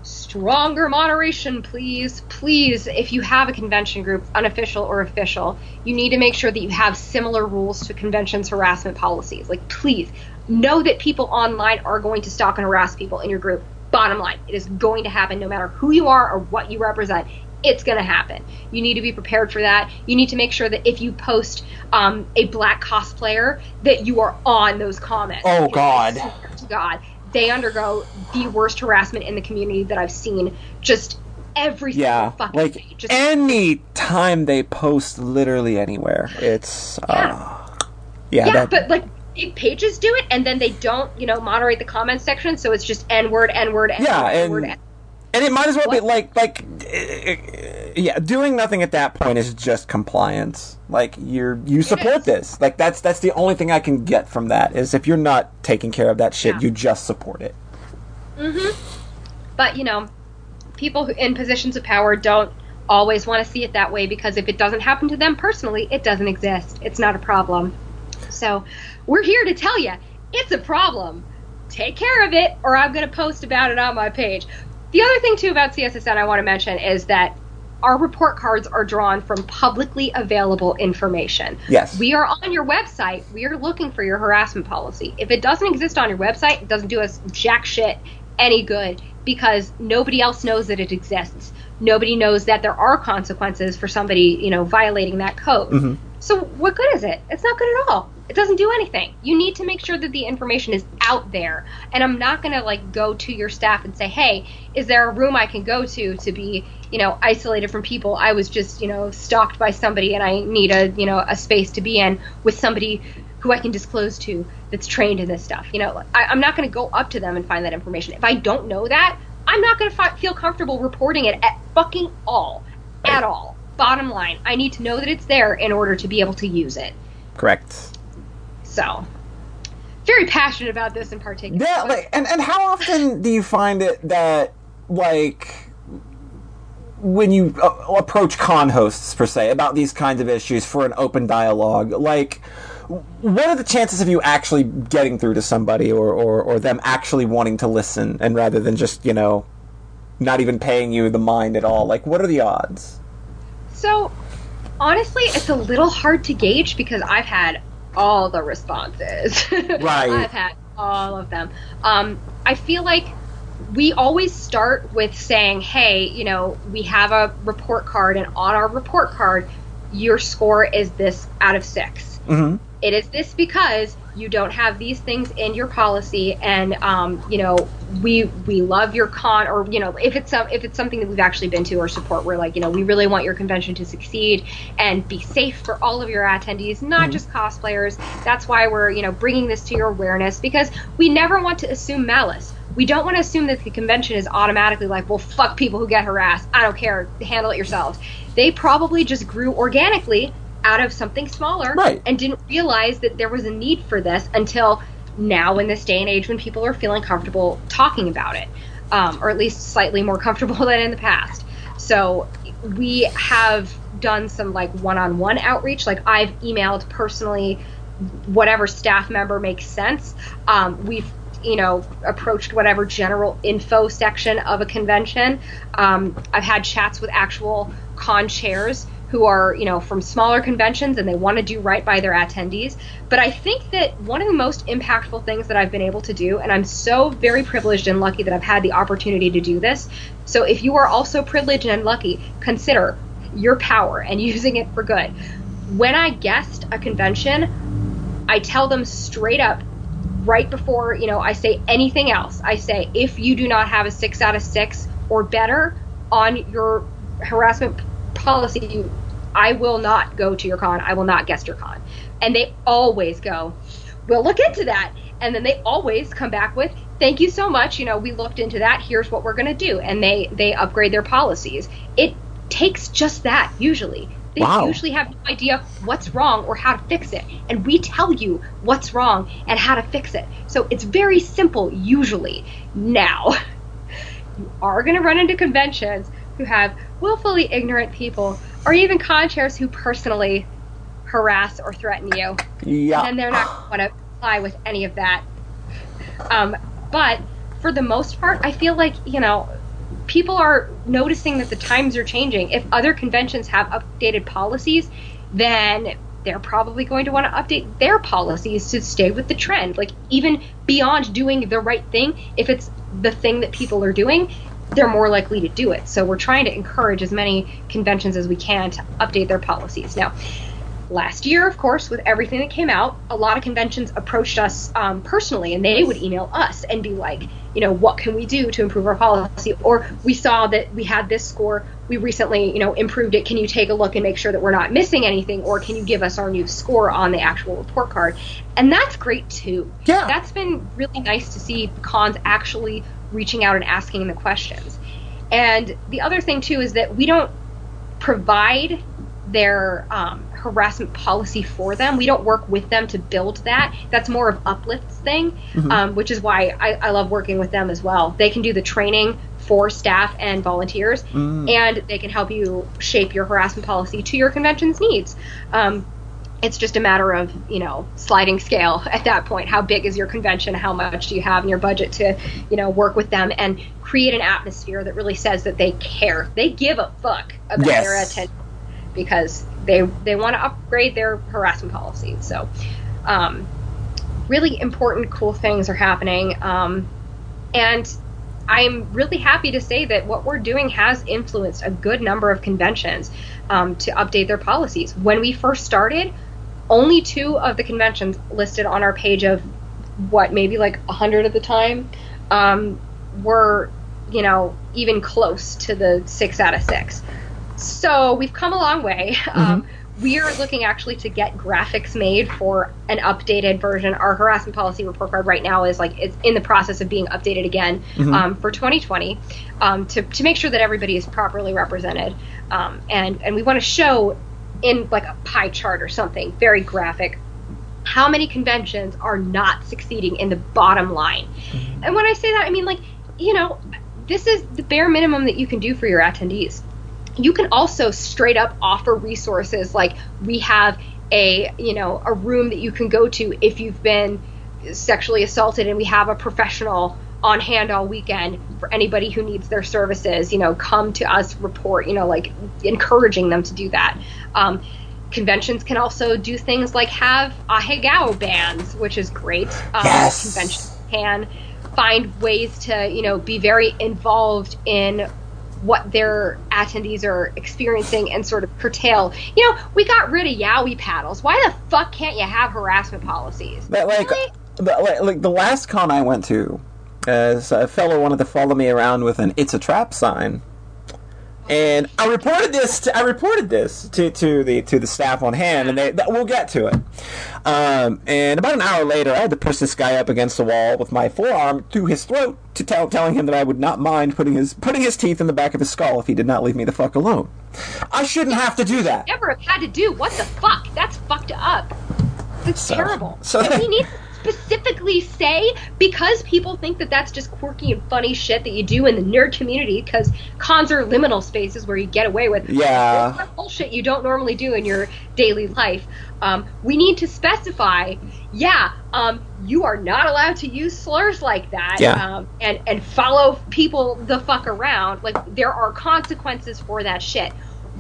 stronger moderation, please. Please, if you have a convention group, unofficial or official, you need to make sure that you have similar rules to conventions harassment policies. Like, please know that people online are going to stalk and harass people in your group. Bottom line, it is going to happen no matter who you are or what you represent. It's going to happen. You need to be prepared for that. You need to make sure that if you post um, a black cosplayer, that you are on those comments. Oh, God. To God, they undergo the worst harassment in the community that I've seen. Just every Yeah, single fucking like day. Just any time they post literally anywhere, it's uh, yeah, yeah, that, but like big pages do it, and then they don't, you know, moderate the comment section, so it's just N word, N word, N Yeah, word, N and- word. And it might as well what? be like like yeah, doing nothing at that point is just compliance. Like you're you support this. Like that's that's the only thing I can get from that is if you're not taking care of that shit, yeah. you just support it. Mhm. But, you know, people in positions of power don't always want to see it that way because if it doesn't happen to them personally, it doesn't exist. It's not a problem. So, we're here to tell you it's a problem. Take care of it, or I'm going to post about it on my page. The other thing, too, about CSSN I want to mention is that our report cards are drawn from publicly available information. Yes. We are on your website. We are looking for your harassment policy. If it doesn't exist on your website, it doesn't do us jack shit any good because nobody else knows that it exists. Nobody knows that there are consequences for somebody, you know, violating that code. Mm-hmm. So what good is it? It's not good at all. It doesn't do anything. You need to make sure that the information is out there. And I'm not going to like go to your staff and say, "Hey, is there a room I can go to to be, you know, isolated from people? I was just, you know, stalked by somebody and I need a, you know, a space to be in with somebody who I can disclose to that's trained in this stuff. You know, I, am not going to go up to them and find that information. If I don't know that, I'm not going to fi- feel comfortable reporting it at fucking all, at all. Bottom line, I need to know that it's there in order to be able to use it. Correct. So, very passionate about this in particular. Yeah, like, and and how often do you find it that like when you uh, approach con hosts per se about these kinds of issues for an open dialogue, like what are the chances of you actually getting through to somebody or, or, or them actually wanting to listen and rather than just, you know, not even paying you the mind at all? Like, what are the odds? So, honestly, it's a little hard to gauge because I've had all the responses. Right. I've had all of them. Um, I feel like we always start with saying, hey, you know, we have a report card, and on our report card, your score is this out of 6 mm-hmm it is this because you don't have these things in your policy and um, you know we we love your con or you know if it's some if it's something that we've actually been to or support we're like you know we really want your convention to succeed and be safe for all of your attendees not mm-hmm. just cosplayers. That's why we're you know bringing this to your awareness because we never want to assume malice. We don't want to assume that the convention is automatically like well fuck people who get harassed. I don't care. Handle it yourselves. They probably just grew organically out of something smaller right. and didn't realize that there was a need for this until now in this day and age when people are feeling comfortable talking about it um, or at least slightly more comfortable than in the past. So we have done some like one-on-one outreach. Like i've emailed personally whatever staff member makes sense. Um, we've you know approached whatever general info section of a convention. Um, i've had chats with actual con chairs who are, you know, from smaller conventions and they want to do right by their attendees. But I think that one of the most impactful things that I've been able to do, and I'm so very privileged and lucky that I've had the opportunity to do this. So if you are also privileged and lucky, consider your power and using it for good. When I guest a convention, I tell them straight up right before, you know, I say anything else. I say if you do not have a 6 out of 6 or better on your harassment policy I will not go to your con. I will not guest your con. And they always go, we'll look into that. And then they always come back with, thank you so much. You know, we looked into that. Here's what we're going to do. And they, they upgrade their policies. It takes just that usually. They wow. usually have no idea what's wrong or how to fix it. And we tell you what's wrong and how to fix it. So it's very simple usually. Now, you are going to run into conventions who have willfully ignorant people or even con chairs who personally harass or threaten you. Yeah. And they're not going to comply with any of that. Um, but for the most part, I feel like, you know, people are noticing that the times are changing. If other conventions have updated policies, then they're probably going to want to update their policies to stay with the trend. Like, even beyond doing the right thing, if it's the thing that people are doing, they're more likely to do it. So we're trying to encourage as many conventions as we can to update their policies. Now, last year, of course, with everything that came out, a lot of conventions approached us um, personally, and they would email us and be like, you know, what can we do to improve our policy? Or we saw that we had this score, we recently, you know, improved it. Can you take a look and make sure that we're not missing anything? Or can you give us our new score on the actual report card? And that's great too. Yeah. That's been really nice to see cons actually reaching out and asking the questions. And the other thing too is that we don't provide their um, harassment policy for them. We don't work with them to build that. That's more of Uplift's thing, um, which is why I, I love working with them as well. They can do the training for staff and volunteers, and they can help you shape your harassment policy to your convention's needs. Um, it's just a matter of you know sliding scale at that point. How big is your convention? How much do you have in your budget to you know work with them and create an atmosphere that really says that they care. They give a fuck about Yes. their attention because they they want to upgrade their harassment policies so um, really important cool things are happening. Um, and I'm really happy to say that what we're doing has influenced a good number of conventions um, to update their policies. When we first started, only two of the conventions listed on our page of what maybe like 100 at the time um, were, you know, even close to the six out of six. So we've come a long way. Um, we are looking actually to get graphics made for an updated version. Our harassment policy report card right now is like it's in the process of being updated again um, for 2020 um, to to make sure that everybody is properly represented. Um, and and we want to show in like a pie chart or something very graphic how many conventions are not succeeding in the bottom line. Mm-hmm. And when I say that, I mean like you know this is the bare minimum that you can do for your attendees you can also straight up offer resources like we have a you know a room that you can go to if you've been sexually assaulted and we have a professional on hand all weekend for anybody who needs their services you know come to us report you know like encouraging them to do that um, conventions can also do things like have ahegao bands which is great um, Yes. conventions can find ways to you know be very involved in what their attendees are experiencing and sort of curtail. You know, we got rid of yaoi paddles. Why the fuck can't you have harassment policies? But like, Really? the, like, like the last con I went to, as a fellow wanted to follow me around with an "It's a trap" sign, and I reported this. To, I reported this to, to the to the staff on hand, and they th- we'll get to it. Um, and about an hour later, I had to push this guy up against the wall with my forearm to his throat to tell telling him that I would not mind putting his putting his teeth in the back of his skull if he did not leave me the fuck alone. I shouldn't have to do that. Never have had to do. What the fuck? That's fucked up. It's So- terrible. so- And we need to specifically say because people think that that's just quirky and funny shit that you do in the nerd community because cons are liminal spaces where you get away with Yeah. bullshit you don't normally do in your daily life. Um, we need to specify, yeah, um, you are not allowed to use slurs like that, Yeah. um, and and follow people the fuck around. Like there are consequences for that shit.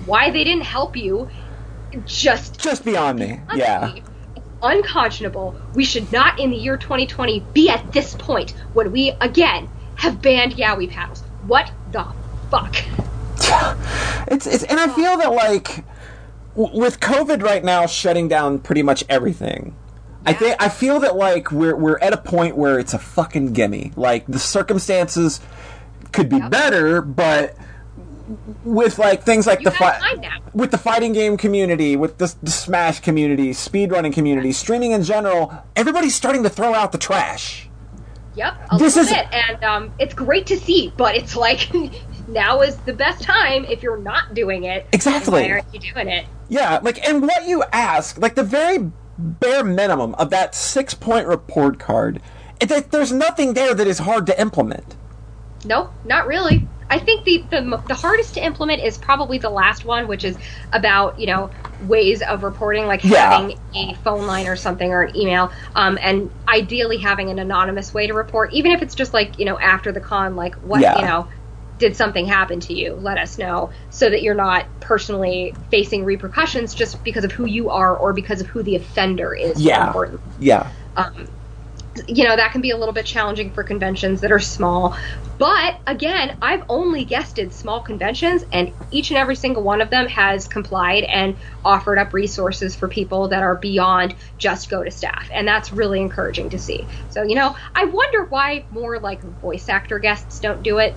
Why they didn't help you, just Just beyond me. Yeah. Unconscionable. We should not, in the year 2020, be at this point when we again have banned yaoi paddles. What the fuck? It's it's and I feel that like w- with COVID right now shutting down pretty much everything. I think I feel that like we're we're at a point where it's a fucking gimme. Like the circumstances could be Yep. better, but with like things like You the have fi- with the fighting game community, with the, the Smash community, speedrunning community, streaming in general, everybody's starting to throw out the trash. Yep, a This little is- bit, and um, it's great to see. But it's like now is the best time if you're not doing it. Exactly. Why aren't you doing it? Yeah, like, and what you ask, like the very bare minimum of that six point report card, it, there's nothing there that is hard to implement. No, not really. I think the, the the hardest to implement is probably the last one, which is about you know ways of reporting, like Yeah. having a phone line or something or an email, um, and ideally having an anonymous way to report, even if it's just like you know after the con, like what Yeah. you know did something happen to you? Let us know so that you're not personally facing repercussions just because of who you are or because of who the offender is. Yeah. Yeah. um, you know that can be a little bit challenging for conventions that are small. But again i've only guested small conventions and each and every single one of them has complied and offered up resources for people that are beyond just go to staff. And that's really encouraging to see. So you know i wonder why more like voice actor guests don't do it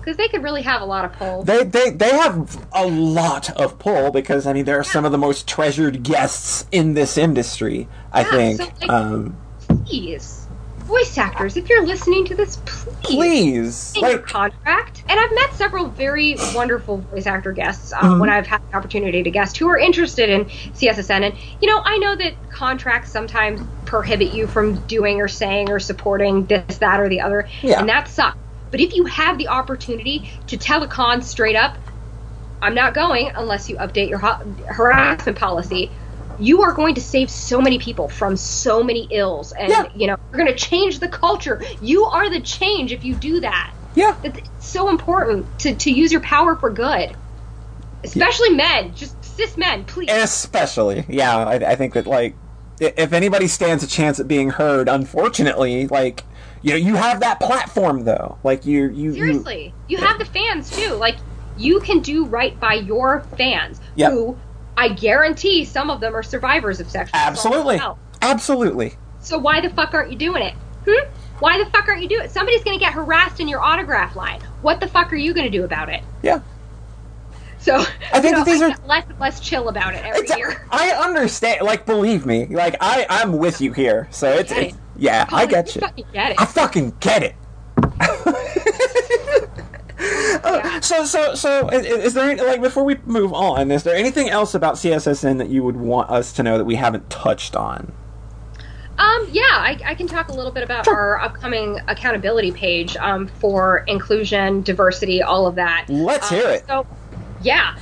because they could really have a lot of pull. They, they, they have a lot of pull because, I mean, they're some of the most treasured guests in this industry, I Yeah, think. so, like- um, please voice actors, if you're listening to this, please, Please, in your contract. And I've met several very wonderful voice actor guests um, Mhm. when I've had the opportunity to guest who are interested in CSSN. And you know, I know that contracts sometimes prohibit you from doing or saying or supporting this, that, or the other, Yeah. and that sucks. But if you have the opportunity to tell a con straight up, I'm not going unless you update your ho- harassment policy. You are going to save so many people from so many ills, and Yeah. you know you're going to change the culture. You are the change if you do that. yeah, It's so important to, to use your power for good, especially men, just cis men, please. especially, yeah. I, I think that like, if anybody stands a chance at being heard, unfortunately, like, you know, you have that platform though. Like, you, you, you Seriously, you have the fans too. Like you can do right by your fans, Yep. who I guarantee some of them are survivors of sexual assault absolutely, absolutely. So why the fuck aren't you doing it? Hmm? Why the fuck aren't you doing it? Somebody's gonna get harassed in your autograph line. What the fuck are you gonna do about it? Yeah. So I think you know, that these I are- less less chill about it every year. I understand. Like, believe me. Like, I, I'm with you here. So it's, it's it. yeah, I get you. Fucking get it. I fucking get it. Uh, so, so, so, is, is there any, like before we move on? Is there anything else about CSSN that you would want us to know that we haven't touched on? Um, yeah, I, I can talk a little bit about our upcoming accountability page um, for inclusion, diversity, all of that. Let's Um, hear it. So, yeah,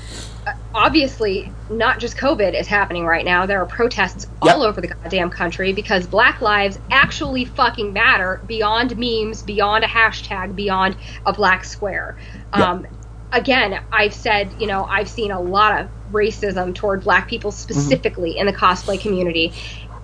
obviously, not just COVID is happening right now. There are protests Yep. all over the goddamn country because Black lives actually fucking matter beyond memes, beyond a hashtag, beyond a black square. Yep. Um, again, I've said, you know, I've seen a lot of racism toward black people specifically in the cosplay community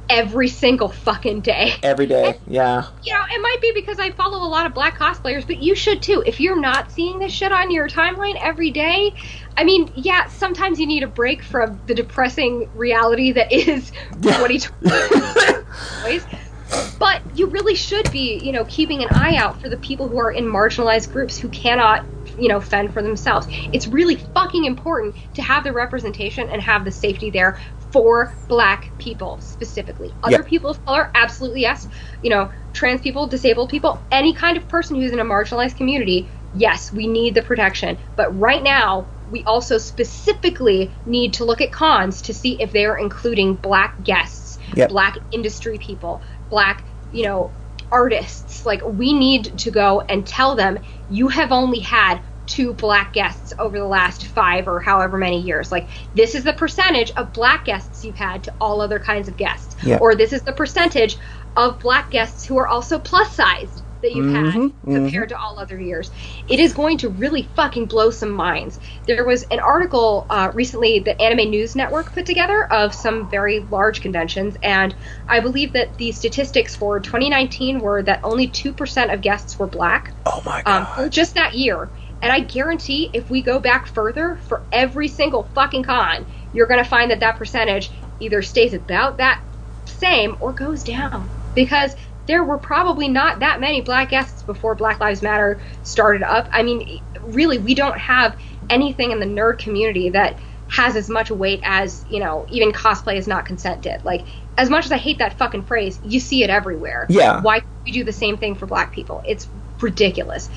every single fucking day. Every day, yeah. You know, it might be because I follow a lot of black cosplayers, but you should too. If you're not seeing this shit on your timeline every day, I mean, yeah, sometimes you need a break from the depressing reality that is 2020. But you really should be, you know, keeping an eye out for the people who are in marginalized groups who cannot, you know, fend for themselves. It's really fucking important to have the representation and have the safety there for black people specifically. Other Yep. people of color, absolutely yes. You know, trans people, disabled people, any kind of person who's in a marginalized community, yes, we need the protection. But right now, we also specifically need to look at cons to see if they are including black guests, Yep. black industry people, black, you know, artists. Like, we need to go and tell them you have only had two black guests over the last five or however many years. Like, this is the percentage of black guests you've had to all other kinds of guests. Yeah. Or this is the percentage of black guests who are also plus sized that you've Mhm, had compared to all other years. It is going to really fucking blow some minds. There was an article uh, recently that Anime News Network put together of some very large conventions, and I believe that the statistics for 2019 were that only 2% of guests were black Oh my um, god. for just that year. And I guarantee if we go back further for every single fucking con, you're going to find that that percentage either stays about that same or goes down. Because there were probably not that many black guests before Black Lives Matter started up. I mean, really, we don't have anything in the nerd community that has as much weight as, you know, even cosplay is not consented. Like, as much as I hate that fucking phrase, you see it everywhere. Yeah. Why can't we do the same thing for black people? It's ridiculous.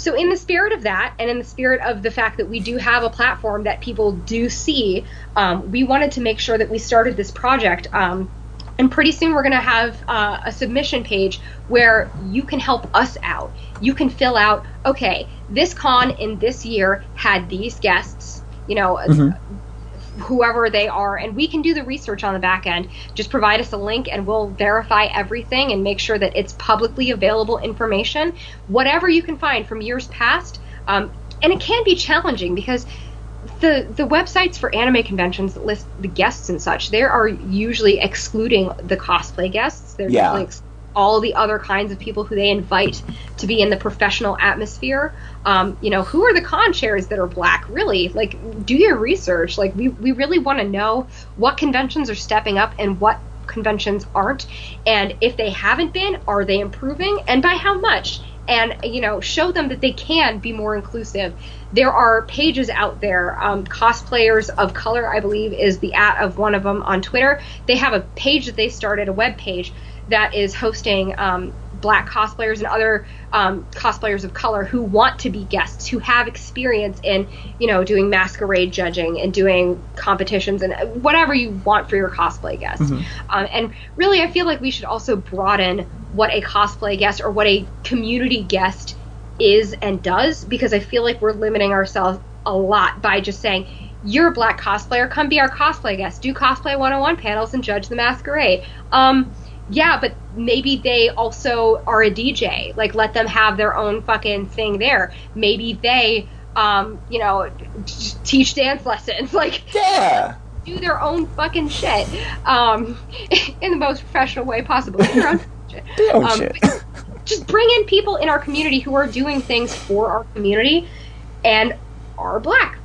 So, in the spirit of that, and in the spirit of the fact that we do have a platform that people do see, um, we wanted to make sure that we started this project. Um, and pretty soon we're going to have uh, a submission page where you can help us out. You can fill out, okay, this con in this year had these guests, you know, whoever they are, and we can do the research on the back end. Just provide us a link and we'll verify everything and make sure that it's publicly available information. Whatever you can find from years past. Um, and it can be challenging because the the websites for anime conventions that list the guests and such, they are usually excluding the cosplay guests. They're Yeah. usually ex- all the other kinds of people who they invite to be in the professional atmosphere. Um, you know, who are the con chairs that are black? Really, like, do your research. Like, we we really want to know what conventions are stepping up and what conventions aren't, and if they haven't been, are they improving, and by how much? and you know show them that they can be more inclusive there are pages out there um, cosplayers of color i believe is the at of one of them on twitter they have a page that they started a web page that is hosting um, black cosplayers and other um, cosplayers of color who want to be guests, who have experience in, you know, doing masquerade judging and doing competitions and whatever you want for your cosplay guest. Mm-hmm. Um, and really, I feel like we should also broaden what a cosplay guest or what a community guest is and does because I feel like we're limiting ourselves a lot by just saying, you're a black cosplayer, come be our cosplay guest, do cosplay 101 panels and judge the masquerade. Um, yeah, but maybe they also are a DJ. Like, let them have their own fucking thing there. Maybe they, um, you know, teach dance lessons. Like, yeah, do their own fucking shit, um, in the most professional way possible. Their shit. Um, shit. just bring in people in our community who are doing things for our community and are black,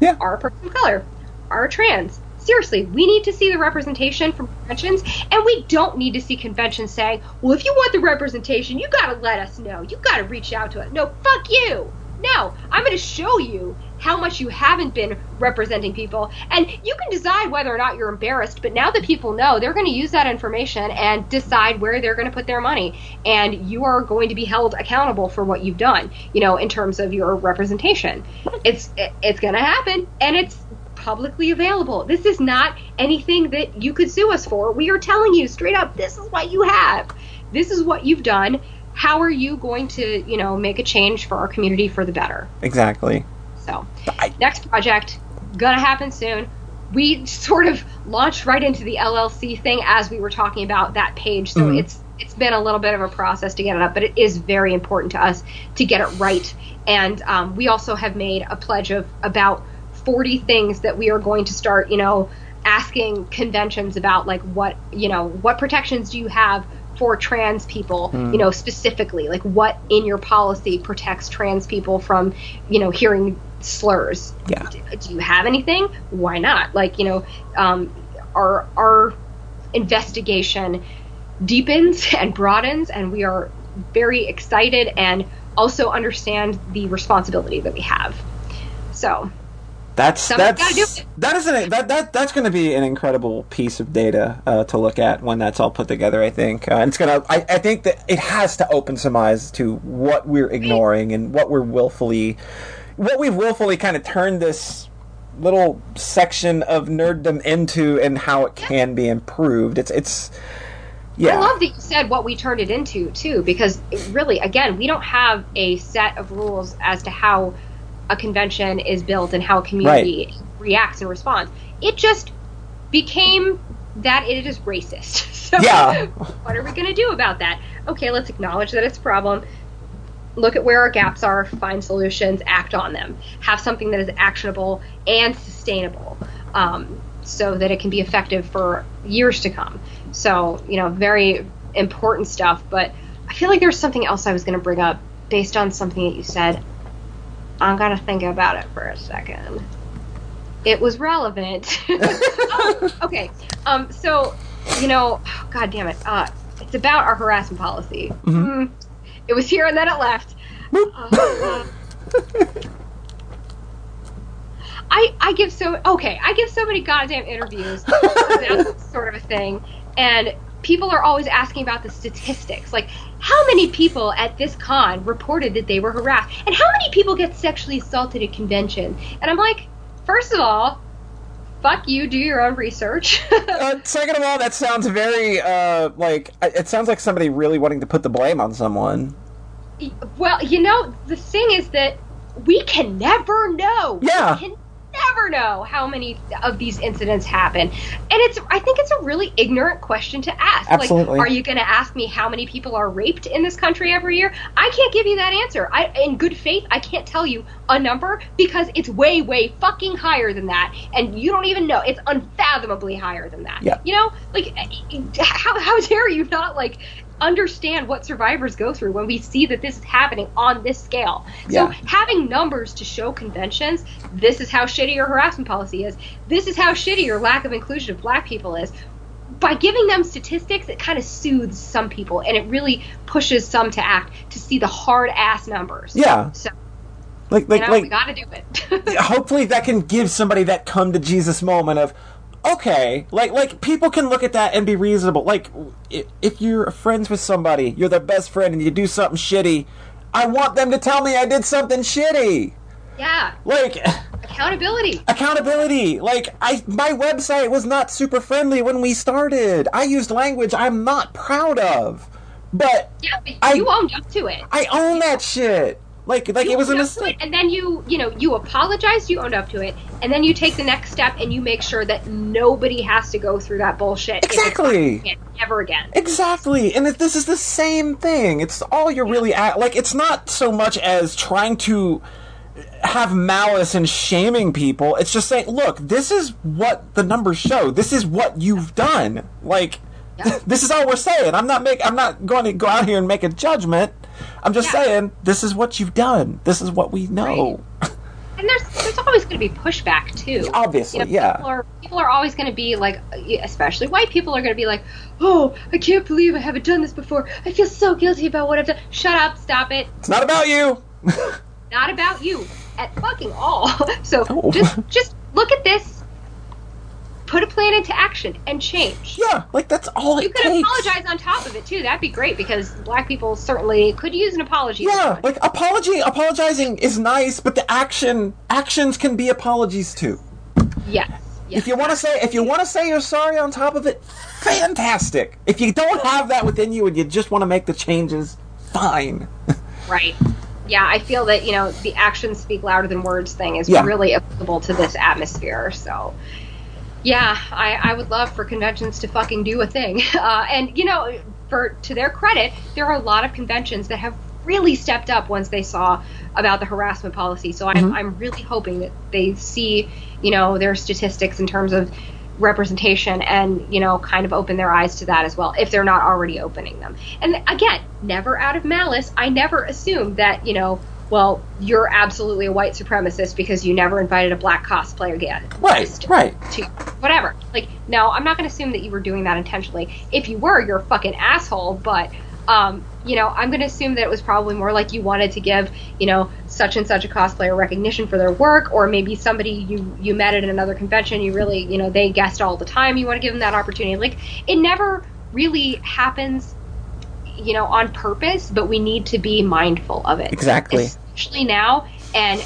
yeah, are a person of color, are trans, seriously, we need to see the representation from conventions, and we don't need to see conventions saying, well, if you want the representation, you gotta let us know. You gotta reach out to us. No, fuck you. No, I'm gonna show you how much you haven't been representing people, and you can decide whether or not you're embarrassed. But now that people know, they're going to use that information and decide where they're going to put their money, and you are going to be held accountable for what you've done. You know, in terms of your representation, it's it's going to happen, and it's publicly available. This is not anything that you could sue us for. We are telling you straight up, this is what you have. This is what you've done. How are you going to, you know, make a change for our community for the better? Exactly. So, I, next project gonna happen soon. We sort of launched right into the LLC thing as we were talking about that page. So mm-hmm. it's it's been a little bit of a process to get it up, but it is very important to us to get it right. And um, we also have made a pledge of about 40 things that we are going to start, you know, asking conventions about like what, you know, what protections do you have for trans people, mm. you know, specifically, like what in your policy protects trans people from, you know, hearing slurs. Yeah. Do, do you have anything? Why not? Like, you know, um, our our investigation deepens and broadens, and we are very excited and also understand the responsibility that we have. So that's that's that is an, that that that's going to be an incredible piece of data uh, to look at when that's all put together. I think, uh, and it's gonna. I, I think that it has to open some eyes to what we're ignoring and what we're willfully, what we've willfully kind of turned this little section of nerddom into, and how it can be improved. It's it's. Yeah. I love that you said what we turned it into too, because really, again, we don't have a set of rules as to how a convention is built and how a community right. reacts and responds. It just became that it is racist. So yeah. what are we going to do about that? Okay, let's acknowledge that it's a problem. Look at where our gaps are, find solutions, act on them. Have something that is actionable and sustainable um, so that it can be effective for years to come. So, you know, very important stuff. But I feel like there's something else I was going to bring up based on something that you said. I'm gonna think about it for a second. It was relevant. oh, okay. Um. So, you know, oh, God damn it. Uh, it's about our harassment policy. Mm-hmm. Mm, it was here and then it left. Uh, I I give so okay. I give so many goddamn interviews. That's sort of a thing, and people are always asking about the statistics. Like, how many people at this con reported that they were harassed? And how many people get sexually assaulted at convention? And I'm like, first of all, fuck you, do your own research. uh, second of all, that sounds very, uh, like, it sounds like somebody really wanting to put the blame on someone. Well, you know, the thing is that we can never know. Yeah never know how many of these incidents happen. And it's I think it's a really ignorant question to ask. Absolutely. Like, are you going to ask me how many people are raped in this country every year? I can't give you that answer. I in good faith, I can't tell you a number because it's way way fucking higher than that and you don't even know. It's unfathomably higher than that. Yeah. You know? Like eh, eh, how how dare you not like understand what survivors go through when we see that this is happening on this scale. Yeah. So having numbers to show conventions, this is how shitty your harassment policy is. This is how shitty your lack of inclusion of black people is. By giving them statistics, it kind of soothes some people and it really pushes some to act to see the hard ass numbers. Yeah. So like like you know, like we gotta do it. hopefully that can give somebody that come to Jesus moment of okay, like like people can look at that and be reasonable. Like if you're friends with somebody, you're their best friend, and you do something shitty, I want them to tell me I did something shitty. Yeah, Like accountability. accountability. Like I, my website was not super friendly when we started. I used language I'm not proud of, but Yeah, but I- you owned up to it. I own that shit. Like like You it was a owned up to mistake. and then you, you know, you apologized, you owned up to it, and then you take the next step and you make sure that nobody has to go through that bullshit. Exactly. Ever again. Exactly, and it, this is the same thing. It's all you're really at. Like, it's not so much as trying to have malice and shaming people. It's just saying, look, this is what the numbers show. This is what you've done. Like, Yeah. this is all we're saying. I'm not make. I'm not going to go out here and make a judgment. I'm just Yeah. saying, this is what you've done. This is what we know. And there's there's always going to be pushback too. Obviously, You know, yeah. People are people are always going to be like, especially white people are going to be like, oh, I can't believe I haven't done this before. I feel so guilty about what I've done. Shut up, stop it. It's not about you. Not about you at fucking all. So Oh. just just look at this, put a plan into action, and change. yeah, like that's all You could takes. apologize on top of it too. That'd be great because black people certainly could use an apology. Yeah, like apology, apologizing is nice, but the action, actions can be apologies too. yes. yes. If you want to say, if you want to say you're sorry on top of it, fantastic. If you don't have that within you and you just want to make the changes, fine. Right. Yeah, I feel that, you know, the actions speak louder than words thing is Yeah. really applicable to this atmosphere. So, yeah, I, I would love for conventions to fucking do a thing. Uh, and, you know, for to their credit, there are a lot of conventions that have really stepped up once they saw about the harassment policy. So I'm, I'm really hoping that they see, you know, their statistics in terms of representation and you know kind of open their eyes to that as well if they're not already opening them and again never out of malice i never assumed that you know well you're absolutely a white supremacist because you never invited a black cosplayer again Right, Just right. to whatever like no i'm not going to assume that you were doing that intentionally if you were you're a fucking asshole but um, you know, I'm going to assume that it was probably more like you wanted to give, you know, such and such a cosplayer recognition for their work, or maybe somebody you you met at another convention, you really, you know, they guest all the time, you want to give them that opportunity. Like, it never really happens, you know, on purpose, but we need to be mindful of it. Exactly. Especially now, and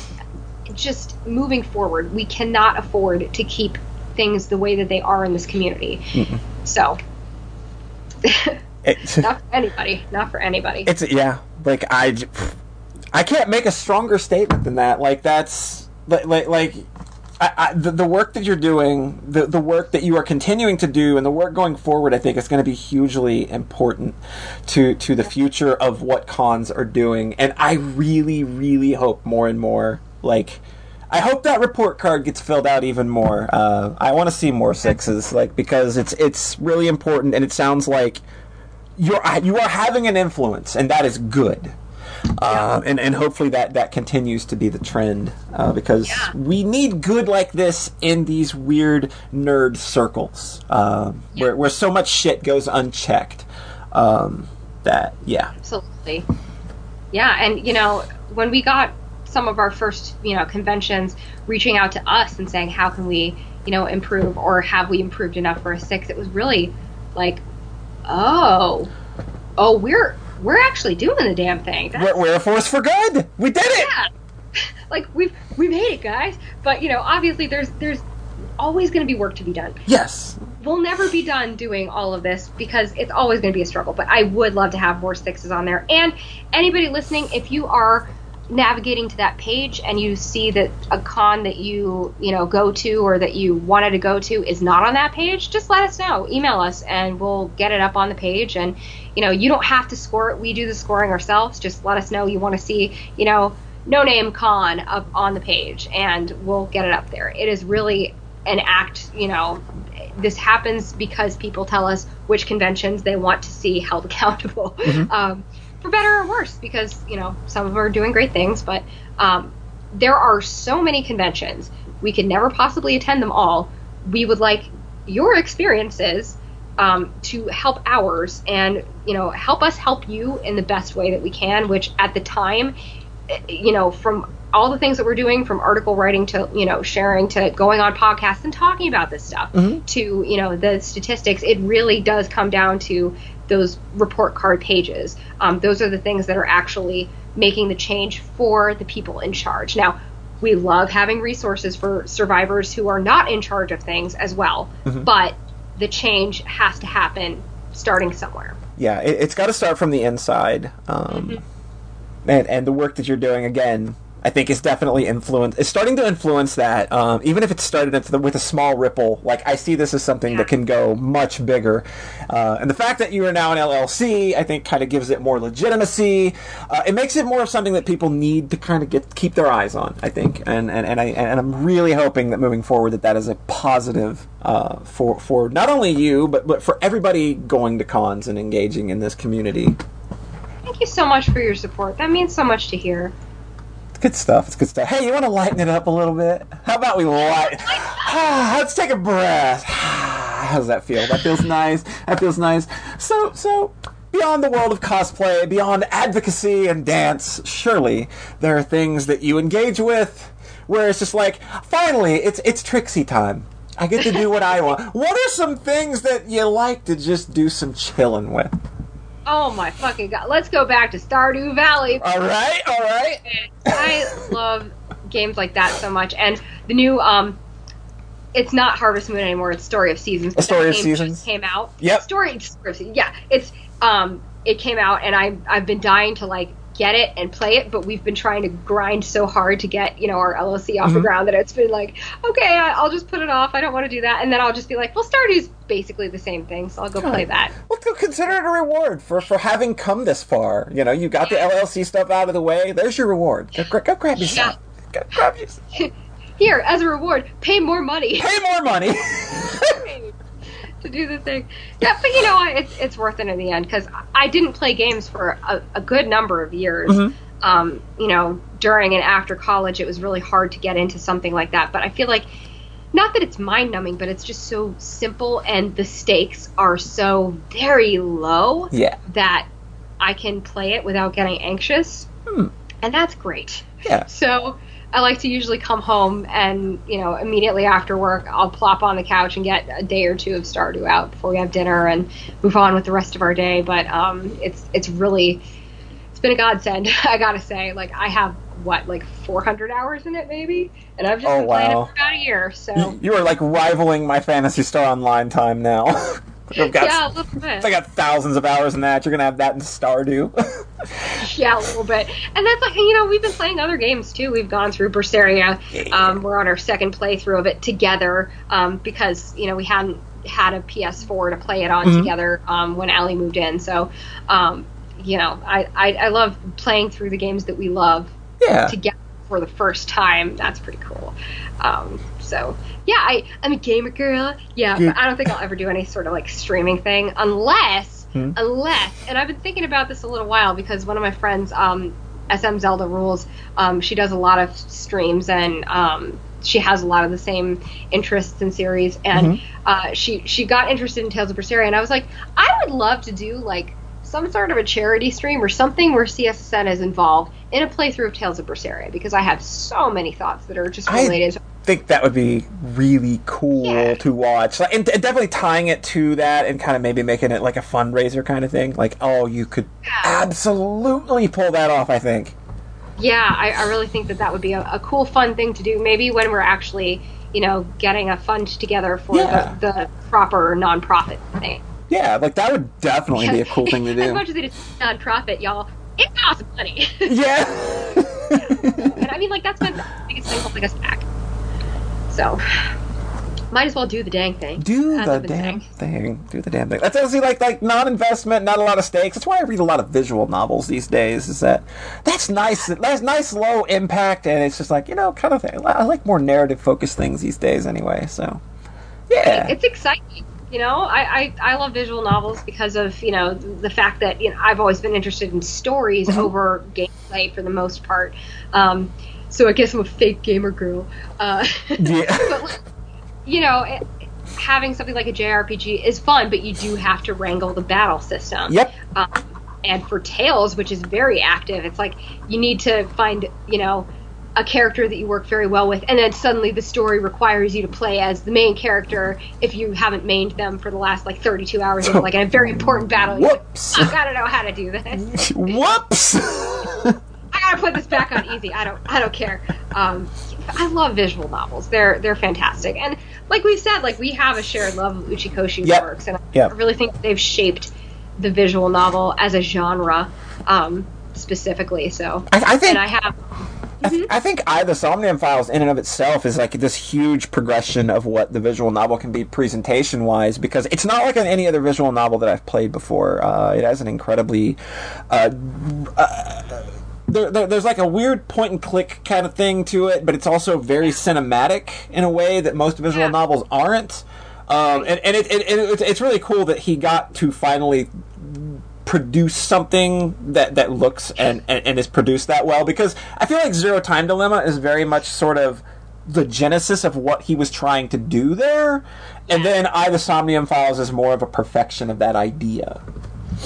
just moving forward, we cannot afford to keep things the way that they are in this community. So, It's, not for anybody. Not for anybody. it's yeah. Like I, I can't make a stronger statement than that. Like that's like like. I, the, the work that you're doing, the, the work that you are continuing to do, and the work going forward, I think is going to be hugely important to to the future of what cons are doing. And I really, really hope more and more, like, I hope that report card gets filled out even more. Uh, I want to see more sixes, like because it's it's really important, and it sounds like you're you are having an influence, and that is good. Um, and and hopefully that that continues to be the trend uh, because Yeah. we need good like this in these weird nerd circles um, where where so much shit goes unchecked. Um, that yeah, Absolutely. Yeah, and you know, when we got some of our first, you know, conventions reaching out to us and saying, "How can we, you know, improve or have we improved enough for a 6?" It was really like, "Oh. Oh, we're we're actually doing the damn thing." We're, we're a force for good. We did it. yeah. Like we've we made it, guys. But, you know, obviously there's there's always going to be work to be done Yes, we'll never be done doing all of this because it's always going to be a struggle. But I would love to have more sixes on there. And anybody listening, if you are navigating to that page and you see that a con that you you know go to or that you wanted to go to is not on that page, just let us know. Email us and we'll get it up on the page. And you know you don't have to score it. We do the scoring ourselves. Just let us know you want to see you know no name con up on the page and we'll get it up there. It is really an act, you know, this happens because people tell us which conventions they want to see held accountable, um, for better or worse. Because you know some of them are doing great things, but um, there are so many conventions we could never possibly attend them all. We would like your experiences um, to help ours, and you know help us help you in the best way that we can. Which at the time eh, you know, from all the things that we're doing, from article writing to you know sharing to going on podcasts and talking about this stuff Mhm. to you know the statistics, it really does come down to those report card pages. Um, those are the things that are actually making the change for the people in charge. Now, we love having resources for survivors who are not in charge of things as well, but the change has to happen starting somewhere. yeah, it, it's got to start from the inside. Um, and and the work that you're doing again, I think is definitely influence. It's starting to influence that. Um, even if it started the, with a small ripple, like I see this as something that can go much bigger. Uh, and the fact that you are now an LLC, I think, kind of gives it more legitimacy. Uh, it makes it more of something that people need to kind of get keep their eyes on. I think, and and and I and I'm really hoping that moving forward that that is a positive uh, for for not only you but but for everybody going to cons and engaging in this community. Thank you so much for your support. That means so much to hear. It's good stuff. It's good stuff. Hey, you want to lighten it up a little bit? How about we light? Let's take a breath. How does that feel? That feels nice. That feels nice. So, so beyond the world of cosplay, beyond advocacy and dance, surely there are things that you engage with where it's just like, finally, it's it's Trixie time. I get to do what I want. What are some things that you like to just do some chilling with? Oh my fucking god. Let's go back to Stardew Valley. All right, all right. I love games like that so much. And the new um it's not Harvest Moon anymore, it's Story of Seasons. A Story of Seasons? came out. Yep. Story, Story of Seasons. Yeah. It's um it came out and I I've been dying to like get it and play it, but we've been trying to grind so hard to get, you know, our LLC off Mm-hmm. the ground that it's been like, okay, I- I'll just put it off. I don't want to do that. And then I'll just be like, well, Stardew's basically the same thing, so I'll go play that. Well, co- consider it a reward for, for having come this far. You know, you got the LLC stuff out of the way. There's your reward. Go, gra- go grab yourself. Yeah. Go grab yourself. Here, as a reward, pay more money. Pay more money. to do the thing. Yeah, but you know what? It's it's worth it in the end because I didn't play games for a, a good number of years. Um, you know, during and after college, it was really hard to get into something like that. But I feel like not that it's mind numbing, but it's just so simple and the stakes are so very low yeah. that I can play it without getting anxious, and that's great. Yeah. So I like to usually come home and you know immediately after work I'll plop on the couch and get a day or two of Stardew out before we have dinner and move on with the rest of our day. But um, it's it's really it's been a godsend. I gotta say, like I have what like 400 hours in it maybe, and I've just Oh, been playing it for about a year. So You are like rivaling my Phantasy Star Online time now. I've got, yeah, a little bit. I got thousands of hours in that. You're going to have that in Stardew. Yeah, a little bit. And that's like, you know, we've been playing other games too. We've gone through Berseria. Um, we're on our second playthrough of it together um, because, you know, we hadn't had a PS4 to play it on together um, when Allie moved in. So, um, you know, I, I, I love playing through the games that we love yeah. together for the first time. That's pretty cool. Um, so yeah, I I'm a gamer girl. Yeah, but I don't think I'll ever do any sort of like streaming thing unless Hmm. unless and I've been thinking about this a little while because one of my friends um SM Zelda rules um she does a lot of streams and um she has a lot of the same interests and series and uh, she she got interested in Tales of Berseria and I was like I would love to do like some sort of a charity stream or something where CSSN is involved in a playthrough of Tales of Berseria because I have so many thoughts that are just I- related. to think that would be really cool Yeah. to watch. Like, and, and definitely tying it to that and kind of maybe making it like a fundraiser kind of thing. Like, oh, you could absolutely pull that off, I think. yeah, I, I really think that that would be a, a cool, fun thing to do. Maybe when we're actually, you know, getting a fund together for Yeah. the, the proper nonprofit thing. Yeah, like that would definitely be a cool thing to do. As much as it is nonprofit, y'all, it costs money. Yeah. and I mean, like that's been the biggest thing holding us back. So, might as well do the dang thing. Do the damn thing. Do the damn thing. That's honestly like like non-investment, not a lot of stakes. That's why I read a lot of visual novels these days. Is that that's nice. That's nice, low impact, and it's just like you know, kind of thing. I like more narrative-focused things these days, anyway. So, yeah, it's exciting. You know, I, I, I love visual novels because of you know the fact that you know I've always been interested in stories Mm-hmm. over gameplay for the most part. Um, so I guess I'm a fake gamer girl. Uh, yeah. but like, you know, it, having something like a JRPG is fun, but you do have to wrangle the battle system. Yep. Um, and for Tales, which is very active, it's like you need to find, you know, a character that you work very well with, and then suddenly the story requires you to play as the main character if you haven't mained them for the last like 32 hours of like a very important battle. You're like, Whoops. I gotta know how to do this. Whoops. I put this back on easy. I don't I don't care. Um, I love visual novels. They're they're fantastic. And like we've said, like we have a shared love of Uchikoshi Yep. works, and Yep. I really think they've shaped the visual novel as a genre um, specifically. So, I, I think and I have I, th- I think AI the Somnium Files in and of itself is like this huge progression of what the visual novel can be presentation wise because it's not like any other visual novel that I've played before. Uh, it has an incredibly uh, uh, there, there, there's like a weird point and click kind of thing to it, but it's also very cinematic in a way that most visual Yeah. novels aren't. Um, and and, it, it, it, it's- it's really cool that he got to finally produce something that that looks and, and and is produced that well because I feel like Zero Time Dilemma is very much sort of the genesis of what he was trying to do there, and then AI the Somnium Files is more of a perfection of that idea.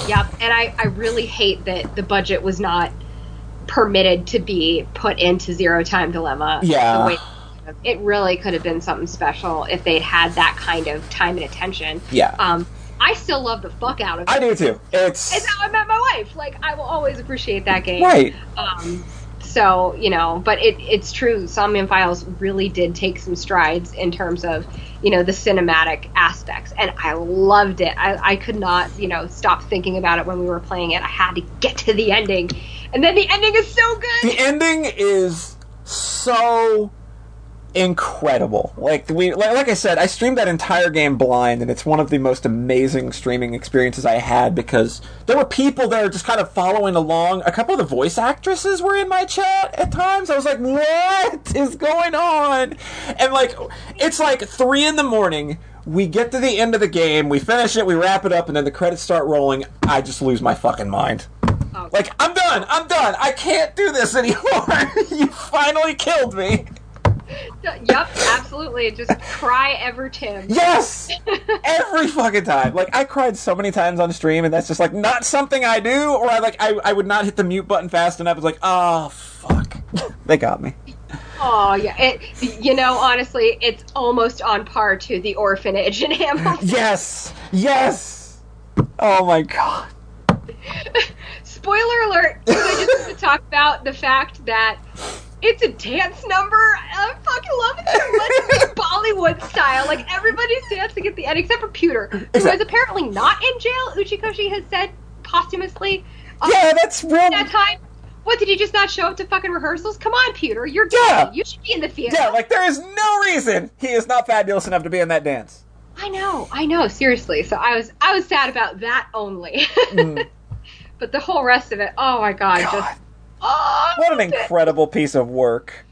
Yep, and I, I really hate that the budget was not permitted to be put into Zero Time Dilemma. Yeah. the way- it really could have been something special if they'd had that kind of time and attention. Yeah. Um, I still love the fuck out of it. I do too. It's It's how I met my wife. Like I will always appreciate that game. right. Um, so you know, but it, it's true. Somnium Files really did take some strides in terms of you know the cinematic aspects, and I loved it. I, I could not you know stop thinking about it when we were playing it. I had to get to the ending, and then the ending is so good. The ending is so incredible. Like we like, like I said, I streamed that entire game blind and it's one of the most amazing streaming experiences I had because there were people there just kind of following along. A couple of the voice actresses were in my chat at times. I was like, "What is going on?" And like it's like 3 in the morning. We get to the end of the game, we finish it, we wrap it up and then the credits start rolling. I just lose my fucking mind. Oh, Like, I'm done. I'm done. I can't do this anymore. you finally killed me. yep, absolutely. Just cry every time. Yes! Every fucking time. Like, I cried so many times on stream, and that's just, like, not something I do, or I, like, I, I would not hit the mute button fast enough. It's like, oh, fuck. they got me. Oh yeah, it. You know, honestly, it's almost on par to the orphanage in Hamilton. Yes! Yes! Oh my god. Spoiler alert! Because I just want to talk about the fact that it's a dance number. I fucking love it so much. It's Bollywood style. Like everybody's dancing at the end except for Pewter, who is Exact- apparently not in jail. Uchikoshi has said posthumously. um, Yeah, that's real. That time. What did he just not show up to fucking rehearsals? Come on, Pewter, you're Yeah. You should be in the theater. Yeah, like, there is no reason he is not fabulous enough to be in that dance. I know, I know, seriously. So I was I was sad about that only. but the whole rest of it, oh my god. God. just oh, What an I loved it. incredible piece of work.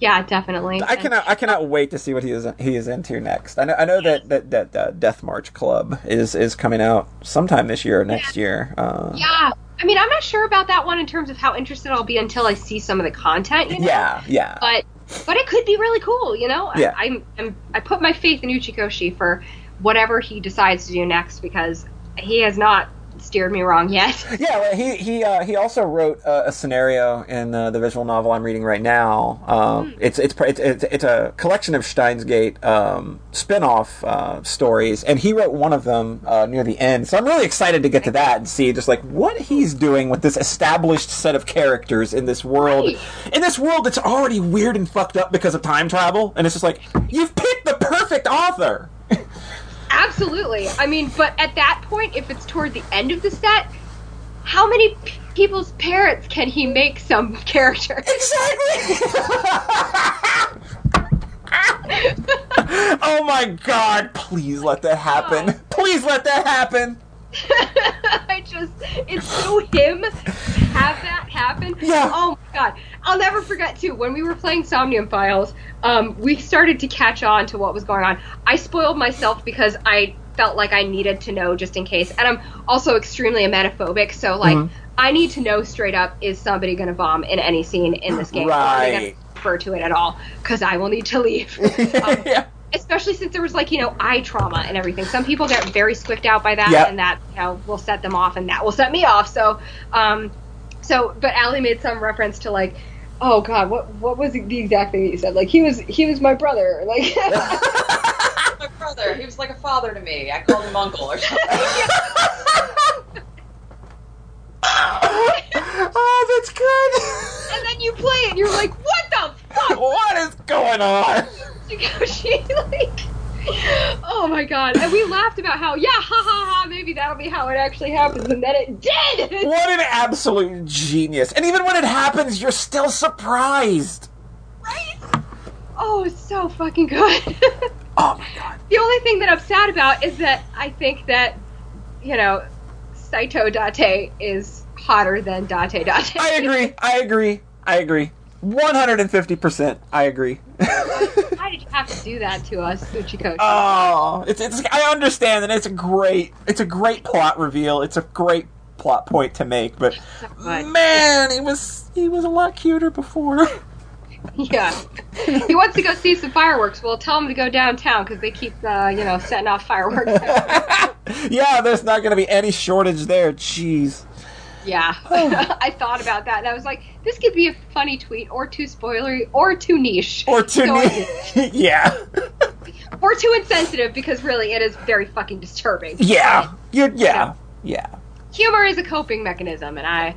Yeah, definitely. I cannot. I cannot wait to see what he is. He is into next. I know. I know that that that uh, Death March Club is is coming out sometime this year or next year. Uh, Yeah. I mean, I'm not sure about that one in terms of how interested I'll be until I see some of the content, you know. yeah, yeah. But but it could be really cool, you know. Yeah. I, I'm, I'm I put my faith in Uchikoshi for whatever he decides to do next because he has not steered me wrong yet. Yeah, well, he he uh, he also wrote uh, a scenario in uh, the visual novel I'm reading right now. Um, it's, it's it's it's it's a collection of Steins Gate um, spin-off uh, stories, and he wrote one of them uh, near the end. So I'm really excited to get to that and see just like what he's doing with this established set of characters in this world, Right. in this world that's already weird and fucked up because of time travel. And it's just like you've picked the perfect author. Absolutely. I mean, but at that point, if it's toward the end of the set, how many p- people's parents can he make some character? Exactly. oh my god, please let that happen. Please let that happen. I just, it's so him to have that happen. Yeah. Oh my god. I'll never forget too, when we were playing Somnium Files, um, we started to catch on to what was going on. I spoiled myself because I felt like I needed to know just in case. And I'm also extremely emetophobic, so like, Mhm. I need to know straight up is somebody gonna bomb in any scene in this game? Or are they Right. refer to it at all? Because I will need to leave. um, yeah. Especially since there was like you know eye trauma and everything. Some people get very squicked out by that, Yep. and that you know will set them off, and that will set me off. So, um, so but Allie made some reference to like, oh god, what what was the exact thing that you said? Like he was he was my brother, like. My brother, he was like a father to me. I called him uncle or something. oh, that's good. and then you play it, and you're like, what the fuck? what is going on? She like, oh my god! And we laughed about how, yeah, ha ha ha, maybe that'll be how it actually happens, and then it did. What an absolute genius. And even when it happens, you're still surprised. right? Oh, it's so fucking good. Oh my god. the only thing that I'm sad about is that I think that, you know, Saito Date is hotter than Date Date. I agree. I agree. I agree. 150%. I agree. Why did you have to do that to us, Uchikoshi? oh, it's it's I understand and it's a great it's a great plot reveal. It's a great plot point to make, but So man, he was he was a lot cuter before. Yeah. he wants to go see some fireworks. Well, tell him to go downtown because they keep, uh, you know, setting off fireworks. yeah, there's not going to be any shortage there. Jeez. yeah. I thought about that and I was like, this could be a funny tweet or too spoilery or too niche. Or too So I ne- yeah. or too insensitive because really it is very fucking disturbing. Yeah. You yeah. Yeah. Humor is a coping mechanism, and I,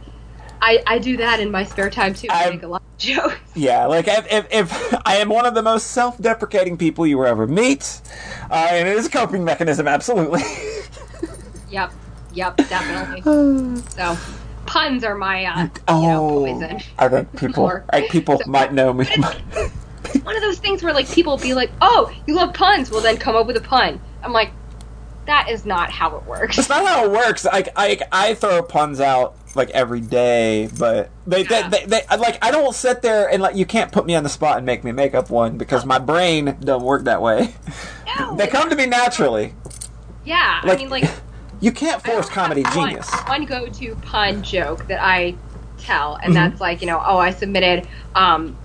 I, I do that in my spare time too. I I'm- make a lot jokes. Yeah, like if, if, if I am one of the most self-deprecating people you will ever meet, uh, and it is a coping mechanism, absolutely. Yep, yep, definitely. so, puns are my, uh, you know, oh, poison. I think people, Or- I, people might know me. One of those things where like people be like, "Oh, you love puns? Well, then come up with a pun." I'm like, that is not how it works. It's not how it works. Like I, I throw puns out like every day, but they, Yeah. they, they, they, like I don't sit there and like you can't put me on the spot and make me make up one because my brain don't work that way. No, They come to me naturally. yeah, Like, I mean, like you can't force comedy one- genius. One go-to pun joke that I tell, and Mhm. that's like, you know, oh, I submitted um,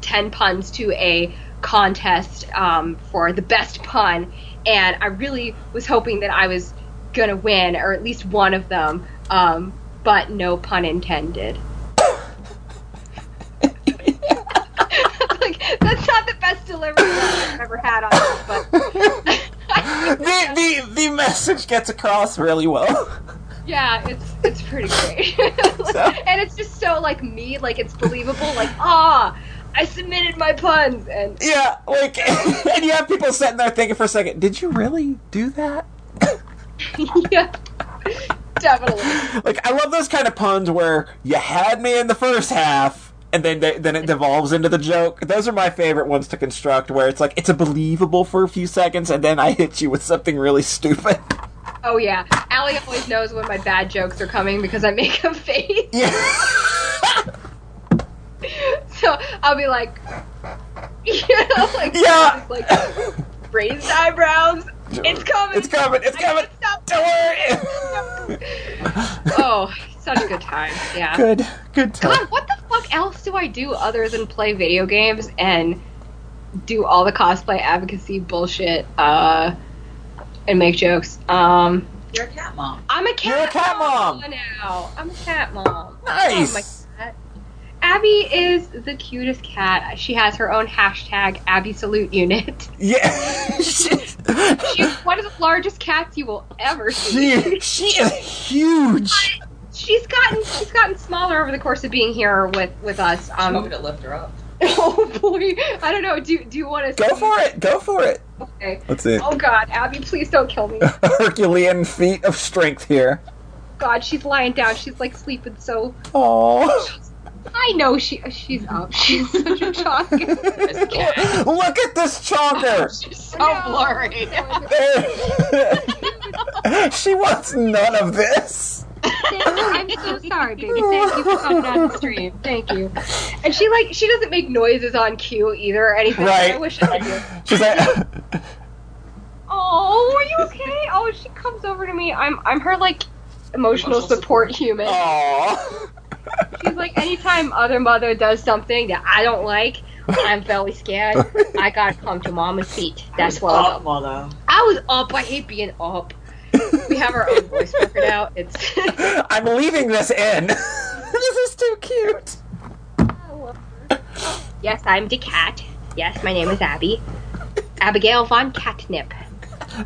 ten puns to a contest um, for the best pun, and I really was hoping that I was gonna win, or at least one of them, um, but no pun intended. like that's not the best delivery I've ever had on this, but the, the the message gets across really well. Yeah, it's it's pretty great. So- and it's just so like me, like it's believable, like, ah, I submitted my puns and yeah, like, and you have people sitting there thinking for a second, did you really do that? yeah. Definitely. Like, I love those kind of puns where you had me in the first half. And then, they, then it devolves into the joke. Those are my favorite ones to construct, where it's like it's a believable for a few seconds, and then I hit you with something really stupid. Oh yeah. Allie always knows when my bad jokes are coming because I make a face. Yeah, So I'll be like you know, like Yeah. like raised eyebrows. It's coming. it's coming, it's I coming. stop. Don't worry. Oh, such a good time. Yeah. good, good time. God, what the fuck else do I do other than play video games and do all the cosplay advocacy bullshit uh, and make jokes? Um, You're a cat mom. I'm a cat. You're a cat mom. now. I'm a cat mom. Nice. Oh, my cat. Abby is the cutest cat. She has her own hashtag Abby Salute Unit. Yeah, she, She's one of the largest cats you will ever see. she she is huge. She's gotten she's gotten smaller over the course of being here with with us. Um, Um, want me to lift her up? oh boy, I don't know. Do do you want to Go for it. Go for it. Okay. Let's see. Oh God, Abby, please don't kill me. Herculean feat of strength here. God, she's lying down. She's like sleeping so. Oh. I know she she's up. She's such a chocolate. This cat. Look at this chonker. She's so blurry. she wants none of this. I'm so sorry, baby. Thank you for coming on the stream. Thank you. And she like she doesn't make noises on cue either or anything. Right. I wish I did. She's like, Oh, are you okay? Oh, she comes over to me. I'm I'm her like emotional, Emotional support, human. oh. She's like anytime other mother does something that I don't like I'm very scared. I gotta come to mama's feet. That's what Oh, I'm mother. I was up. I hate being up. We have our own voice working out. It's I'm leaving this in. this is too cute. yes, I'm the cat. Yes, my name is Abby. Abigail von Catnip.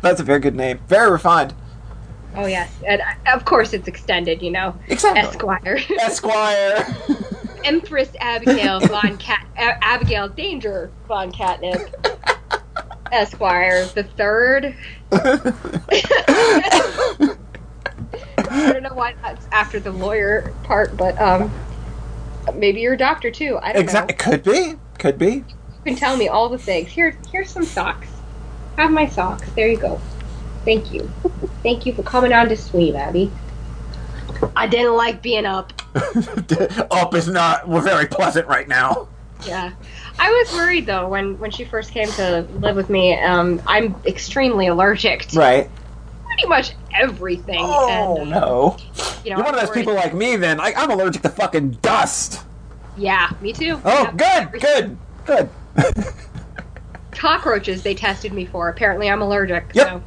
That's a very good name. Very refined. Oh yes, and uh, of course it's extended. You know, Exactly. Esquire, Esquire. Empress Abigail von Cat, A- Abigail Danger von Catnip. Esquire the third. I don't know why that's after the lawyer part, but um, maybe you're a doctor too. I don't exactly. know. Could be. Could be. You can tell me all the things. Here, here's some socks. Have my socks. There you go. Thank you. Thank you for coming on to sleep, Abby. I didn't like being up. Up is not very pleasant right now. Yeah. I was worried though when when she first came to live with me. Um, I'm extremely allergic to Right. pretty much everything. Oh and, no. You know, You're one of those worried- people like me then. I, I'm allergic to fucking dust. Yeah, me too. Oh, Yeah, good, good, good. Cockroaches they tested me for. Apparently, I'm allergic. Yep. So.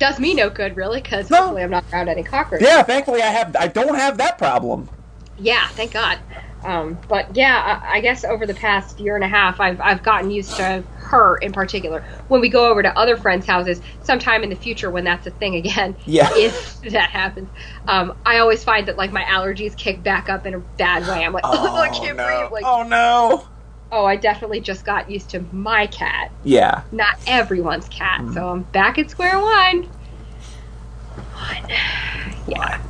Does me no good, really, because No. hopefully I'm not around any cockroaches. yeah, thankfully I have. I don't have that problem. Yeah, thank God. Um, but yeah, I, I guess over the past year and a half, I've I've gotten used to her in particular. When we go over to other friends' houses, sometime in the future, when that's a thing again, Yeah. if that happens, um, I always find that like my allergies kick back up in a bad way. I'm like, oh, I can't no. breathe. Like, oh no. Oh, I definitely just got used to my cat, Yeah. not everyone's cat. Mm. So I'm back at square one. One. Yeah.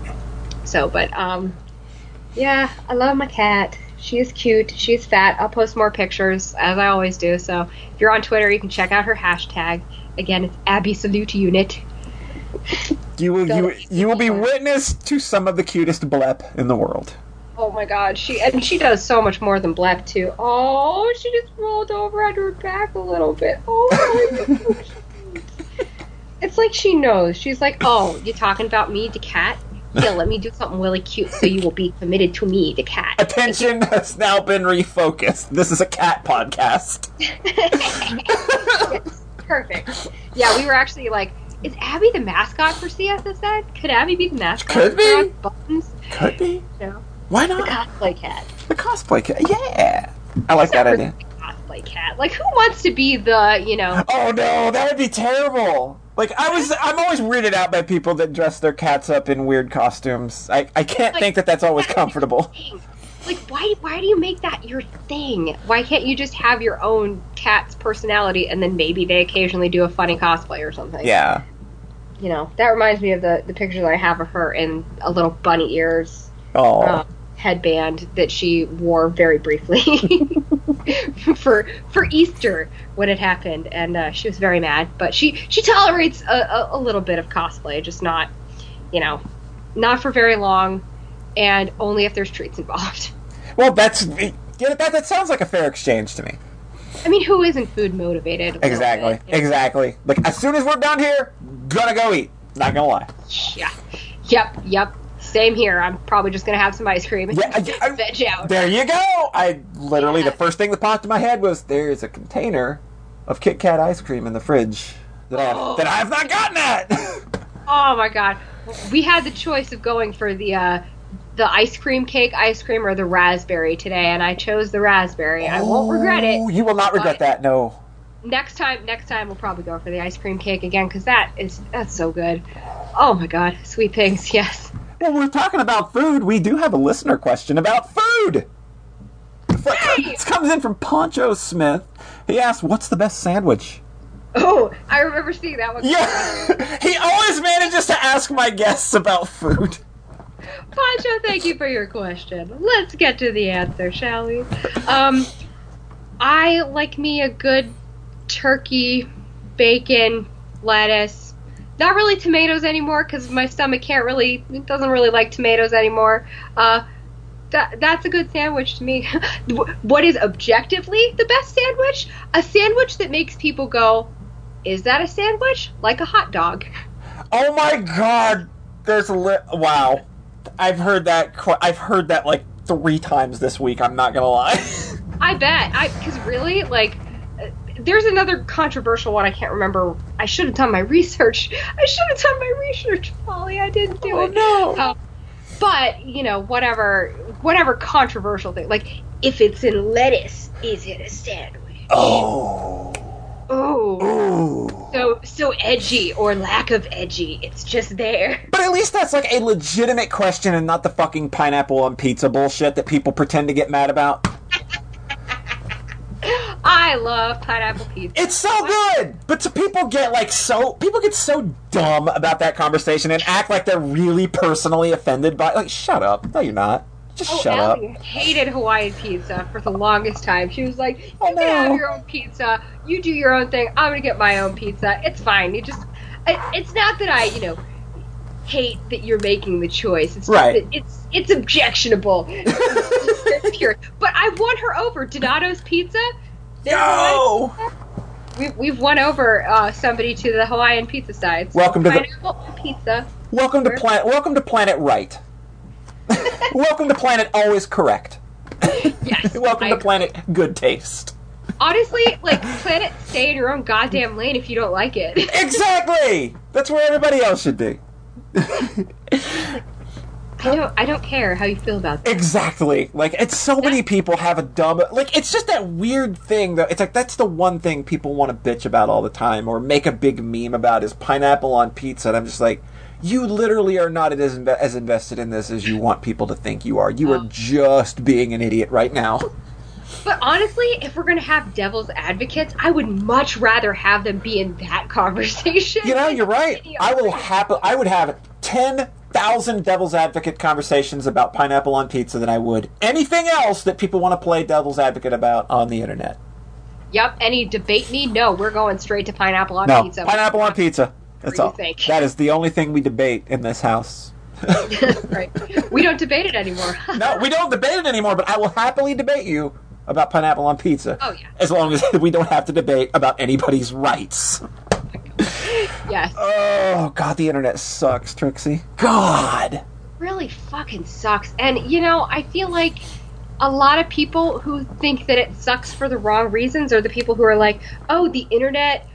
So, but um, yeah, I love my cat. She is cute. She's fat. I'll post more pictures as I always do. So if you're on Twitter, you can check out her hashtag. Again, it's Abby Salute Unit. You will. You, you will be witness to some of the cutest blep in the world. Oh my God, she and she does so much more than black too. Oh, she just rolled over on her back a little bit. Oh, my god. it's like she knows. She's like, oh, you talking about me, the cat? Yeah, let me do something really cute so you will be committed to me, the cat. Attention has now been refocused. This is a cat podcast. Yes, perfect. Yeah, we were actually like, is Abby the mascot for CSSN? Could Abby be the mascot? Could be. Buttons? Could be. Why not? The cosplay cat. The cosplay cat. Yeah. I like that idea. Cosplay cat. Like, who wants to be the, you know, Oh no, that would be terrible. Like I was, I'm always weirded out by people that dress their cats up in weird costumes. I, I can't Like, think that that's always comfortable. Like, why? Why do you make that your thing? Why can't you just have your own cat's personality, and then maybe they occasionally do a funny cosplay or something? Yeah. You know, that reminds me of the the picture that I have of her in a little bunny ears Oh. uh, headband that she wore very briefly for for Easter when it happened, and uh, she was very mad. But she she tolerates a, a, a little bit of cosplay, just not, you know, not for very long, and only if there's treats involved. Well, that's that. That sounds like a fair exchange to me. I mean, who isn't food motivated? Exactly. bit, you know? Exactly. Like as soon as we're done here, gonna go eat. Not gonna lie. Yeah. Yep. Yep. Same here. I'm probably just gonna have some ice cream and Yeah, I- I- veg out. There you go. I literally Yeah. the first thing that popped in my head was there's a container of Kit Kat ice cream in the fridge that I have, Oh. that I have not gotten at. Oh my god. We had the choice of going for the uh the ice cream cake ice cream or the raspberry today and I chose the raspberry. I won't regret Oh, it. You will not regret that. No. Next time next time we'll probably go for the ice cream cake again cuz that is that's so good. Oh my god. Sweet things. Yes. Well, we're talking about food. We do have a listener question about food. This comes in from Poncho Smith. He asked, "What's the best sandwich?" Oh, I remember seeing that one. Yeah, he always manages to ask my guests about food. Pancho, thank you for your question. Let's get to the answer, shall we? Um, I like me a good turkey, bacon, lettuce. Not really tomatoes anymore because my stomach can't really it doesn't really like tomatoes anymore. Uh, that that's a good sandwich to me. what is objectively the best sandwich? A sandwich that makes people go, "Is that a sandwich?" Like a hot dog. Oh my god, there's a li- wow. I've heard that. Qu- I've heard that like three times this week. I'm not gonna lie. I bet. I because really like. Uh, There's another controversial one. I can't remember. I should have done my research. I should have done my research, Polly. I didn't do Oh, it. no. Um, but you know, whatever, whatever controversial thing. Like, if it's in lettuce, is it a sandwich? Oh. Oh. Ooh. So so edgy or lack of edgy. It's just there. But at least that's like a legitimate question and not the fucking pineapple on pizza bullshit that people pretend to get mad about. I love pineapple pizza. It's so good, but so people get like so people get so dumb about that conversation and act like they're really personally offended by. Like, shut up! No, you're not. Just Oh, shut up. Hated Hawaiian pizza for the longest time. She was like, "You Oh, can have your own pizza. You do your own thing. I'm gonna get my own pizza. It's fine. You just, it, it's not that I, you know, hate that you're making the choice. It's Right. it's it's objectionable. It's pure. But I won her over. Donato's Pizza. No. Hawaiian We've, we've won over uh, somebody to the Hawaiian pizza side. So Welcome to the- pizza. Welcome to planet. Welcome to Planet Right. welcome to Planet Always Correct. Yes. welcome I to agree. Planet Good Taste. Honestly, like Planet, stay in your own goddamn lane if you don't like it. Exactly. That's where everybody else should be. I don't. I don't care how you feel about that. Exactly. Like it's so many people have a dumb like it's just that weird thing though. It's like that's the one thing people want to bitch about all the time or make a big meme about is pineapple on pizza. And I'm just like, you literally are not as inve- as invested in this as you want people to think you are. You are Oh. just being an idiot right now. But honestly, if we're gonna have devil's advocates, I would much rather have them be in that conversation. You know, you're right. I will happy. I would have ten thousand devil's advocate conversations about pineapple on pizza than I would anything else that people want to play devil's advocate about on the internet. Yep. Any debate me? No, we're going straight to pineapple on No, pizza. pineapple on pizza. That's all. think? That is the only thing we debate in this house. right. We don't debate it anymore. No, we don't debate it anymore, but I will happily debate you about pineapple on pizza. Oh, yeah. As long as we don't have to debate about anybody's rights. Yes. Oh, God, the internet sucks, Trickssi. God. really fucking sucks. And you know, I feel like a lot of people who think that it sucks for the wrong reasons are the people who are like, "Oh, the internet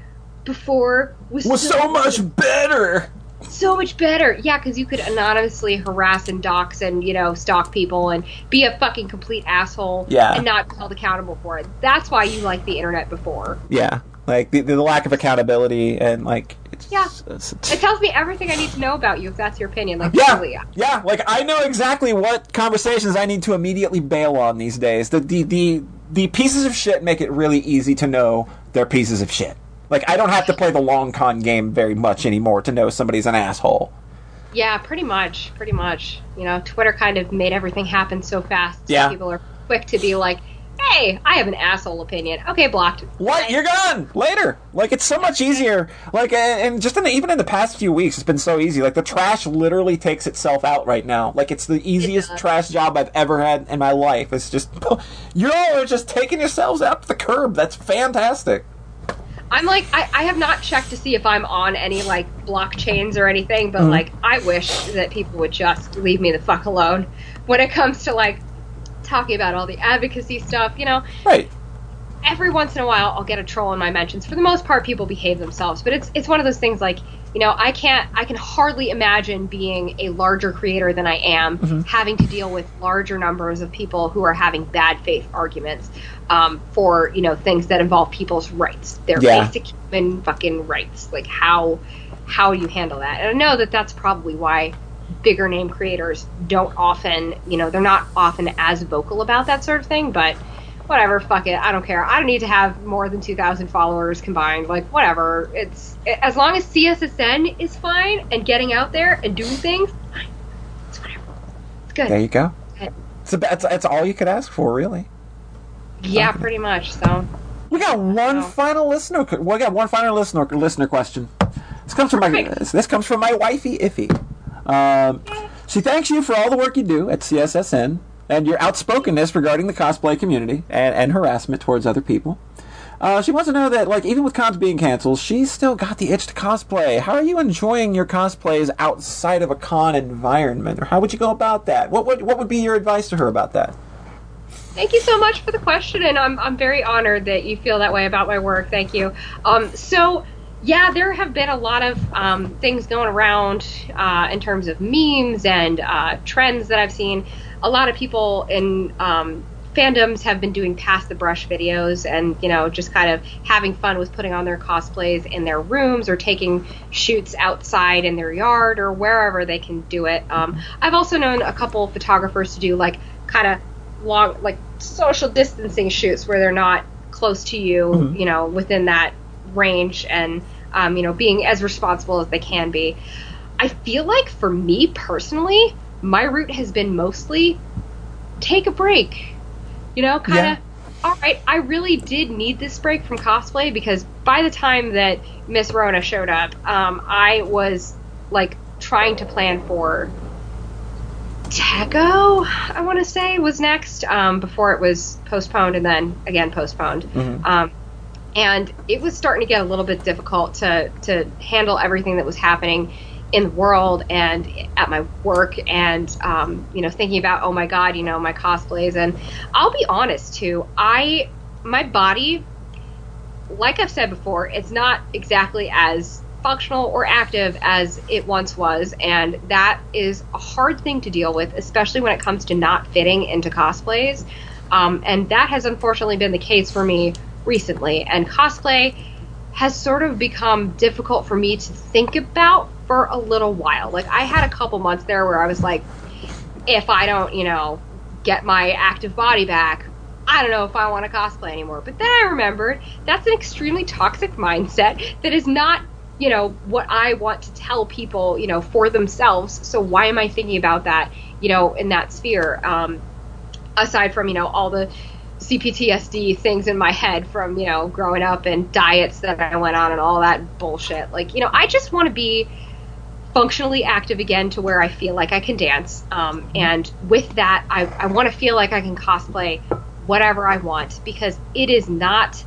before was, Was so much better. so much better." Yeah, because you could anonymously harass and dox and you know stalk people and be a fucking complete asshole Yeah. and not be held accountable for it. That's why you like the internet before. Yeah. Like, the, the lack of accountability and, like, it's, Yeah. it's- It tells me everything I need to know about you if that's your opinion. Like, Yeah, really, yeah. Like I know exactly what conversations I need to immediately bail on these days. The the the, the pieces of shit make it really easy to know they're pieces of shit. Like I don't have to play the long con game very much anymore to know somebody's an asshole. Yeah, pretty much, pretty much. You know, Twitter kind of made everything happen so fast. Yeah. people are quick to be like, "Hey, I have an asshole opinion." Okay, blocked. What? You're gone later. Like it's so much easier. Like and, just in the, even in the past few weeks, it's been so easy. Like the trash literally takes itself out right now. Like it's the easiest does. trash job I've ever had in my life. It's just you all are just taking yourselves out to the curb. That's fantastic. I'm like, I, I have not checked to see if I'm on any like blockchains or anything, Mm-hmm. but like, I wish that people would just leave me the fuck alone when it comes to like talking about all the advocacy stuff. You know, Right. every once in a while I'll get a troll in my mentions. For the most part, people behave themselves, but it's it's one of those things like you know I can't I can hardly imagine being a larger creator than I am, having to deal with larger numbers of people who are having bad faith arguments um, for you know things that involve people's rights, their Yeah. basic human fucking rights. Like how how do you handle that, and I know that that's probably why bigger name creators don't often you know they're not often as vocal about that sort of thing, but whatever, fuck it, I don't care. I don't need to have more than 2,000 followers combined. Like, whatever. It's as long as CSSN is fine and getting out there and doing things, fine. It's whatever. It's good. There you go. Okay. It's, a, it's, it's all you could ask for, really. yeah, pretty much. So, We got one Wow. final listener. We got one final listener listener question. This comes from my Perfect. this comes from my wifey Iffy. Um, she thanks you for all the work you do at CSSN and your outspokenness regarding the cosplay community and, and harassment towards other people. Uh, she wants to know that, like, even with cons being canceled, she's still got the itch to cosplay. How are you enjoying your cosplays outside of a con environment, or how would you go about that? What would what would be your advice to her about that? Thank you so much for the question, and I'm I'm very honored that you feel that way about my work. Thank you. Um, so yeah, there have been a lot of um, things going around uh, in terms of memes and uh, trends that I've seen. A lot of people in um, fandoms have been doing past the brush videos and you know just kind of having fun with putting on their cosplays in their rooms or taking shoots outside in their yard or wherever they can do it. Um, I've also known a couple photographers to do like kind of long like social distancing shoots where they're not close to you, mm-hmm. you know, within that range and um, you know being as responsible as they can be. I feel like for me personally, my route has been mostly take a break you know, kind of. Yeah. All right, I really did need this break from cosplay because by the time that Miss Rona showed up, um, I was like trying to plan for Tekko, I want to say, was next um, before it was postponed and then again postponed. Mm-hmm. Um, and it was starting to get a little bit difficult to to handle everything that was happening in the world and at my work and um, you know thinking about oh my god you know my cosplays. And i'll be honest too i my body like i've said before it's not exactly as functional or active as it once was. And that is a hard thing to deal with especially when it comes to not fitting into cosplays. Um, and that has unfortunately been the case for me recently and cosplay has sort of become difficult for me to think about for a little while. Like I had a couple months there where I was like, if I don't, you know, get my active body back, I don't know if I want to cosplay anymore. But then I remembered that's an extremely toxic mindset that is not, you know, what I want to tell people, you know, for themselves. So why am I thinking about that, you know, in that sphere? Um, aside from, you know, all the CPTSD things in my head from, you know, growing up and diets that I went on and all that bullshit. Like, you know, I just want to be functionally active again to where I feel like I can dance. Um, and with that, I, I want to feel like I can cosplay whatever I want because it is not,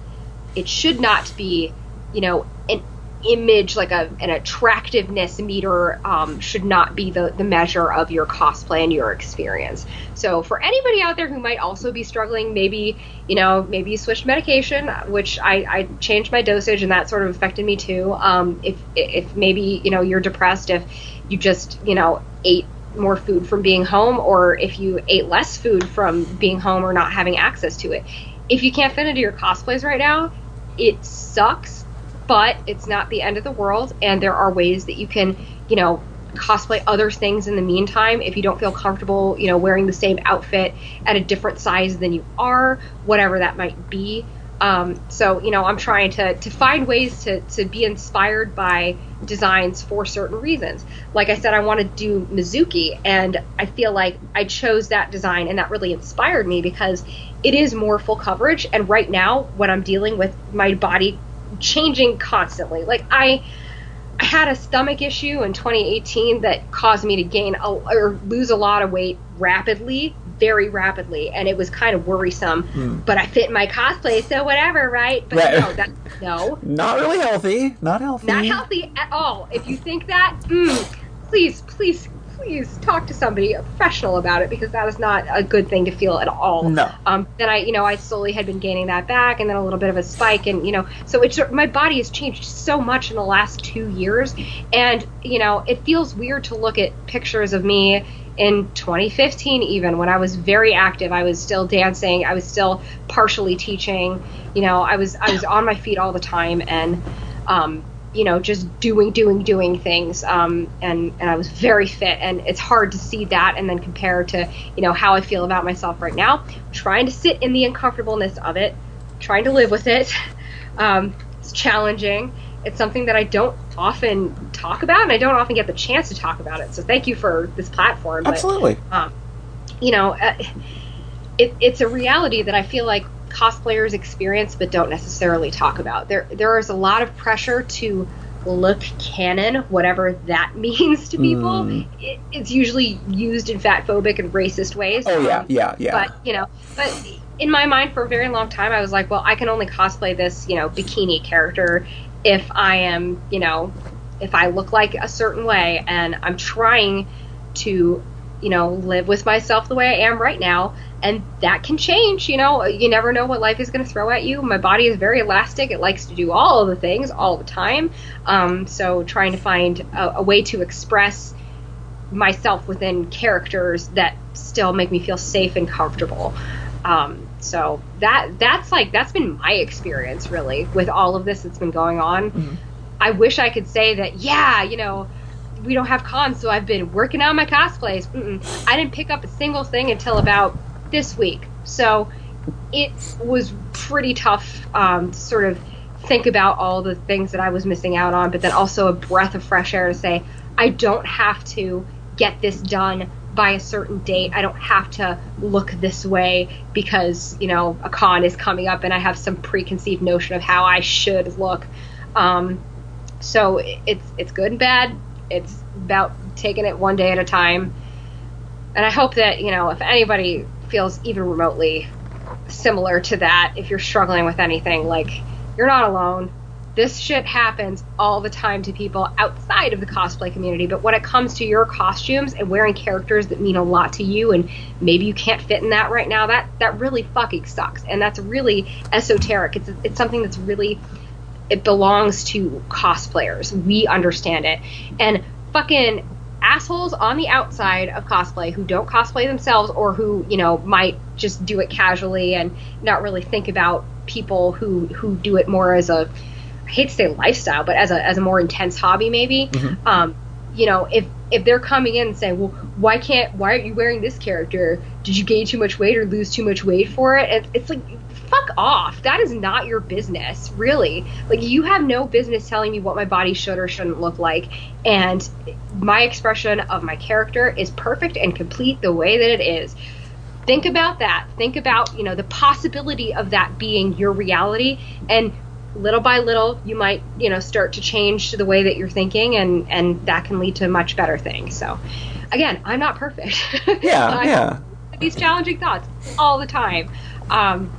it should not be, you know, an image like a an attractiveness meter um, should not be the the measure of your cosplay and your experience. So for anybody out there who might also be struggling, maybe you know maybe you switched medication, which I, I changed my dosage and that sort of affected me too. Um, if if maybe you know you're depressed, if you just you know ate more food from being home, or if you ate less food from being home or not having access to it. If you can't fit into your cosplays right now, it sucks but it's not the end of the world, and there are ways that you can, you know, cosplay other things in the meantime if you don't feel comfortable, you know, wearing the same outfit at a different size than you are, whatever that might be. Um, so, you know, I'm trying to, to find ways to, to be inspired by designs for certain reasons. Like I said, I want to do Mizuki, and I feel like I chose that design, and that really inspired me because it is more full coverage. And right now, when I'm dealing with my body changing constantly. Like I I had a stomach issue in 2018 that caused me to gain a, or lose a lot of weight rapidly, very rapidly, and it was kind of worrisome. Hmm. But I fit my cosplay, so whatever, right? But right. no, that, no, not really healthy. Not healthy. Not healthy at all. If you think that, mm, please, please please talk to somebody, a professional about it, because that is not a good thing to feel at all. No. Um, then I, you know, I slowly had been gaining that back, and then a little bit of a spike, and you know, so it's my body has changed so much in the last two years, and you know, it feels weird to look at pictures of me in 2015 even when i was very active i was still dancing i was still partially teaching you know i was i was on my feet all the time and um, you know, just doing, doing, doing things. Um, and, and I was very fit. And it's hard to see that and then compare to, you know, how I feel about myself right now. Trying to sit in the uncomfortableness of it, trying to live with it. Um, it's challenging. It's something that I don't often talk about, and I don't often get the chance to talk about it. So thank you for this platform. Absolutely. But, um, you know, uh, it, it's a reality that I feel like cosplayers experience but don't necessarily talk about. There there is a lot of pressure to look canon, whatever that means to people. Mm. It, it's usually used in fat phobic and racist ways. Oh yeah, yeah, yeah. But you know, but in my mind, for a very long time, I was like, well, I can only cosplay this, you know, bikini character if I am, you know, if I look like a certain way, and I'm trying to you know, live with myself the way I am right now. And that can change, you know. You never know what life is going to throw at you. My body is very elastic. It likes to do all of the things all the time. Um, so trying to find a, a way to express myself within characters that still make me feel safe and comfortable. Um, so that that's like that's been my experience really with all of this that's been going on. Mm-hmm. I wish I could say that yeah, you know, we don't have cons, so I've been working on my cosplays. Mm-mm. I didn't pick up a single thing until about this week, so it was pretty tough um, to sort of think about all the things that I was missing out on, but then also a breath of fresh air to say I don't have to get this done by a certain date. I don't have to look this way because, you know, a con is coming up and I have some preconceived notion of how I should look. Um, so it's it's good and bad. It's about taking it one day at a time. And I hope that, you know, if anybody feels even remotely similar to that, if you're struggling with anything, like you're not alone this shit happens all the time to people outside of the cosplay community. But when it comes to your costumes and wearing characters that mean a lot to you, and maybe you can't fit in that right now, that that really fucking sucks. And that's really esoteric. It's it's something that's really it belongs to cosplayers. We understand it. And fucking assholes on the outside of cosplay who don't cosplay themselves or who, you know, might just do it casually and not really think about people who who do it more as a I hate to say lifestyle, but as a as a more intense hobby, maybe. Mm-hmm. Um, you know, if if they're coming in and saying, "Well, why can't why aren't you wearing this character? Did you gain too much weight or lose too much weight for it?" It's, it's like, fuck off. That is not your business, really. Like you have no business telling me what my body should or shouldn't look like. And my expression of my character is perfect and complete the way that it is. Think about that. Think about, you know, the possibility of that being your reality and little by little you might you know start to change the way that you're thinking and and that can lead to much better things so again i'm not perfect Yeah, yeah. these challenging thoughts all the time um,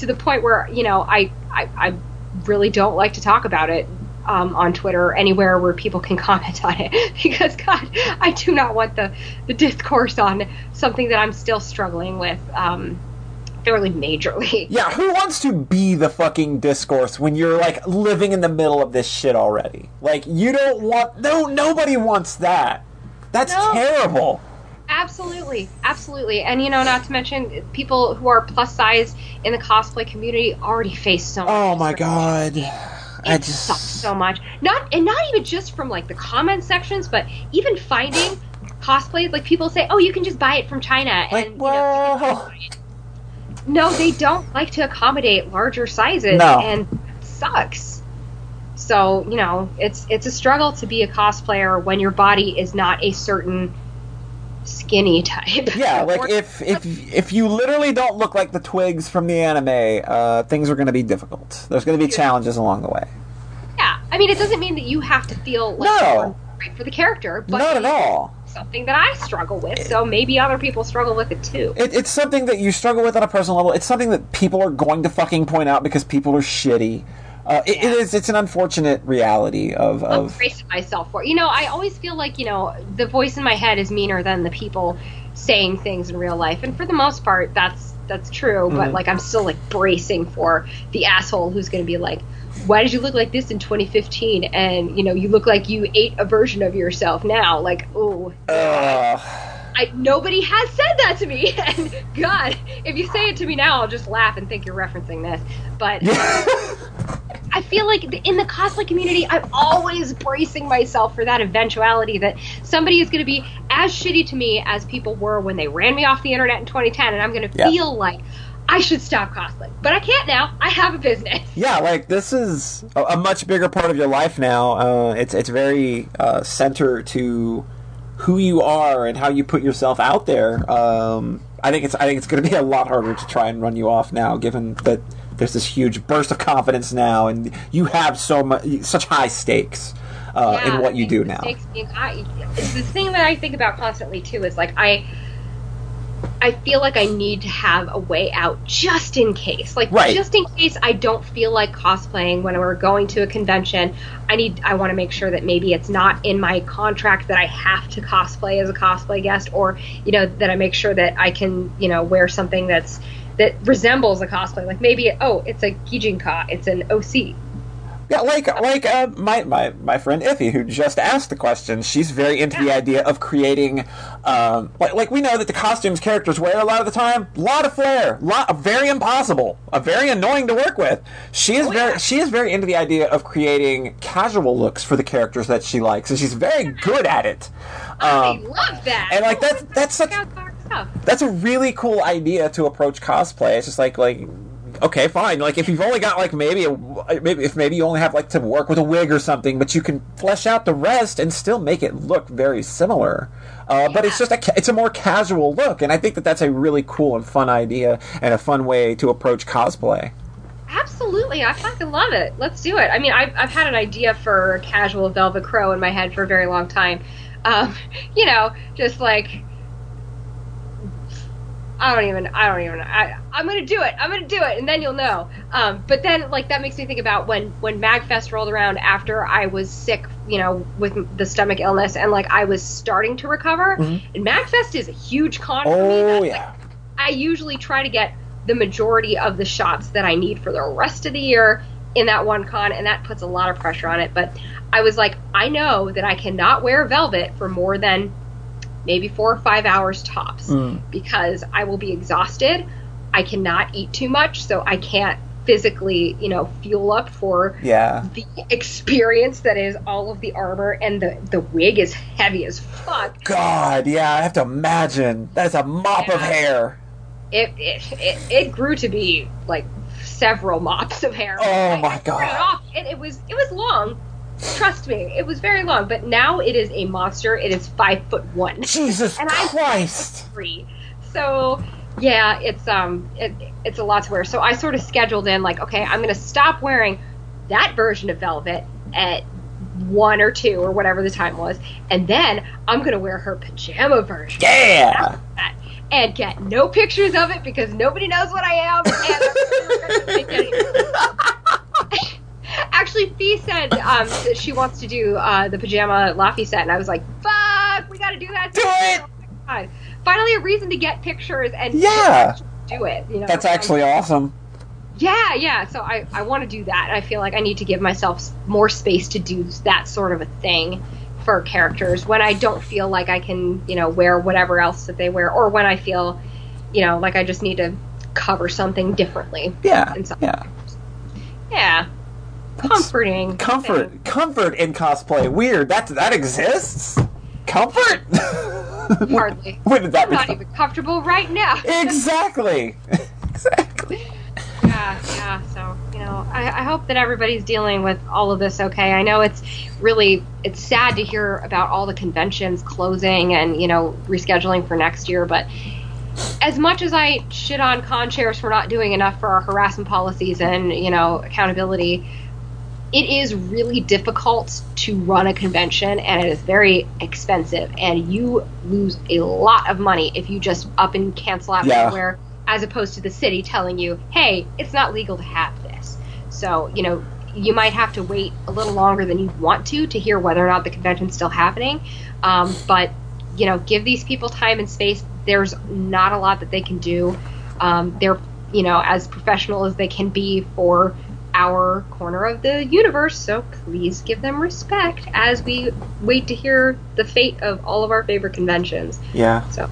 to the point where you know I, I i really don't like to talk about it um, on Twitter or anywhere where people can comment on it because God, I do not want the the discourse on something that I'm still struggling with um, fairly majorly. Yeah, who wants to be the fucking discourse when you're like living in the middle of this shit already? Like you don't want no nobody wants that. That's No. terrible. Absolutely, absolutely, and you know, not to mention people who are plus size in the cosplay community already face so. much Oh my god. I It just sucks so much. Not and not even just from like the comment sections, but even finding cosplays. Like people say, "Oh, you can just buy it from China," like and you know, no, they don't like to accommodate larger sizes, No. and sucks. So you know, it's it's a struggle to be a cosplayer when your body is not a certain skinny type. Yeah, like if if if you literally don't look like the twigs from the anime, uh, things are going to be difficult. There's going to be challenges along the way. yeah, I mean, it doesn't mean that you have to feel like No. right for the character, but Not at all. something that I struggle with. So maybe other people struggle with it too. It, it's something that you struggle with on a personal level. It's something that people are going to fucking point out because people are shitty. Uh, it, it Yeah. is. It's an unfortunate reality of I'm bracing myself for. it. You know, I always feel like you know the voice in my head is meaner than the people saying things in real life, and for the most part, that's that's true. But Mhm. like, I'm still like bracing for the asshole who's going to be like, "Why did you look like this in 2015?" And you know, you look like you ate a version of yourself now. Like, oh, Ugh. I, nobody has said that to me. And God, if you say it to me now, I'll just laugh and think you're referencing this. But I feel like in the cosplay community, I'm always bracing myself for that eventuality that somebody is going to be as shitty to me as people were when they ran me off the internet in 2010, and I'm going to Yeah. feel like I should stop cosplay, But I can't now. I have a business. yeah, like this is a, a much bigger part of your life now. Uh, it's it's very uh, center to who you are and how you put yourself out there. Um, I think it's I think it's going to be a lot harder to try and run you off now, given that there's this huge burst of confidence now, and you have so much such high stakes uh, Yeah, in what you do now. I, it's the thing that I think about constantly too is like I I feel like I need to have a way out just in case. Like Right. just in case I don't feel like cosplaying when we're going to a convention. I need I want to make sure that maybe it's not in my contract that I have to cosplay as a cosplay guest or, you know, that I make sure that I can, you know, wear something that's that resembles a cosplay. Like maybe oh, it's a Gijinka, it's an OC. Yeah, like like uh, my, my my friend Iffy, who just asked the question. She's very into the idea of creating, um, like like we know that the costumes characters wear a lot of the time, a lot of flair, lot very impossible, uh, very annoying to work with. She is very yeah. she is very into the idea of creating casual looks for the characters that she likes, and she's very good at it. I Um, love that. and, like, Oh, that's- that's such- that's a really cool idea to approach cosplay. It's just like like okay, fine. Like if you've only got like maybe a maybe if maybe you only have like to work with a wig or something, but you can flesh out the rest and still make it look very similar. Uh, But it's just a it's a more casual look, and I think that that's a really cool and fun idea and a fun way to approach cosplay. Absolutely, I fucking love it. Let's do it. I mean, I've, I've had an idea for casual Velvet Crowe in my head for a very long time. Um, you know, just like I don't even, I don't even, I, I'm gonna do it. I'm gonna do it, and then you'll know. Um, but then, like, that makes me think about when when Magfest rolled around after I was sick, you know, with the stomach illness, and like I was starting to recover. Mhm. And Magfest is a huge con for me. Oh That's, like, yeah, I usually try to get the majority of the shots that I need for the rest of the year in that one con, and that puts a lot of pressure on it. But I was like, I know that I cannot wear velvet for more than maybe four or five hours tops Mm. because I will be exhausted. I cannot eat too much, so I can't physically, you know, fuel up for yeah. the experience that is all of the armor and the the wig is heavy as fuck. God, yeah. I have to imagine that's a mop of hair. it, it, it, it grew to be like several mops of hair. Oh I- my God. It, off, and it was it was long. Trust me, it was very long. But now it is a monster. It is five foot one, Jesus And I- Christ. three. So yeah, it's um it, it's a lot to wear. So I sort of scheduled in like, okay, I'm gonna stop wearing that version of velvet at one or two or whatever the time was, and then I'm gonna wear her pajama version Yeah. and get no pictures of it because nobody knows what I am. And I'm never gonna make any- Actually, Fee said um, that she wants to do uh, the pajama Laffy set, and I was like, "Fuck, we got to do that." Do it! Oh. Finally, a reason to get pictures and Yeah. do it. You know, That's Um, actually awesome. yeah, yeah. So I, I want to do that. I feel like I need to give myself more space to do that sort of a thing for characters when I don't feel like I can, you know, wear whatever else that they wear, or when I feel, you know, like I just need to cover something differently. Yeah. Yeah. Yeah, comforting. Comfort, thing. comfort in cosplay. Weird. That that exists. Comfort. Hardly. when did that I'm not even comfortable right now. Exactly. exactly. yeah, yeah. So you know, I, I hope that everybody's dealing with all of this okay. I know it's really it's sad to hear about all the conventions closing and you know rescheduling for next year, but as much as I shit on con chairs for not doing enough for our harassment policies and you know accountability, it is really difficult to run a convention and it is very expensive and you lose a lot of money if you just up and cancel out Yeah. everywhere as opposed to the city telling you hey it's not legal to have this. So you know you might have to wait a little longer than you want to to hear whether or not the convention's still happening. Um, but you know give these people time and space. There's not a lot that they can do. Um, they're you know as professional as they can be for our corner of the universe so please give them respect as we wait to hear the fate of all of our favorite conventions Yeah. so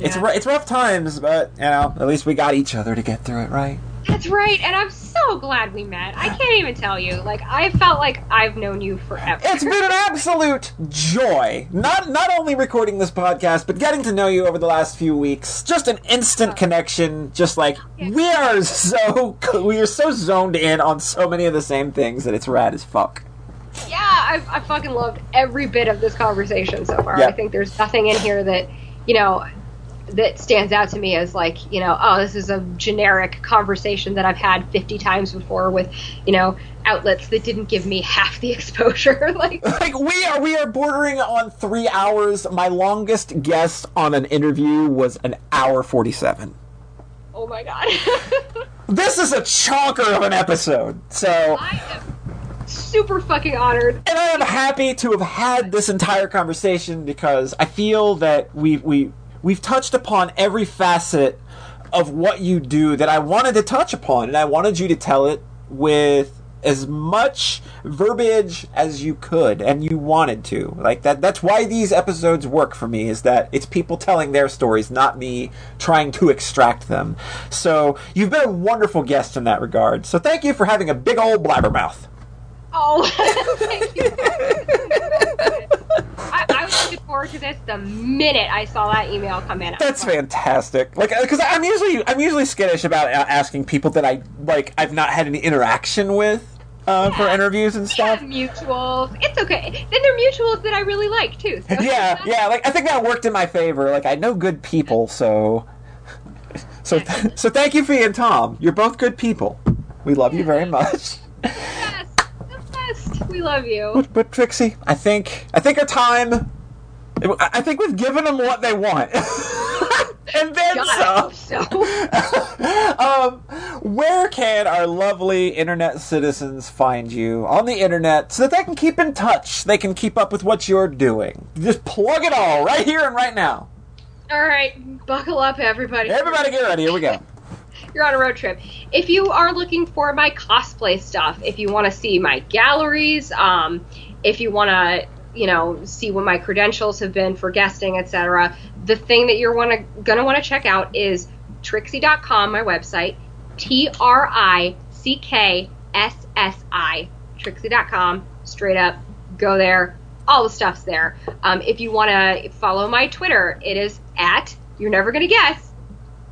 It's yeah. ru- it's rough times, but you know, at least we got each other to get through it, right? That's right and i'm so glad we met i can't even tell you like i felt like i've known you forever It's been an absolute joy. Not not only recording this podcast, but getting to know you over the last few weeks. Just an instant oh. connection. Just like we are so we are so zoned in on so many of the same things that it's rad as fuck. yeah I, I fucking loved every bit of this conversation so far i think there's nothing in here that you know that stands out to me as like you know oh this is a generic conversation that I've had 50 times before with you know outlets that didn't give me half the exposure. Like like we are we are bordering on three hours. My longest guest on an interview was an hour 47 oh my god. This is a chonker of an episode so. I am super fucking honored. And I am happy to have had this entire conversation because I feel that we we we've touched upon every facet of what you do that I wanted to touch upon, and I wanted you to tell it with as much verbiage as you could and you wanted to. Like that that's why these episodes work for me is that it's people telling their stories not me trying to extract them. So you've been a wonderful guest in that regard. So thank you for having a big old blabbermouth oh thank you I, I was looking forward to this the minute I saw that email come in. That's fantastic. Like, because I'm usually I'm usually skittish about asking people that I like I've not had any interaction with. Uh, yeah. for interviews and stuff. Yeah, mutuals. It's okay. Then they're mutuals that I really like too. So. Yeah, yeah. Like I think that worked in my favor. Like I know good people, so so th- so thank you, Fee and Tom. You're both good people. We love you very much. Yes, the best. We love you. But, but Trickssi, I think I think our time I think we've given them what they want. and then God, some. So. um, where can our lovely internet citizens find you on the internet so that they can keep in touch? They can keep up with what you're doing. Just plug it all right here and right now. All right, buckle up, everybody. Everybody, get ready. Here we go. You're on a road trip. If you are looking for my cosplay stuff, if you want to see my galleries, um, if you want to you know, see what my credentials have been for guesting, etc. The thing that you're wanna, gonna want to check out is Trickssi.com, my website, T R I C K S S I, Trickssi.com, straight up, go there. All the stuff's there. Um, if you want to follow my Twitter, it is at, you're never to guess,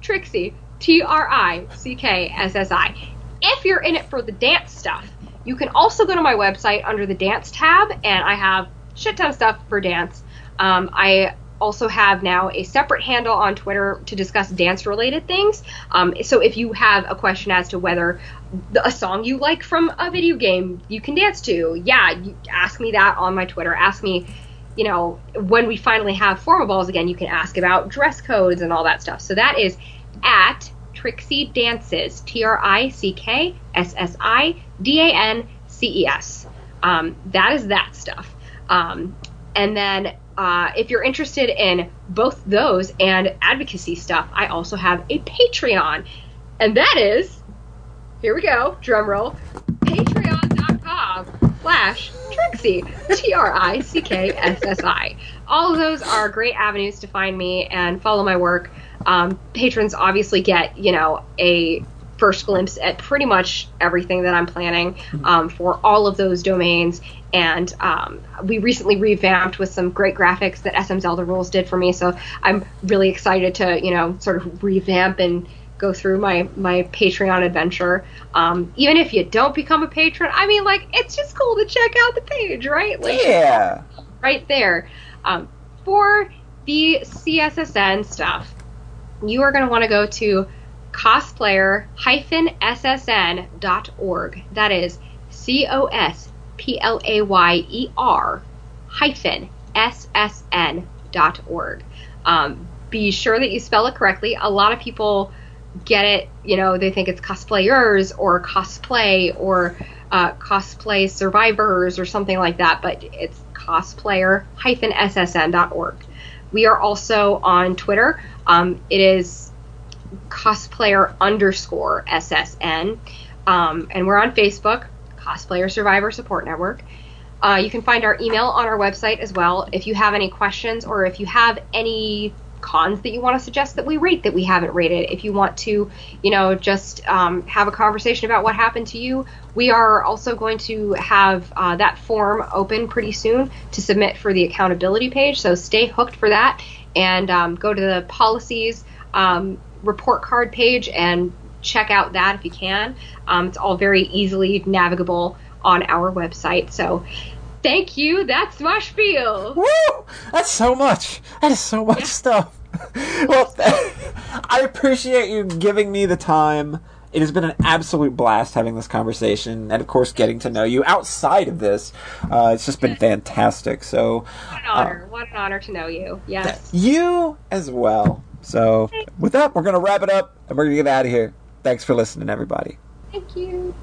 Trickssi, T R I C K S S I. If you're in it for the dance stuff, you can also go to my website under the dance tab, and I have shit ton of stuff for dance. Um, I also have now a separate handle on Twitter to discuss dance related things. Um, so if you have a question as to whether a song you like from a video game you can dance to, yeah, you ask me that on my Twitter. Ask me, you know, when we finally have formal balls again, you can ask about dress codes and all that stuff. So that is at Trickssi Dances, T R I C K S S I D A N C E S. Um, that is that stuff. Um, and then uh, if you're interested in both those and advocacy stuff, I also have a Patreon. And that is, here we go, drum roll, patreon.com slash Trickssi, T R I C K S S I. All of those are great avenues to find me and follow my work. Um, patrons obviously get, you know, a first glimpse at pretty much everything that I'm planning um, for all of those domains. And um, we recently revamped with some great graphics that SM Zelda Rules did for me. So I'm really excited to, you know, sort of revamp and go through my my Patreon adventure. Um, even if you don't become a patron, I mean, like it's just cool to check out the page, right? Like, yeah, right there. Um, for the CSSN stuff, you are going to want to go to cosplayer-ssn.org. That is C O S P L A Y E R hyphen S S N dot org. Um, be sure that you spell it correctly. A lot of people get it, you know, they think it's cosplayers or cosplay or uh, cosplay survivors or something like that, but it's cosplayer-ssn.org. We are also on Twitter. Um, it is cosplayer underscore SSN. Um, and we're on Facebook, Cosplayer Survivor Support Network. Uh, you can find our email on our website as well. If you have any questions or if you have any cons that you want to suggest that we rate that we haven't rated, if you want to, you know, just um, have a conversation about what happened to you, we are also going to have uh, that form open pretty soon to submit for the accountability page. So stay hooked for that and um, go to the policies. Um, report card page and check out that if you can. Um, it's all very easily navigable on our website. So thank you. That's my spiel. Woo! That's so much. That is so much yeah. stuff. well, I appreciate you giving me the time. It has been an absolute blast having this conversation, and of course, getting to know you outside of this. Uh, it's just been fantastic. So, What an honor. what an honor to know you. Yes. you as well. So, with that, we're going to wrap it up, and we're going to get out of here. Thanks for listening, everybody. Thank you.